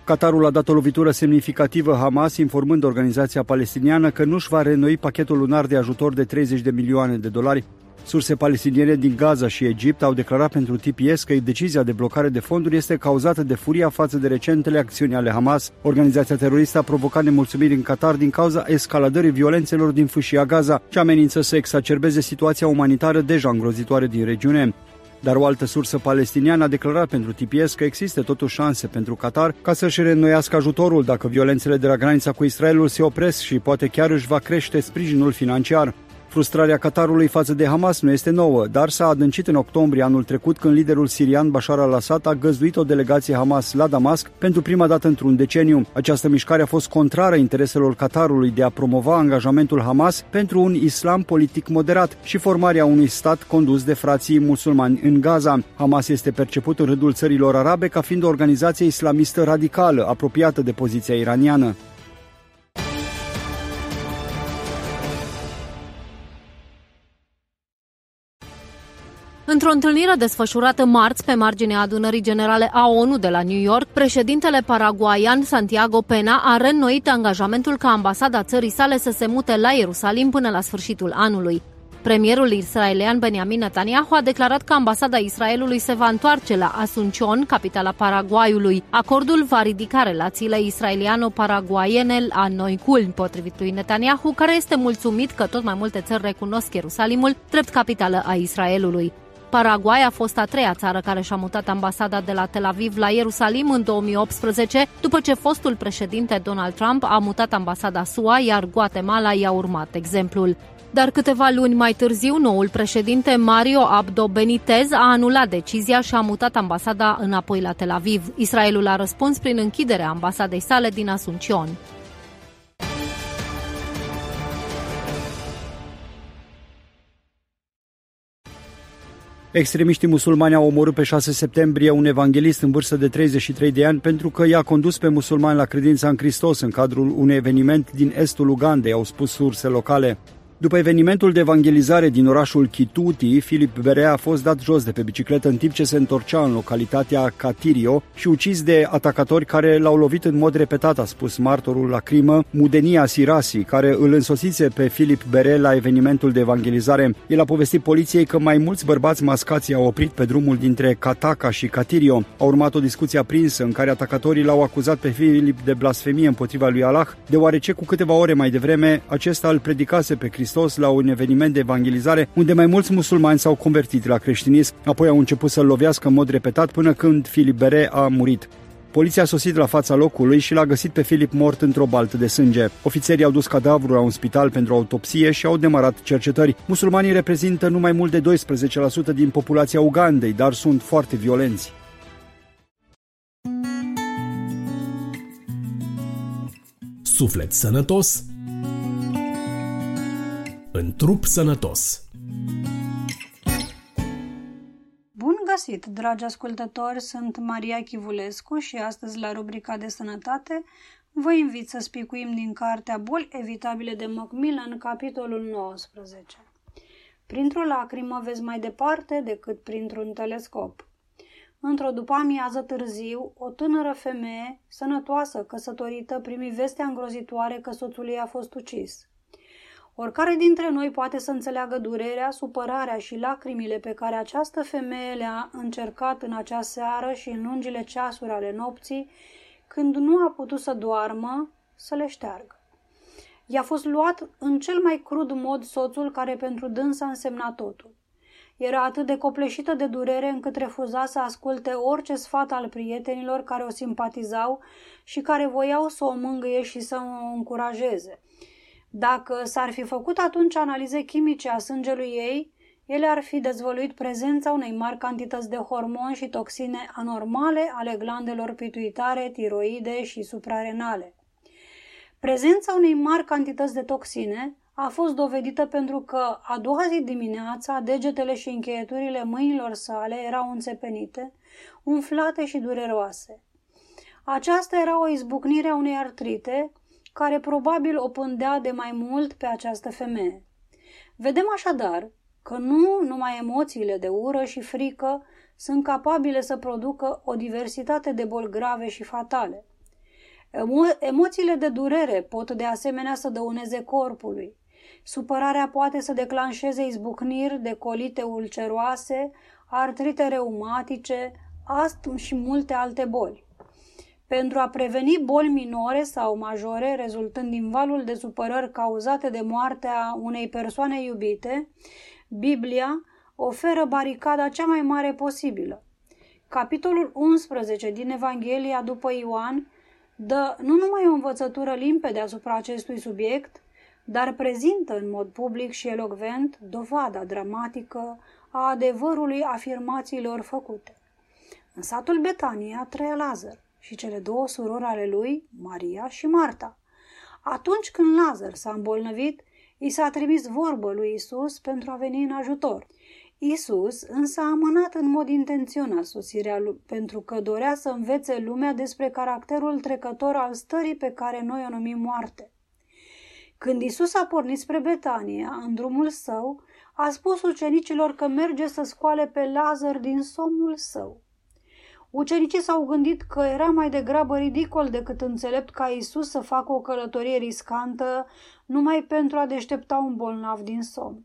Qatarul a dat o lovitură semnificativă Hamas, informând organizația palestiniană că nu-și va renoi pachetul lunar de ajutor de 30 de milioane de dolari. Surse palestiniene din Gaza și Egipt au declarat pentru TPS că decizia de blocare de fonduri este cauzată de furia față de recentele acțiuni ale Hamas. Organizația teroristă a provocat nemulțumiri în Qatar din cauza escaladării violențelor din fâșia Gaza și amenință să exacerbeze situația umanitară deja îngrozitoare din regiune. Dar o altă sursă palestiniană a declarat pentru TPS că există totuși șanse pentru Qatar ca să-și reînnoiască ajutorul dacă violențele de la granița cu Israelul se opresc și poate chiar își va crește sprijinul financiar. Frustrarea Qatarului față de Hamas nu este nouă, dar s-a adâncit în octombrie anul trecut când liderul sirian Bashar al-Assad a găzduit o delegație Hamas la Damasc pentru prima dată într-un deceniu. Această mișcare a fost contrară intereselor Qatarului de a promova angajamentul Hamas pentru un islam politic moderat și formarea unui stat condus de frații musulmani în Gaza. Hamas este perceput în rândul țărilor arabe ca fiind o organizație islamistă radicală, apropiată de poziția iraniană. Într-o întâlnire desfășurată marți pe marginea adunării generale a ONU de la New York, președintele paraguayan Santiago Pena a reînnoit angajamentul ca ambasada țării sale să se mute la Ierusalim până la sfârșitul anului. Premierul israelian Benjamin Netanyahu a declarat că ambasada Israelului se va întoarce la Asuncion, capitala Paraguayului. Acordul va ridica relațiile israeliano-paraguayene la noi culmi, potrivit lui Netanyahu, care este mulțumit că tot mai multe țări recunosc Ierusalimul drept capitală a Israelului. Paraguay a fost a treia țară care și-a mutat ambasada de la Tel Aviv la Ierusalim în 2018, după ce fostul președinte Donald Trump a mutat ambasada SUA, iar Guatemala i-a urmat exemplul. Dar câteva luni mai târziu, noul președinte Mario Abdo Benitez a anulat decizia și a mutat ambasada înapoi la Tel Aviv. Israelul a răspuns prin închiderea ambasadei sale din Asuncion. Extremiștii musulmani au omorât pe 6 septembrie un evanghelist în vârstă de 33 de ani pentru că i-a condus pe musulmani la credința în Hristos în cadrul unui eveniment din estul Ugandei, au spus surse locale. După evenimentul de evangelizare din orașul Kituti, Filip Berea a fost dat jos de pe bicicletă în timp ce se întorcea în localitatea Catirio și ucis de atacatori care l-au lovit în mod repetat, a spus martorul la crimă Mudenia Sirasi, care îl însosise pe Filip Bere la evenimentul de evangelizare. El a povestit poliției că mai mulți bărbați mascați au oprit pe drumul dintre Kataka și Catirio. A urmat o discuție aprinsă în care atacatorii l-au acuzat pe Filip de blasfemie împotriva lui Allah, deoarece cu câteva ore mai devreme acesta îl predicase pe Hristos Hristos la un eveniment de evangelizare unde mai mulți musulmani s-au convertit la creștinism, apoi au început să-l lovească în mod repetat până când Filip Bere a murit. Poliția a sosit la fața locului și l-a găsit pe Filip mort într-o baltă de sânge. Ofițerii au dus cadavrul la un spital pentru autopsie și au demarat cercetări. Musulmanii reprezintă numai mult de 12% din populația Ugandei, dar sunt foarte violenți. Suflet sănătos în trup sănătos. Bun găsit, dragi ascultători, sunt Maria Chivulescu și astăzi la rubrica de sănătate vă invit să spicuim din cartea Boli evitabile de Macmillan, capitolul 19. Printr-o lacrimă vezi mai departe decât printr-un telescop. Într-o după-amiază târziu, o tânără femeie, sănătoasă, căsătorită, primi vestea îngrozitoare că soțul ei a fost ucis. Oricare dintre noi poate să înțeleagă durerea, supărarea și lacrimile pe care această femeie le-a încercat în acea seară și în lungile ceasuri ale nopții, când nu a putut să doarmă, să le șteargă. I-a fost luat în cel mai crud mod soțul care pentru dânsa însemna totul. Era atât de copleșită de durere încât refuza să asculte orice sfat al prietenilor care o simpatizau și care voiau să o mângâie și să o încurajeze. Dacă s-ar fi făcut atunci analize chimice a sângelui ei, ele ar fi dezvăluit prezența unei mari cantități de hormoni și toxine anormale ale glandelor pituitare, tiroide și suprarenale. Prezența unei mari cantități de toxine a fost dovedită pentru că a doua zi dimineața degetele și încheieturile mâinilor sale erau înțepenite, umflate și dureroase. Aceasta era o izbucnire a unei artrite care probabil o pândea de mai mult pe această femeie. Vedem așadar că nu numai emoțiile de ură și frică sunt capabile să producă o diversitate de boli grave și fatale. Emo- emoțiile de durere pot de asemenea să dăuneze corpului. Supărarea poate să declanșeze izbucniri de colite ulceroase, artrite reumatice, astm și multe alte boli. Pentru a preveni boli minore sau majore rezultând din valul de supărări cauzate de moartea unei persoane iubite, Biblia oferă baricada cea mai mare posibilă. Capitolul 11 din Evanghelia după Ioan dă nu numai o învățătură limpede asupra acestui subiect, dar prezintă în mod public și elocvent dovada dramatică a adevărului afirmațiilor făcute. În satul Betania trăia Lazar și cele două surori ale lui, Maria și Marta. Atunci când Lazar s-a îmbolnăvit, i s-a trimis vorbă lui Isus pentru a veni în ajutor. Isus însă a amânat în mod intenționat sosirea lui, pentru că dorea să învețe lumea despre caracterul trecător al stării pe care noi o numim moarte. Când Isus a pornit spre Betania, în drumul său, a spus ucenicilor că merge să scoale pe Lazar din somnul său. Ucenicii s-au gândit că era mai degrabă ridicol decât înțelept ca Isus să facă o călătorie riscantă numai pentru a deștepta un bolnav din somn.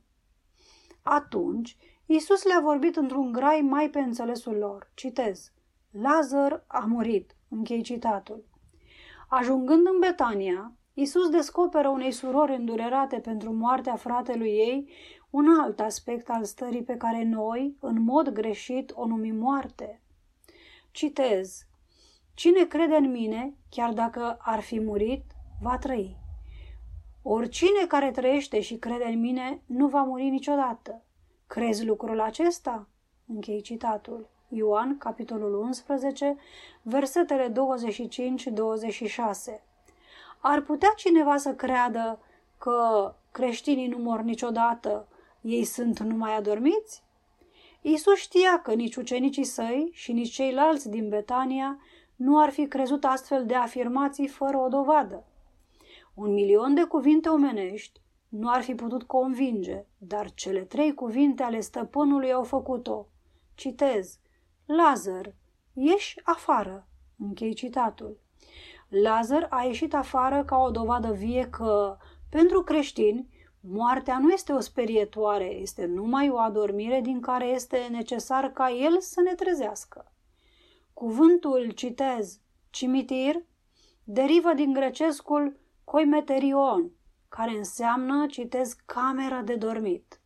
Atunci, Isus le-a vorbit într-un grai mai pe înțelesul lor. Citez. Lazar a murit. Închei citatul. Ajungând în Betania, Isus descoperă unei surori îndurerate pentru moartea fratelui ei un alt aspect al stării pe care noi, în mod greșit, o numim moarte. Citez. Cine crede în mine, chiar dacă ar fi murit, va trăi. Oricine care trăiește și crede în mine nu va muri niciodată. Crezi lucrul acesta? Închei citatul. Ioan, capitolul 11, versetele 25-26. Ar putea cineva să creadă că creștinii nu mor niciodată, ei sunt numai adormiți? Iisus știa că nici ucenicii săi și nici ceilalți din Betania nu ar fi crezut astfel de afirmații fără o dovadă. Un milion de cuvinte omenești nu ar fi putut convinge, dar cele trei cuvinte ale stăpânului au făcut-o. Citez. Lazar, ieși afară. Închei citatul. Lazar a ieșit afară ca o dovadă vie că, pentru creștini, moartea nu este o sperietoare, este numai o adormire din care este necesar ca el să ne trezească. Cuvântul, citez, cimitir, derivă din grecescul coimeterion, care înseamnă, citez, cameră de dormit.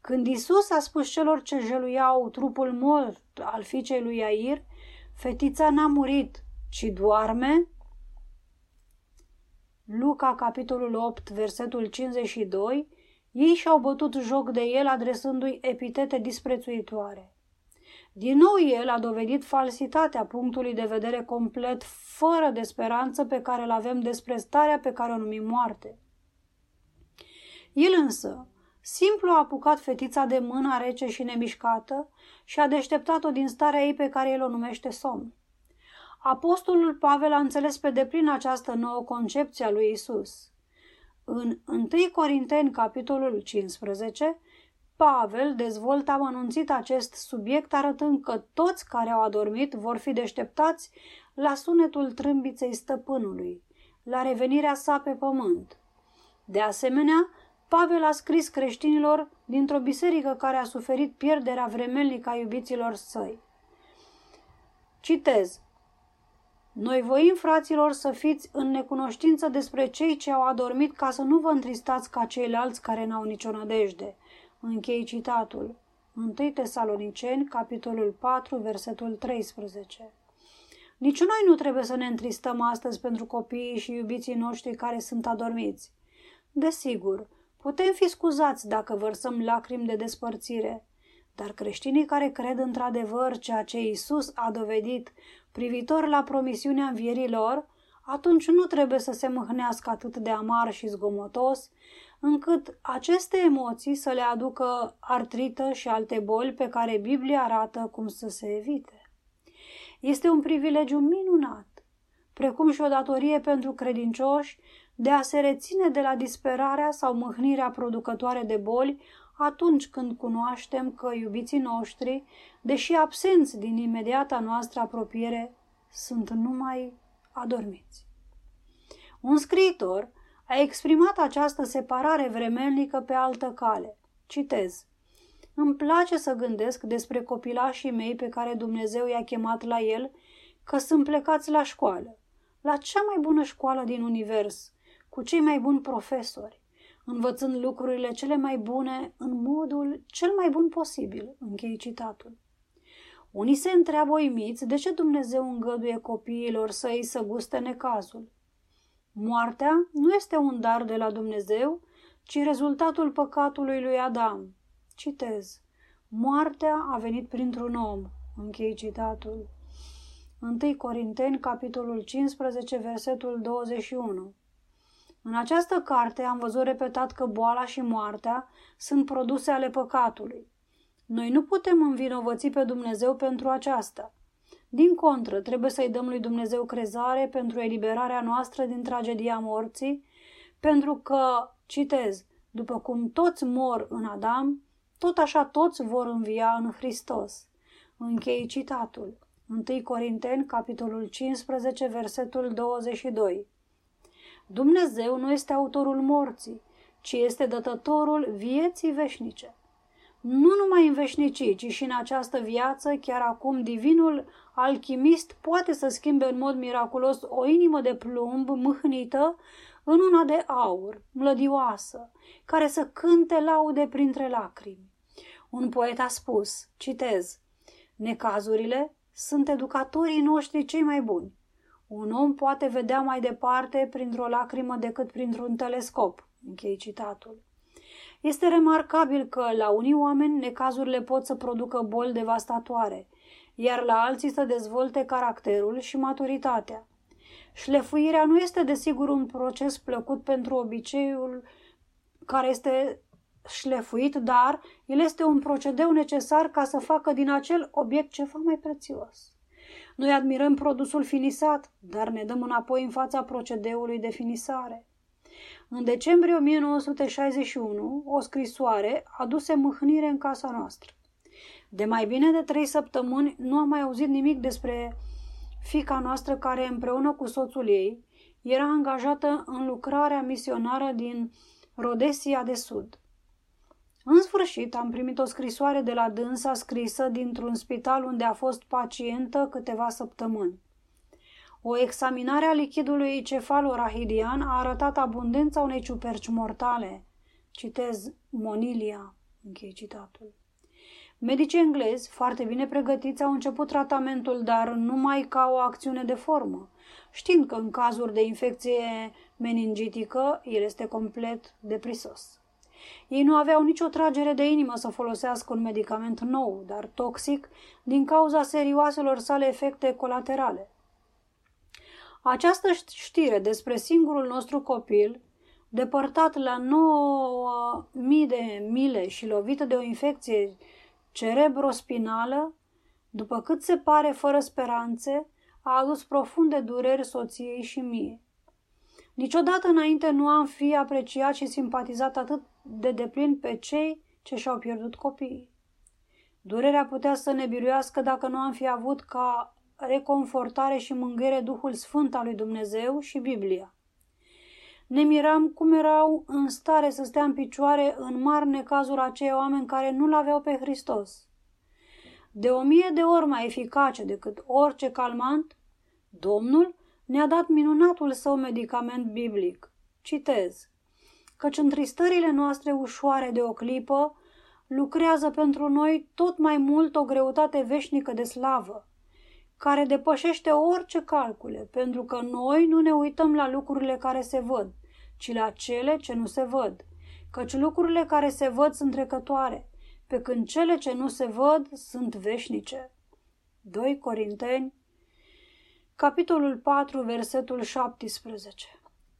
Când Isus a spus celor ce jeluiau trupul mort al fiicei lui Iair, fetița n-a murit, ci doarme, Luca, capitolul 8, versetul 52, ei și-au bătut joc de el adresându-i epitete disprețuitoare. Din nou el a dovedit falsitatea punctului de vedere complet, fără de speranță pe care îl avem despre starea pe care o numim moarte. El însă, simplu a apucat fetița de mâna rece și nemișcată și a deșteptat-o din starea ei pe care el o numește somn. Apostolul Pavel a înțeles pe deplin această nouă concepție a lui Isus. În 1 Corinteni, capitolul 15, Pavel dezvoltă amănunțit acest subiect arătând că toți care au adormit vor fi deșteptați la sunetul trâmbiței stăpânului, la revenirea sa pe pământ. De asemenea, Pavel a scris creștinilor dintr-o biserică care a suferit pierderea vremelnică a iubiților săi. Citez. Noi voim, fraților, să fiți în necunoștință despre cei ce au adormit ca să nu vă întristați ca ceilalți care n-au nicio nădejde. Închei citatul. 1 Tesaloniceni, capitolul 4, versetul 13. Nici noi nu trebuie să ne întristăm astăzi pentru copiii și iubiții noștri care sunt adormiți. Desigur, putem fi scuzați dacă vărsăm lacrimi de despărțire, dar creștinii care cred într-adevăr ceea ce Isus a dovedit privitor la promisiunea învierii lor, atunci nu trebuie să se mâhnească atât de amar și zgomotos, încât aceste emoții să le aducă artrită și alte boli pe care Biblia arată cum să se evite. Este un privilegiu minunat, precum și o datorie pentru credincioși de a se reține de la disperarea sau mâhnirea producătoare de boli atunci când cunoaștem că iubiții noștri, deși absenți din imediata noastră apropiere, sunt numai adormiți. Un scriitor a exprimat această separare vremelnică pe altă cale. Citez. Îmi place să gândesc despre copilașii mei pe care Dumnezeu i-a chemat la el, că sunt plecați la școală, la cea mai bună școală din univers, cu cei mai buni profesori, învățând lucrurile cele mai bune în modul cel mai bun posibil. Închei citatul. Unii se întreabă uimiți de ce Dumnezeu îngăduie copiilor săi să guste necazul. Moartea nu este un dar de la Dumnezeu, ci rezultatul păcatului lui Adam. Citez. Moartea a venit printr-un om. Închei citatul. 1 Corinteni, capitolul 15, versetul 21. În această carte am văzut repetat că boala și moartea sunt produse ale păcatului. Noi nu putem învinovăți pe Dumnezeu pentru aceasta. Din contră, trebuie să-i dăm lui Dumnezeu crezare pentru eliberarea noastră din tragedia morții, pentru că, citez, după cum toți mor în Adam, tot așa toți vor învia în Hristos. Închei citatul. 1 Corinteni, capitolul 15, versetul 22. Dumnezeu nu este autorul morții, ci este dătătorul vieții veșnice. Nu numai în veșnicii, ci și în această viață, chiar acum divinul alchimist poate să schimbe în mod miraculos o inimă de plumb mâhnită în una de aur, mlădioasă, care să cânte laude printre lacrimi. Un poet a spus, citez, Necazurile sunt educatorii noștri cei mai buni. Un om poate vedea mai departe printr-o lacrimă decât printr-un telescop. Închei citatul. Este remarcabil că la unii oameni necazurile pot să producă boli devastatoare, iar la alții să dezvolte caracterul și maturitatea. Șlefuirea nu este desigur un proces plăcut pentru obiceiul care este șlefuit, dar el este un procedeu necesar ca să facă din acel obiect ceva mai prețios. Noi admirăm produsul finisat, dar ne dăm înapoi în fața procedeului de finisare. În decembrie 1961, o scrisoare aduse mâhnire în casa noastră. De mai bine de trei săptămâni nu am mai auzit nimic despre fica noastră care împreună cu soțul ei era angajată în lucrarea misionară din Rodesia de Sud. În sfârșit, am primit o scrisoare de la dânsa scrisă dintr-un spital unde a fost pacientă câteva săptămâni. O examinare a lichidului cefalorahidian a arătat abundența unei ciuperci mortale. Citez Monilia, închei citatul. Medicii englezi, foarte bine pregătiți, au început tratamentul, dar numai ca o acțiune de formă, știind că în cazuri de infecție meningitică el este complet deprisos. Ei nu aveau nicio tragere de inimă să folosească un medicament nou, dar toxic, din cauza serioaselor sale efecte colaterale. Această știre despre singurul nostru copil, depărtat la 9000 de mile și lovită de o infecție cerebrospinală, după cât se pare fără speranțe, a adus profunde dureri soției și mie. Niciodată înainte nu am fi apreciat și simpatizat atât de deplin pe cei ce și-au pierdut copiii. Durerea putea să ne biruiască dacă nu am fi avut ca reconfortare și mângâiere Duhul Sfânt al lui Dumnezeu și Biblia. Ne miram cum erau în stare să stea în picioare în mari necazuri acei oameni care nu-L aveau pe Hristos. De o mie de ori mai eficace decât orice calmant, Domnul ne-a dat minunatul său medicament biblic. Citez. Căci întristările noastre ușoare de o clipă lucrează pentru noi tot mai mult o greutate veșnică de slavă, care depășește orice calcule, pentru că noi nu ne uităm la lucrurile care se văd, ci la cele ce nu se văd, căci lucrurile care se văd sunt trecătoare, pe când cele ce nu se văd sunt veșnice. 2 Corinteni, capitolul 4, versetul 17.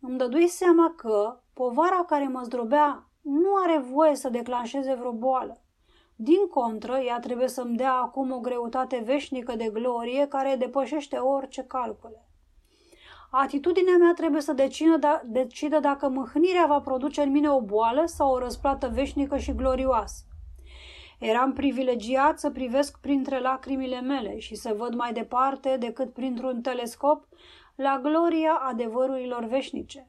Îmi dădui seama că povara care mă zdrobea nu are voie să declanșeze vreo boală. Din contră, ea trebuie să-mi dea acum o greutate veșnică de glorie care depășește orice calcule. Atitudinea mea trebuie să decină da, decidă dacă mâhnirea va produce în mine o boală sau o răsplată veșnică și glorioasă. Eram privilegiat să privesc printre lacrimile mele și să văd mai departe decât printr-un telescop la gloria adevărurilor veșnice.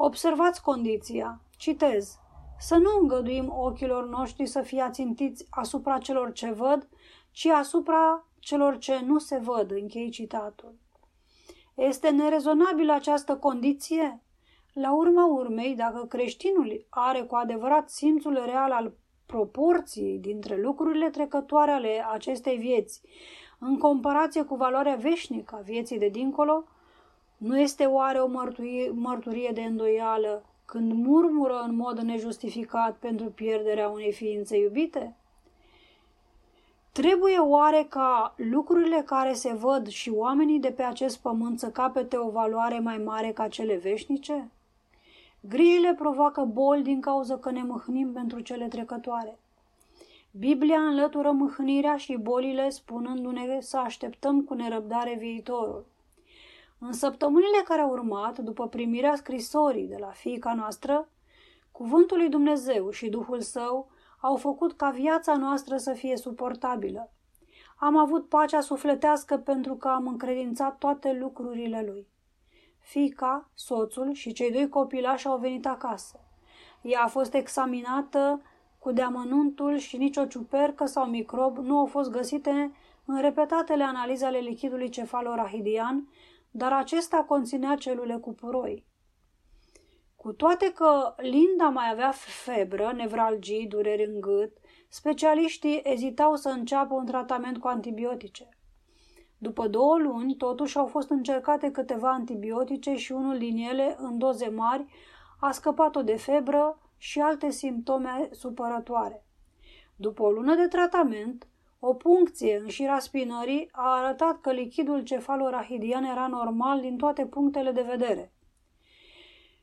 Observați condiția. Citez. Să nu îngăduim ochilor noștri să fie ațintiți asupra celor ce văd, ci asupra celor ce nu se văd. Închei citatul. Este nerezonabilă această condiție? La urma urmei, dacă creștinul are cu adevărat simțul real al proporției dintre lucrurile trecătoare ale acestei vieți, în comparație cu valoarea veșnică a vieții de dincolo, nu este oare o mărturie, mărturie de îndoială când murmură în mod nejustificat pentru pierderea unei ființe iubite? Trebuie oare ca lucrurile care se văd și oamenii de pe acest pământ să capete o valoare mai mare ca cele veșnice? Grijile provoacă boli din cauza că ne mâhnim pentru cele trecătoare. Biblia înlătură mâhnirea și bolile spunându-ne să așteptăm cu nerăbdare viitorul. În săptămânile care au urmat, după primirea scrisorii de la fiica noastră, cuvântul lui Dumnezeu și Duhul Său au făcut ca viața noastră să fie suportabilă. Am avut pacea sufletească pentru că am încredințat toate lucrurile lui. Fica, soțul și cei doi copilași au venit acasă. Ea a fost examinată cu deamănuntul și nicio ciupercă sau microb nu au fost găsite în repetatele analize ale lichidului cefalorahidian, dar acesta conținea celule cu puroi. Cu toate că Linda mai avea febră, nevralgii, dureri în gât, specialiștii ezitau să înceapă un tratament cu antibiotice. După două luni, totuși au fost încercate câteva antibiotice și unul din ele, în doze mari, a scăpat-o de febră și alte simptome supărătoare. După o lună de tratament, o puncție în șira spinării a arătat că lichidul cefalorahidian era normal din toate punctele de vedere.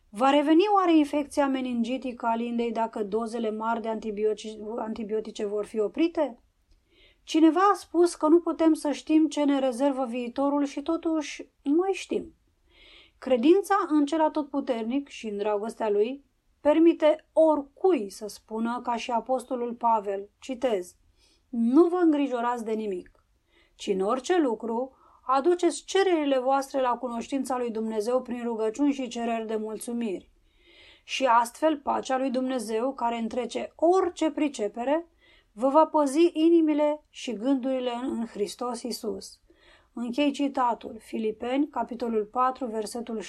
Va reveni oare infecția meningitică a Lindei dacă dozele mari de antibiotice, antibiotice vor fi oprite? Cineva a spus că nu putem să știm ce ne rezervă viitorul și totuși noi știm. Credința în cel atotputernic și în dragostea lui permite oricui să spună ca și apostolul Pavel, citez, nu vă îngrijorați de nimic, ci în orice lucru aduceți cererile voastre la cunoștința lui Dumnezeu prin rugăciuni și cereri de mulțumiri. Și astfel pacea lui Dumnezeu, care întrece orice pricepere, vă va păzi inimile și gândurile în Hristos Isus. Închei citatul, Filipeni, capitolul 4, versetul 6-7.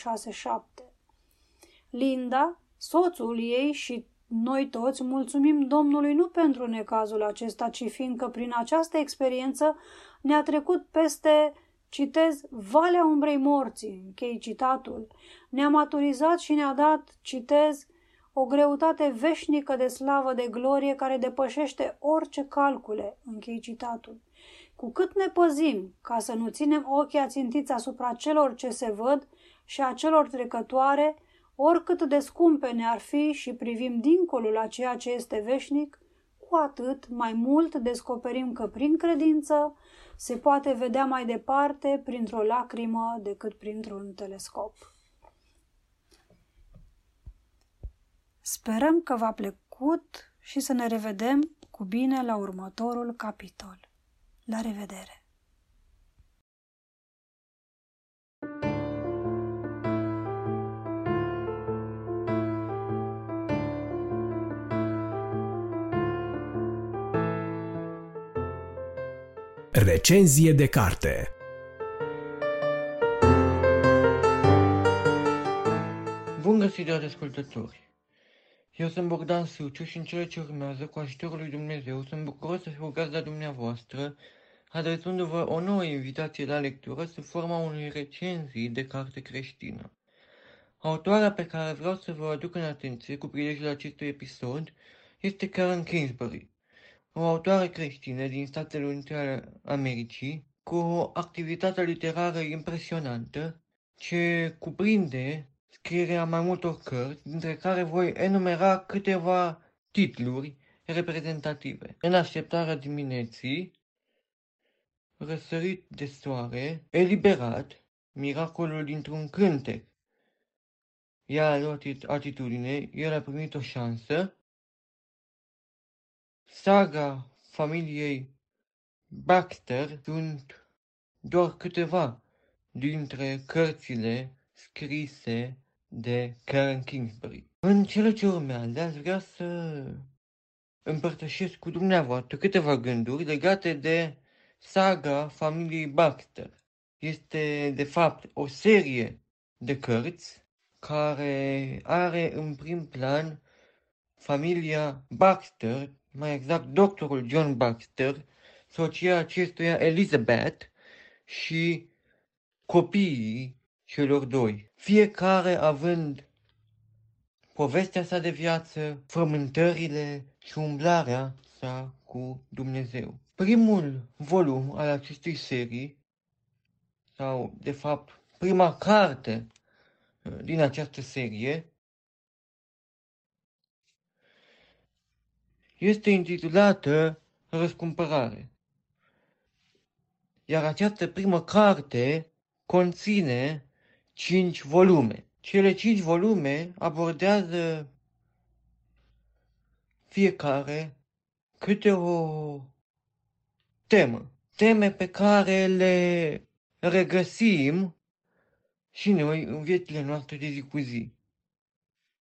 Linda, soțul ei și noi toți mulțumim Domnului nu pentru necazul acesta, ci fiindcă prin această experiență ne-a trecut peste, citez, Valea umbrei morții, închei citatul, ne-a maturizat și ne-a dat, citez, o greutate veșnică de slavă, de glorie, care depășește orice calcule, închei citatul. Cu cât ne păzim ca să nu ținem ochii ațintiți asupra celor ce se văd și a celor trecătoare, oricât de scumpe ne-ar fi și privim dincolo la ceea ce este veșnic, cu atât mai mult descoperim că prin credință se poate vedea mai departe printr-o lacrimă decât printr-un telescop. Sperăm că v-a plăcut și să ne revedem cu bine la următorul capitol. La revedere! Recenzie de carte Bun găsit, dragi ascultători! Eu sunt Bogdan Suciu și în cele ce urmează, cu ajutorul lui Dumnezeu, sunt bucuros să fiu gazda dumneavoastră, adresându-vă o nouă invitație la lectură sub forma unei recenzii de carte creștină. Autoarea pe care vreau să vă aduc în atenție cu prilejul acestui episod este Karen Kingsbury, o autoare creștină din Statele Unite ale Americii, cu o activitate literară impresionantă, ce cuprinde scrierea mai multor cărți, dintre care voi enumera câteva titluri reprezentative. În așteptarea dimineții, Răsărit de soare, eliberat, miracolul dintr-un cântec. Ea a luat atitudine, el a primit o șansă. Saga familiei Baxter sunt doar câteva dintre cărțile scrise de Karen Kingsbury. În cele ce urmează, aș vrea să împărtășesc cu dumneavoastră câteva gânduri legate de saga familiei Baxter. Este, de fapt, o serie de cărți care are în prim plan familia Baxter, mai exact doctorul John Baxter, soția acestuia Elizabeth și copiii celor doi, fiecare având povestea sa de viață, frământările și umblarea sa cu Dumnezeu. Primul volum al acestei serii, sau de fapt prima carte uh, din această serie, este intitulată Răscumpărare. Iar această primă carte conține cinci volume. Cele cinci volume abordează fiecare câte o temă. Teme pe care le regăsim și noi în viețile noastre de zi cu zi.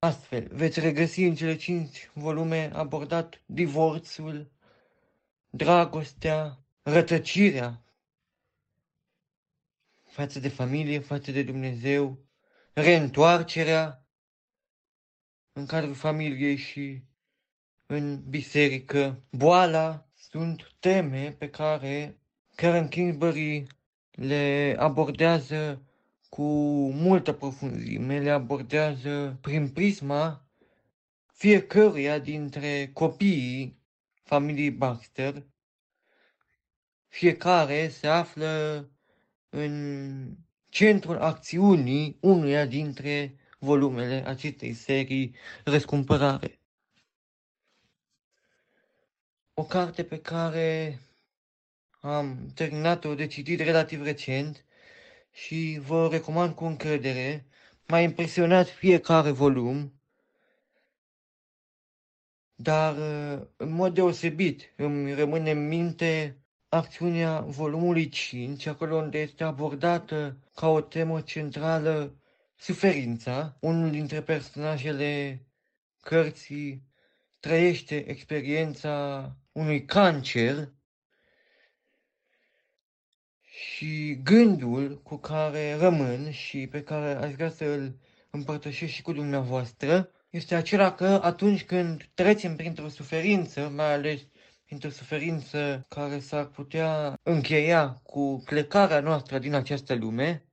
Astfel, veți regăsi în cele cinci volume abordat divorțul, dragostea, rătăcirea față de familie, față de Dumnezeu, reîntoarcerea în cadrul familiei și în biserică, boala, sunt teme pe care Karen Kingsbury le abordează cu multă profunzime, le abordează prin prisma fiecăruia dintre copiii familiei Baxter. Fiecare se află în centrul acțiunii unuia dintre volumele acestei serii Răscumpărare. O carte pe care am terminat-o de citit relativ recent și vă recomand cu încredere. M-a impresionat fiecare volum, dar în mod deosebit îmi rămâne în minte acțiunea volumului 5, acolo unde este abordată ca o temă centrală suferința. Unul dintre personajele cărții trăiește experiența unui cancer și gândul cu care rămân și pe care aș vrea să îl împărtășesc și cu dumneavoastră este acela că atunci când trecem printr-o suferință, mai ales printr-o suferință care s-ar putea încheia cu plecarea noastră din această lume,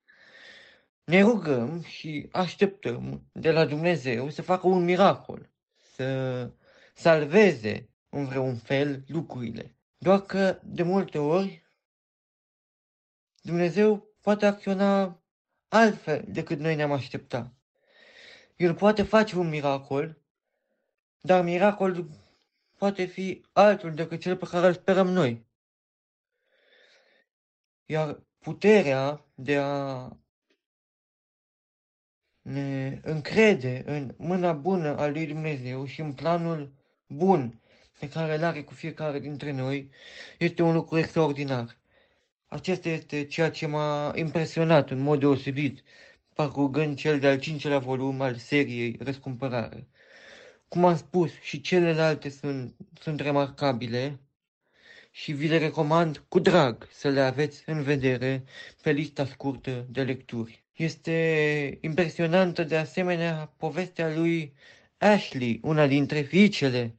ne rugăm și așteptăm de la Dumnezeu să facă un miracol, să salveze în vreun fel lucrurile. Doar că de multe ori Dumnezeu poate acționa altfel decât noi ne-am aștepta. El poate face un miracol, dar miracolul poate fi altul decât cel pe care îl sperăm noi. Iar puterea de a ne încrede în mâna bună a lui Dumnezeu și în planul bun pe care îl are cu fiecare dintre noi este un lucru extraordinar. Acesta este ceea ce m-a impresionat în mod deosebit, parcurgând cel de-al cincelea volum al seriei Răscumpărare. Cum am spus, și celelalte sunt, sunt remarcabile și vi le recomand cu drag să le aveți în vedere pe lista scurtă de lecturi. Este impresionantă de asemenea povestea lui Ashley, una dintre fiicele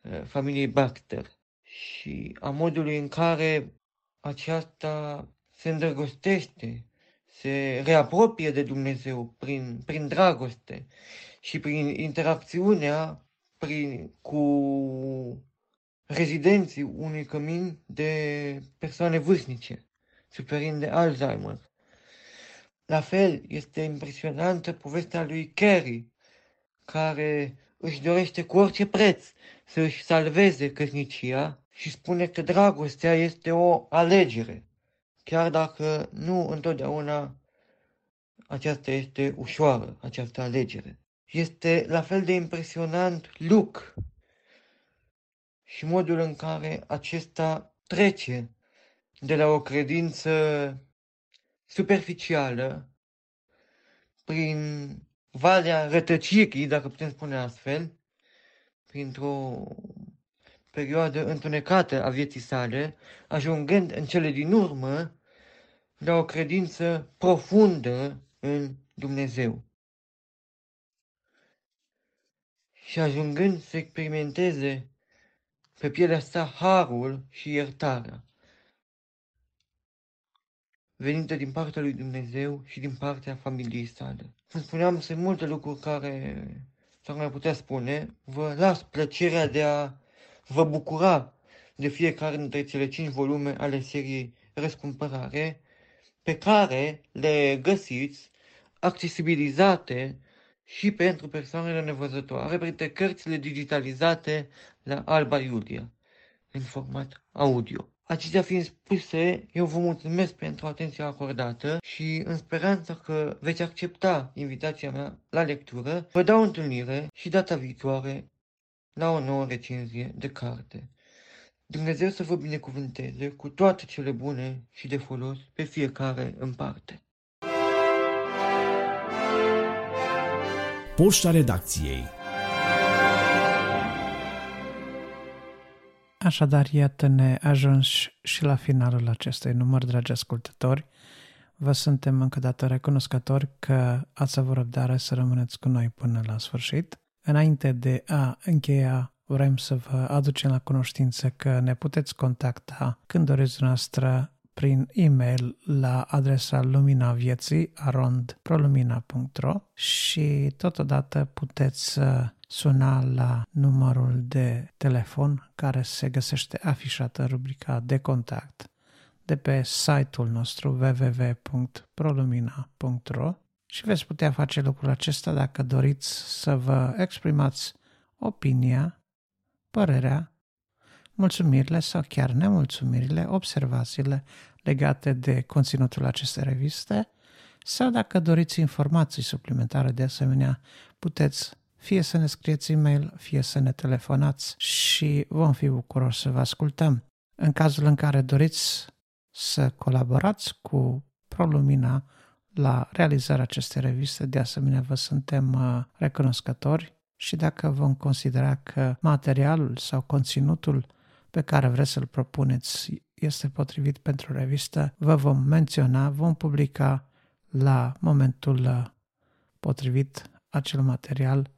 uh, familiei Baxter, și a modului în care aceasta se îndrăgostește, se reapropie de Dumnezeu prin, prin dragoste și prin interacțiunea prin, cu rezidenții unui cămin de persoane vârstnice, suferind de Alzheimer. La fel, este impresionantă povestea lui Carrie, care își dorește cu orice preț să își salveze căsnicia și spune că dragostea este o alegere, chiar dacă nu întotdeauna aceasta este ușoară, această alegere. Este la fel de impresionant Luke și modul în care acesta trece de la o credință superficială prin valea rătăcirii, dacă putem spune astfel, printr-o perioadă întunecată a vieții sale, ajungând în cele din urmă la o credință profundă în Dumnezeu. Și ajungând să experimenteze pe pielea sa harul și iertarea, venită din partea lui Dumnezeu și din partea familiei sale. Cum spuneam, sunt multe lucruri care s-ar mai putea spune. Vă las plăcerea de a vă bucura de fiecare dintre cele cinci volume ale seriei Răscumpărare, pe care le găsiți accesibilizate și pentru persoanele nevăzătoare printre cărțile digitalizate la Alba Iulia, în format audio. Acestea fiind spuse, eu vă mulțumesc pentru atenția acordată și în speranța că veți accepta invitația mea la lectură, vă dau întâlnire și data viitoare la o nouă recenzie de carte. Dumnezeu să vă binecuvânteze cu toate cele bune și de folos pe fiecare în parte. Poșta redacției Așadar, iată-ne ajuns și la finalul acestui număr, dragi ascultători. Vă suntem încă dată recunoscători că ați avut răbdare să rămâneți cu noi până la sfârșit. Înainte de a încheia, vrem să vă aducem la cunoștință că ne puteți contacta când doriți noastră prin e-mail la adresa lumina vieții arondprolumina.ro și totodată puteți suna la numărul de telefon care se găsește afișat în rubrica de contact de pe site-ul nostru www.prolumina.ro și veți putea face lucrul acesta dacă doriți să vă exprimați opinia, părerea, mulțumirile sau chiar nemulțumirile, observațiile legate de conținutul acestei reviste sau dacă doriți informații suplimentare de asemenea, puteți fie să ne scrieți e-mail, fie să ne telefonați și vom fi bucuroși să vă ascultăm. În cazul în care doriți să colaborați cu ProLumina la realizarea acestei reviste, de asemenea vă suntem uh, recunoscători și dacă vom considera că materialul sau conținutul pe care vreți să-l propuneți este potrivit pentru revistă, vă vom menționa, vom publica la momentul uh, potrivit acel material,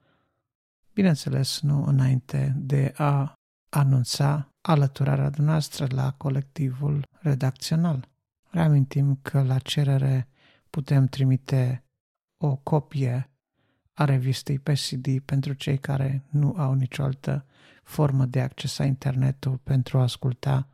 bineînțeles nu înainte de a anunța alăturarea noastră la colectivul redacțional. Reamintim că la cerere putem trimite o copie a revistei pe CD pentru cei care nu au nicio altă formă de accesa internetul pentru a asculta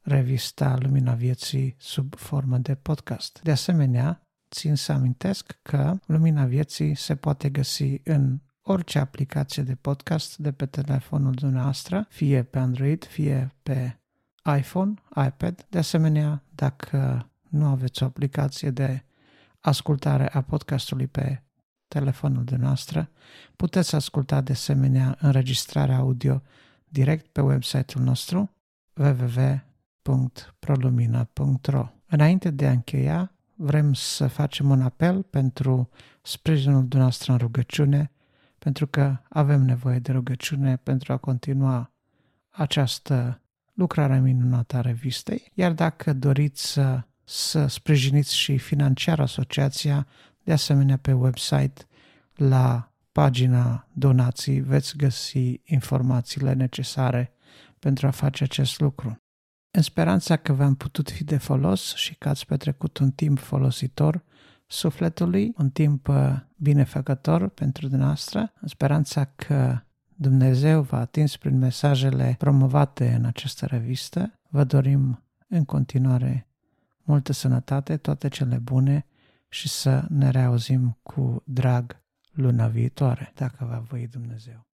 revista Lumina Vieții sub formă de podcast. De asemenea, țin să amintesc că Lumina Vieții se poate găsi în orice aplicație de podcast de pe telefonul dumneavoastră, fie pe Android, fie pe iPhone, iPad. De asemenea, dacă nu aveți o aplicație de ascultare a podcastului pe telefonul dumneavoastră, puteți asculta de asemenea înregistrarea audio direct pe website-ul nostru www.prolumina.ro Înainte de a încheia, vrem să facem un apel pentru sprijinul dumneavoastră în rugăciune, pentru că avem nevoie de rugăciune pentru a continua această lucrare minunată a revistei. Iar dacă doriți să, să sprijiniți și financiar asociația, de asemenea pe website, la pagina donații, veți găsi informațiile necesare pentru a face acest lucru. În speranța că v-am putut fi de folos și că ați petrecut un timp folositor sufletului, un timp uh, binefăcător pentru dumneavoastră, în speranța că Dumnezeu v-a atins prin mesajele promovate în această revistă, vă dorim în continuare multă sănătate, toate cele bune și să ne reauzim cu drag luna viitoare, dacă va voi Dumnezeu.